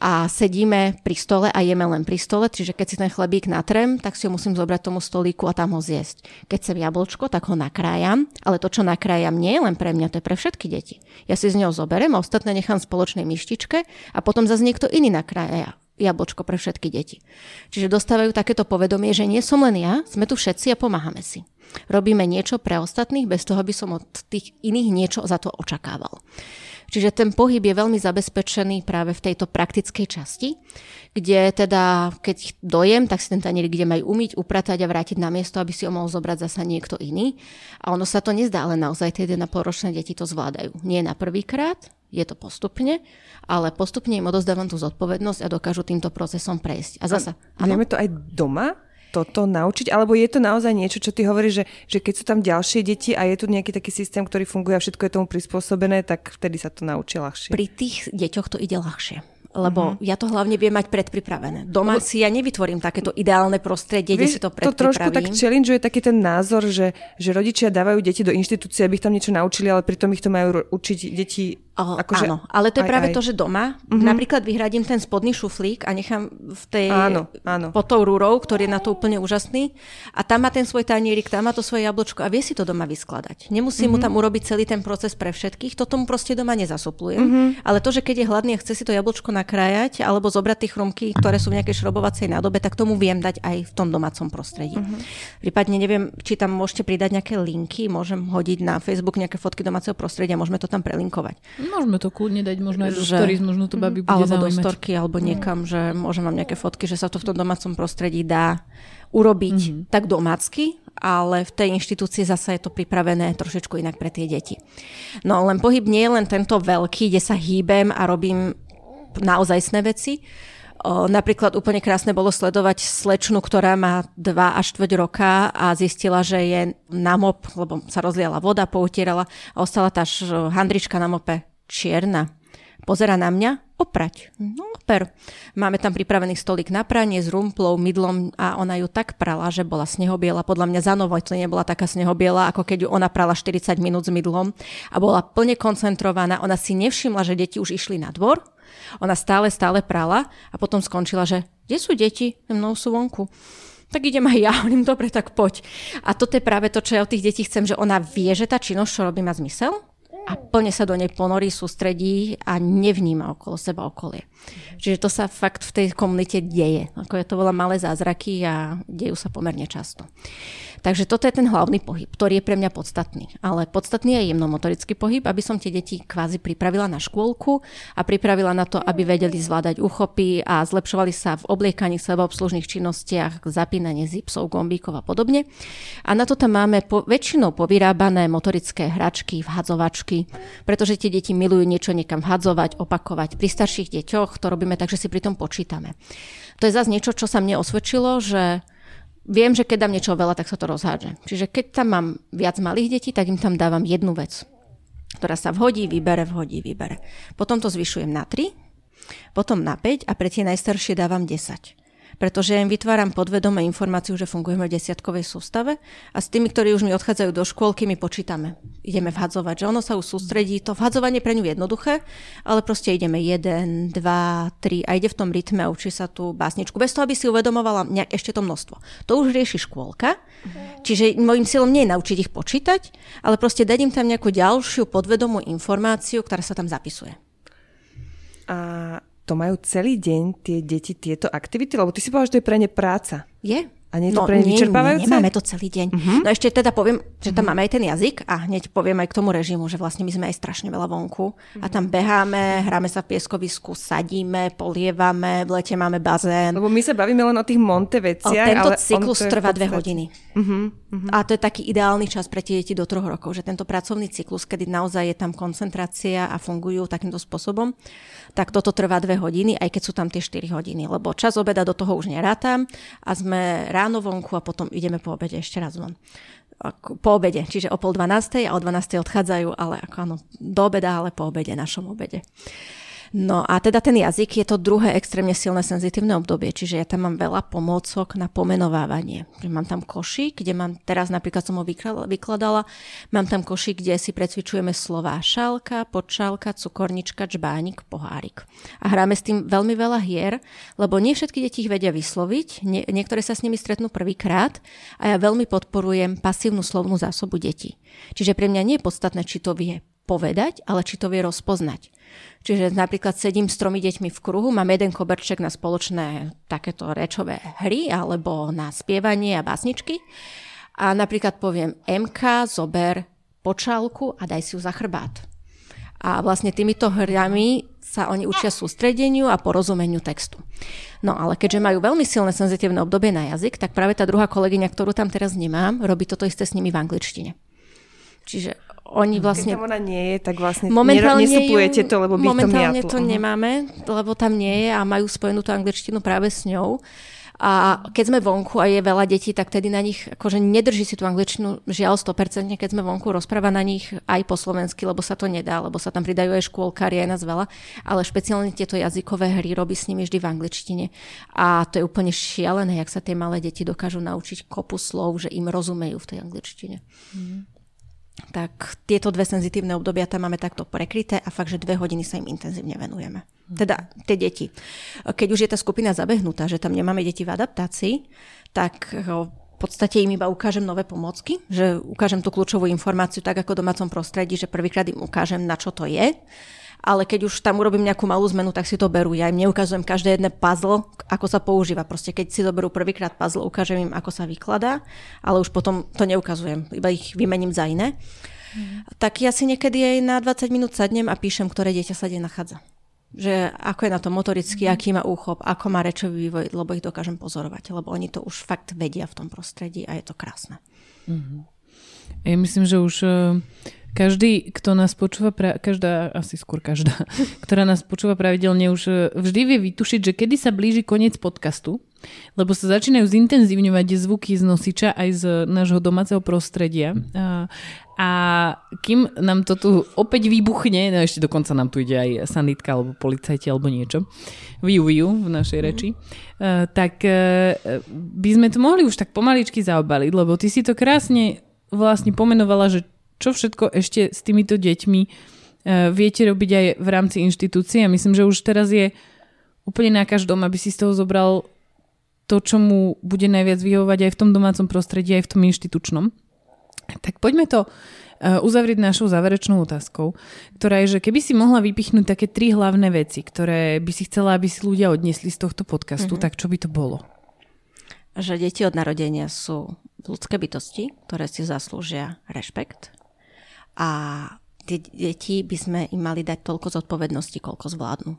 Speaker 3: a sedíme pri stole a jeme len pri stole, čiže keď si ten chlebík natrem, tak si ho musím zobrať tomu stolíku a tam ho zjesť. Keď sem jablčko, tak ho nakrájam, ale to, čo nakrájam, nie je len pre mňa, to je pre všetky deti. Ja si z neho zoberiem a ostatné nechám v spoločnej myštičke a potom zase niekto iný nakrája jablčko pre všetky deti. Čiže dostávajú takéto povedomie, že nie som len ja, sme tu všetci a pomáhame si. Robíme niečo pre ostatných bez toho, aby som od tých iných niečo za to očakával. Čiže ten pohyb je veľmi zabezpečený práve v tejto praktickej časti, kde teda, keď dojem, tak si ten tanier kde majú umyť, upratať a vrátiť na miesto, aby si ho mohol zobrať zasa niekto iný. A ono sa to nezdá, ale naozaj tie 1,5 ročné deti to zvládajú. Nie na prvýkrát, je to postupne, ale postupne im odozdávam tú zodpovednosť a dokážu týmto procesom prejsť. A zasa,
Speaker 1: a vieme to aj doma? Toto naučiť? Alebo je to naozaj niečo, čo ty hovoríš, že, že keď sú tam ďalšie deti a je tu nejaký taký systém, ktorý funguje a všetko je tomu prispôsobené, tak vtedy sa to naučí ľahšie?
Speaker 3: Pri tých deťoch to ide ľahšie lebo uh-huh. ja to hlavne viem mať predpripravené. Doma lebo... si ja nevytvorím takéto ideálne prostredie, kde si to predpripravím.
Speaker 1: To trošku tak challengeuje taký ten názor, že, že rodičia dávajú deti do inštitúcie, aby ich tam niečo naučili, ale pritom ich to majú učiť deti
Speaker 3: Oh, akože, áno, ale to je aj, práve aj. to, že doma uh-huh. napríklad vyhradím ten spodný šuflík a nechám v tej, áno, áno. pod tou rúrou, ktorý je na to úplne úžasný a tam má ten svoj tanierik, tam má to svoje jablčko a vie si to doma vyskladať. Nemusí uh-huh. mu mhm. tam urobiť celý ten proces pre všetkých, to tomu proste doma nezasuplujem. Uh-huh. Ale to, že keď je hladný a chce si to jablčko nakrájať alebo zobrať tie chrumky, ktoré sú v nejakej šrobovacej nádobe, tak tomu viem dať aj v tom domácom prostredí. Uh-huh. Prípadne neviem, či tam môžete pridať nejaké linky, môžem hodiť na Facebook nejaké fotky domáceho prostredia, môžeme to tam prelinkovať.
Speaker 5: Môžeme to kľudne dať možno aj do že, stories, možno to babi bude
Speaker 3: Alebo
Speaker 5: zaujímať.
Speaker 3: do storky, alebo niekam, že môžem vám nejaké fotky, že sa to v tom domácom prostredí dá urobiť mm-hmm. tak domácky, ale v tej inštitúcii zase je to pripravené trošičku inak pre tie deti. No len pohyb nie je len tento veľký, kde sa hýbem a robím naozajstné veci, napríklad úplne krásne bolo sledovať slečnu, ktorá má 2 až 4 roka a zistila, že je na mop, lebo sa rozliala voda, poutierala a ostala tá handrička na mope čierna. Pozera na mňa, oprať. No, per. Máme tam pripravený stolík na pranie s rumplou, mydlom a ona ju tak prala, že bola snehobiela. Podľa mňa za to nebola taká snehobiela, ako keď ju ona prala 40 minút s mydlom a bola plne koncentrovaná. Ona si nevšimla, že deti už išli na dvor. Ona stále, stále prala a potom skončila, že kde sú deti? Mnou sú vonku. tak idem aj ja. Hovorím, dobre, tak poď. A toto je práve to, čo ja od tých detí chcem, že ona vie, že tá činnosť, čo robí, má zmysel a plne sa do nej ponorí, sústredí a nevníma okolo seba okolie. Čiže to sa fakt v tej komunite deje. Ako je to veľa malé zázraky a dejú sa pomerne často. Takže toto je ten hlavný pohyb, ktorý je pre mňa podstatný. Ale podstatný je jemnomotorický pohyb, aby som tie deti kvázi pripravila na škôlku a pripravila na to, aby vedeli zvládať uchopy a zlepšovali sa v obliekaní, sebaobslužných činnostiach, zapínanie zipsov, gombíkov a podobne. A na to tam máme po, väčšinou povyrábané motorické hračky, vhadzovačky, pretože tie deti milujú niečo niekam vhadzovať, opakovať. Pri starších deťoch to robíme tak, že si pri tom počítame. To je zase niečo, čo sa mne osvedčilo, že viem, že keď dám niečo veľa, tak sa to rozhádže. Čiže keď tam mám viac malých detí, tak im tam dávam jednu vec, ktorá sa vhodí, vybere, vhodí, vybere. Potom to zvyšujem na 3, potom na 5 a pre tie najstaršie dávam 10 pretože im vytváram podvedome informáciu, že fungujeme v desiatkovej sústave a s tými, ktorí už mi odchádzajú do škôlky, my počítame. Ideme vhadzovať, že ono sa už sústredí. To vhadzovanie pre ňu jednoduché, ale proste ideme 1, 2, 3 a ide v tom rytme a učí sa tú básničku. Bez toho, aby si uvedomovala nejak ešte to množstvo. To už rieši škôlka, čiže môjim cieľom nie je naučiť ich počítať, ale proste dať im tam nejakú ďalšiu podvedomú informáciu, ktorá sa tam zapisuje.
Speaker 1: A to majú celý deň tie deti tieto aktivity? Lebo ty si povedal, že to je pre ne práca.
Speaker 3: Je.
Speaker 1: A nie je to no, pre ne vyčerpávajúce?
Speaker 3: Nie, nemáme to celý deň. Uh-huh. No ešte teda poviem, že tam uh-huh. máme aj ten jazyk a hneď poviem aj k tomu režimu, že vlastne my sme aj strašne veľa vonku uh-huh. a tam beháme, hráme sa v pieskovisku, sadíme, polievame, v lete máme bazén.
Speaker 1: Lebo my sa bavíme len o tých monte veciach.
Speaker 3: O, tento ale cyklus trvá dve hodiny. Uh-huh. Uh-huh. A to je taký ideálny čas pre tie deti do troch rokov, že tento pracovný cyklus, kedy naozaj je tam koncentrácia a fungujú takýmto spôsobom tak toto trvá dve hodiny, aj keď sú tam tie 4 hodiny, lebo čas obeda do toho už nerátam a sme ráno vonku a potom ideme po obede ešte raz von po obede, čiže o pol dvanástej a o dvanástej odchádzajú, ale ako áno, do obeda, ale po obede, našom obede. No a teda ten jazyk je to druhé extrémne silné senzitívne obdobie, čiže ja tam mám veľa pomôcok na pomenovávanie. Mám tam košík, kde mám, teraz napríklad som ho vykladala, mám tam košík, kde si precvičujeme slová šálka, podšálka, cukornička, čbánik, pohárik. A hráme s tým veľmi veľa hier, lebo nie všetky deti ich vedia vysloviť, nie, niektoré sa s nimi stretnú prvýkrát a ja veľmi podporujem pasívnu slovnú zásobu detí. Čiže pre mňa nie je podstatné, či to vie povedať, ale či to vie rozpoznať. Čiže napríklad sedím s tromi deťmi v kruhu, mám jeden koberček na spoločné takéto rečové hry alebo na spievanie a básničky. A napríklad poviem MK, zober počálku a daj si ju za chrbát. A vlastne týmito hrami sa oni učia sústredeniu a porozumeniu textu. No ale keďže majú veľmi silné senzitívne obdobie na jazyk, tak práve tá druhá kolegyňa, ktorú tam teraz nemám, robí toto isté s nimi v angličtine. Čiže oni vlastne...
Speaker 1: Keď tam ona nie je, tak vlastne momentálne nesupujete to, lebo by
Speaker 3: momentálne
Speaker 1: to
Speaker 3: to mhm. nemáme, lebo tam nie je a majú spojenú tú angličtinu práve s ňou. A keď sme vonku a je veľa detí, tak tedy na nich akože nedrží si tú angličtinu žiaľ 100%, keď sme vonku rozpráva na nich aj po slovensky, lebo sa to nedá, lebo sa tam pridajú aj škôlkári, aj nás veľa, ale špeciálne tieto jazykové hry robí s nimi vždy v angličtine. A to je úplne šialené, jak sa tie malé deti dokážu naučiť kopu slov, že im rozumejú v tej angličtine. Mm tak tieto dve senzitívne obdobia tam máme takto prekryté a fakt, že dve hodiny sa im intenzívne venujeme. Teda tie deti. Keď už je tá skupina zabehnutá, že tam nemáme deti v adaptácii, tak v podstate im iba ukážem nové pomocky, že ukážem tú kľúčovú informáciu tak ako v domácom prostredí, že prvýkrát im ukážem, na čo to je ale keď už tam urobím nejakú malú zmenu, tak si to berú. Ja im neukazujem každé jedné puzzle, ako sa používa. Proste keď si zoberú prvýkrát puzzle, ukážem im, ako sa vykladá, ale už potom to neukazujem, iba ich vymením za iné. Mm. Tak ja si niekedy aj na 20 minút sadnem a píšem, ktoré dieťa sa kde nachádza. Že ako je na to motoricky, mm. aký má úchop, ako má rečový vývoj, lebo ich dokážem pozorovať, lebo oni to už fakt vedia v tom prostredí a je to krásne.
Speaker 5: Mm-hmm. Ja myslím, že už každý, kto nás počúva, pra- každá, asi skôr každá, ktorá nás počúva pravidelne, už e, vždy vie vytušiť, že kedy sa blíži koniec podcastu, lebo sa začínajú zintenzívňovať zvuky z nosiča aj z nášho domáceho prostredia. A, a kým nám to tu opäť vybuchne, no ešte dokonca nám tu ide aj sanitka alebo policajti alebo niečo, viu v našej reči, mm. tak e, by sme to mohli už tak pomaličky zaobaliť, lebo ty si to krásne vlastne pomenovala, že čo všetko ešte s týmito deťmi uh, viete robiť aj v rámci inštitúcie. Myslím, že už teraz je úplne na každom, aby si z toho zobral
Speaker 2: to, čo mu bude najviac vyhovovať aj v tom domácom prostredí, aj v tom inštitučnom. Tak poďme to uh, uzavrieť našou záverečnou otázkou, ktorá je, že keby si mohla vypichnúť také tri hlavné veci, ktoré by si chcela, aby si ľudia odniesli z tohto podcastu, mm-hmm. tak čo by to bolo?
Speaker 3: Že deti od narodenia sú ľudské bytosti, ktoré si zaslúžia rešpekt a tie deti by sme im mali dať toľko zodpovednosti, koľko zvládnu.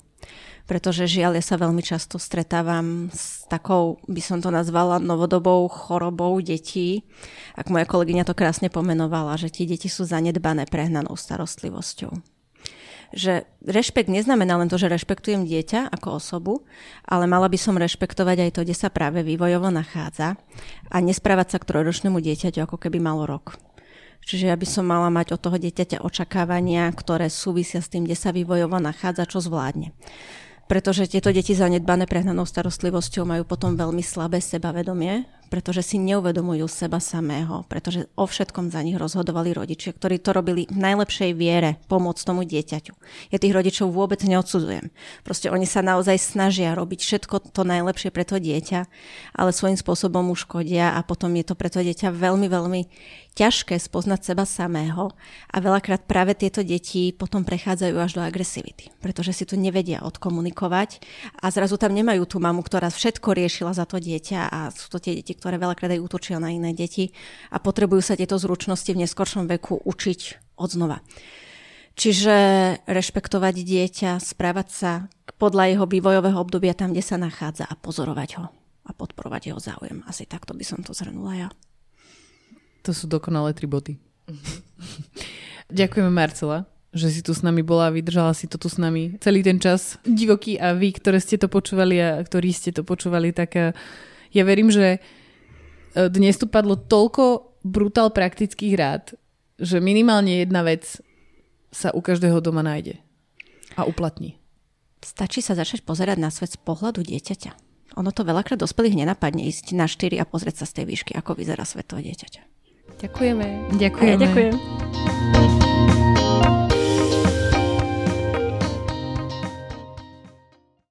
Speaker 3: Pretože žiaľ, ja sa veľmi často stretávam s takou, by som to nazvala, novodobou chorobou detí. Ak moja kolegyňa to krásne pomenovala, že tie deti sú zanedbané prehnanou starostlivosťou. Že rešpekt neznamená len to, že rešpektujem dieťa ako osobu, ale mala by som rešpektovať aj to, kde sa práve vývojovo nachádza a nesprávať sa k trojročnému dieťaťu, ako keby malo rok. Čiže ja by som mala mať od toho dieťaťa očakávania, ktoré súvisia s tým, kde sa vývojovo nachádza, čo zvládne pretože tieto deti zanedbané prehnanou starostlivosťou majú potom veľmi slabé sebavedomie, pretože si neuvedomujú seba samého, pretože o všetkom za nich rozhodovali rodičia, ktorí to robili v najlepšej viere pomôcť tomu dieťaťu. Ja tých rodičov vôbec neodsudzujem. Proste oni sa naozaj snažia robiť všetko to najlepšie pre to dieťa, ale svojím spôsobom mu škodia a potom je to pre to dieťa veľmi, veľmi ťažké spoznať seba samého a veľakrát práve tieto deti potom prechádzajú až do agresivity, pretože si to nevedia odkomunikovať a zrazu tam nemajú tú mamu, ktorá všetko riešila za to dieťa a sú to tie deti, ktoré veľakrát aj útočia na iné deti a potrebujú sa tieto zručnosti v neskoršom veku učiť od znova. Čiže rešpektovať dieťa, správať sa podľa jeho vývojového obdobia tam, kde sa nachádza a pozorovať ho a podporovať jeho záujem. Asi takto by som to zhrnula ja.
Speaker 2: To sú dokonalé tri boty. Ďakujeme Marcela, že si tu s nami bola a vydržala si to tu s nami celý ten čas. Divoký a vy, ktoré ste to počúvali a ktorí ste to počúvali, tak eh, ja verím, že eh, dnes tu padlo toľko brutál praktických rád, že minimálne jedna vec sa u každého doma nájde a uplatní.
Speaker 3: Stačí sa začať pozerať na svet z pohľadu dieťaťa. Ono to veľakrát dospelých nenapadne ísť na štyri a pozrieť sa z tej výšky, ako vyzerá svet toho dieťaťa.
Speaker 1: Ďakujeme.
Speaker 2: Ďakujeme.
Speaker 3: A ja ďakujem.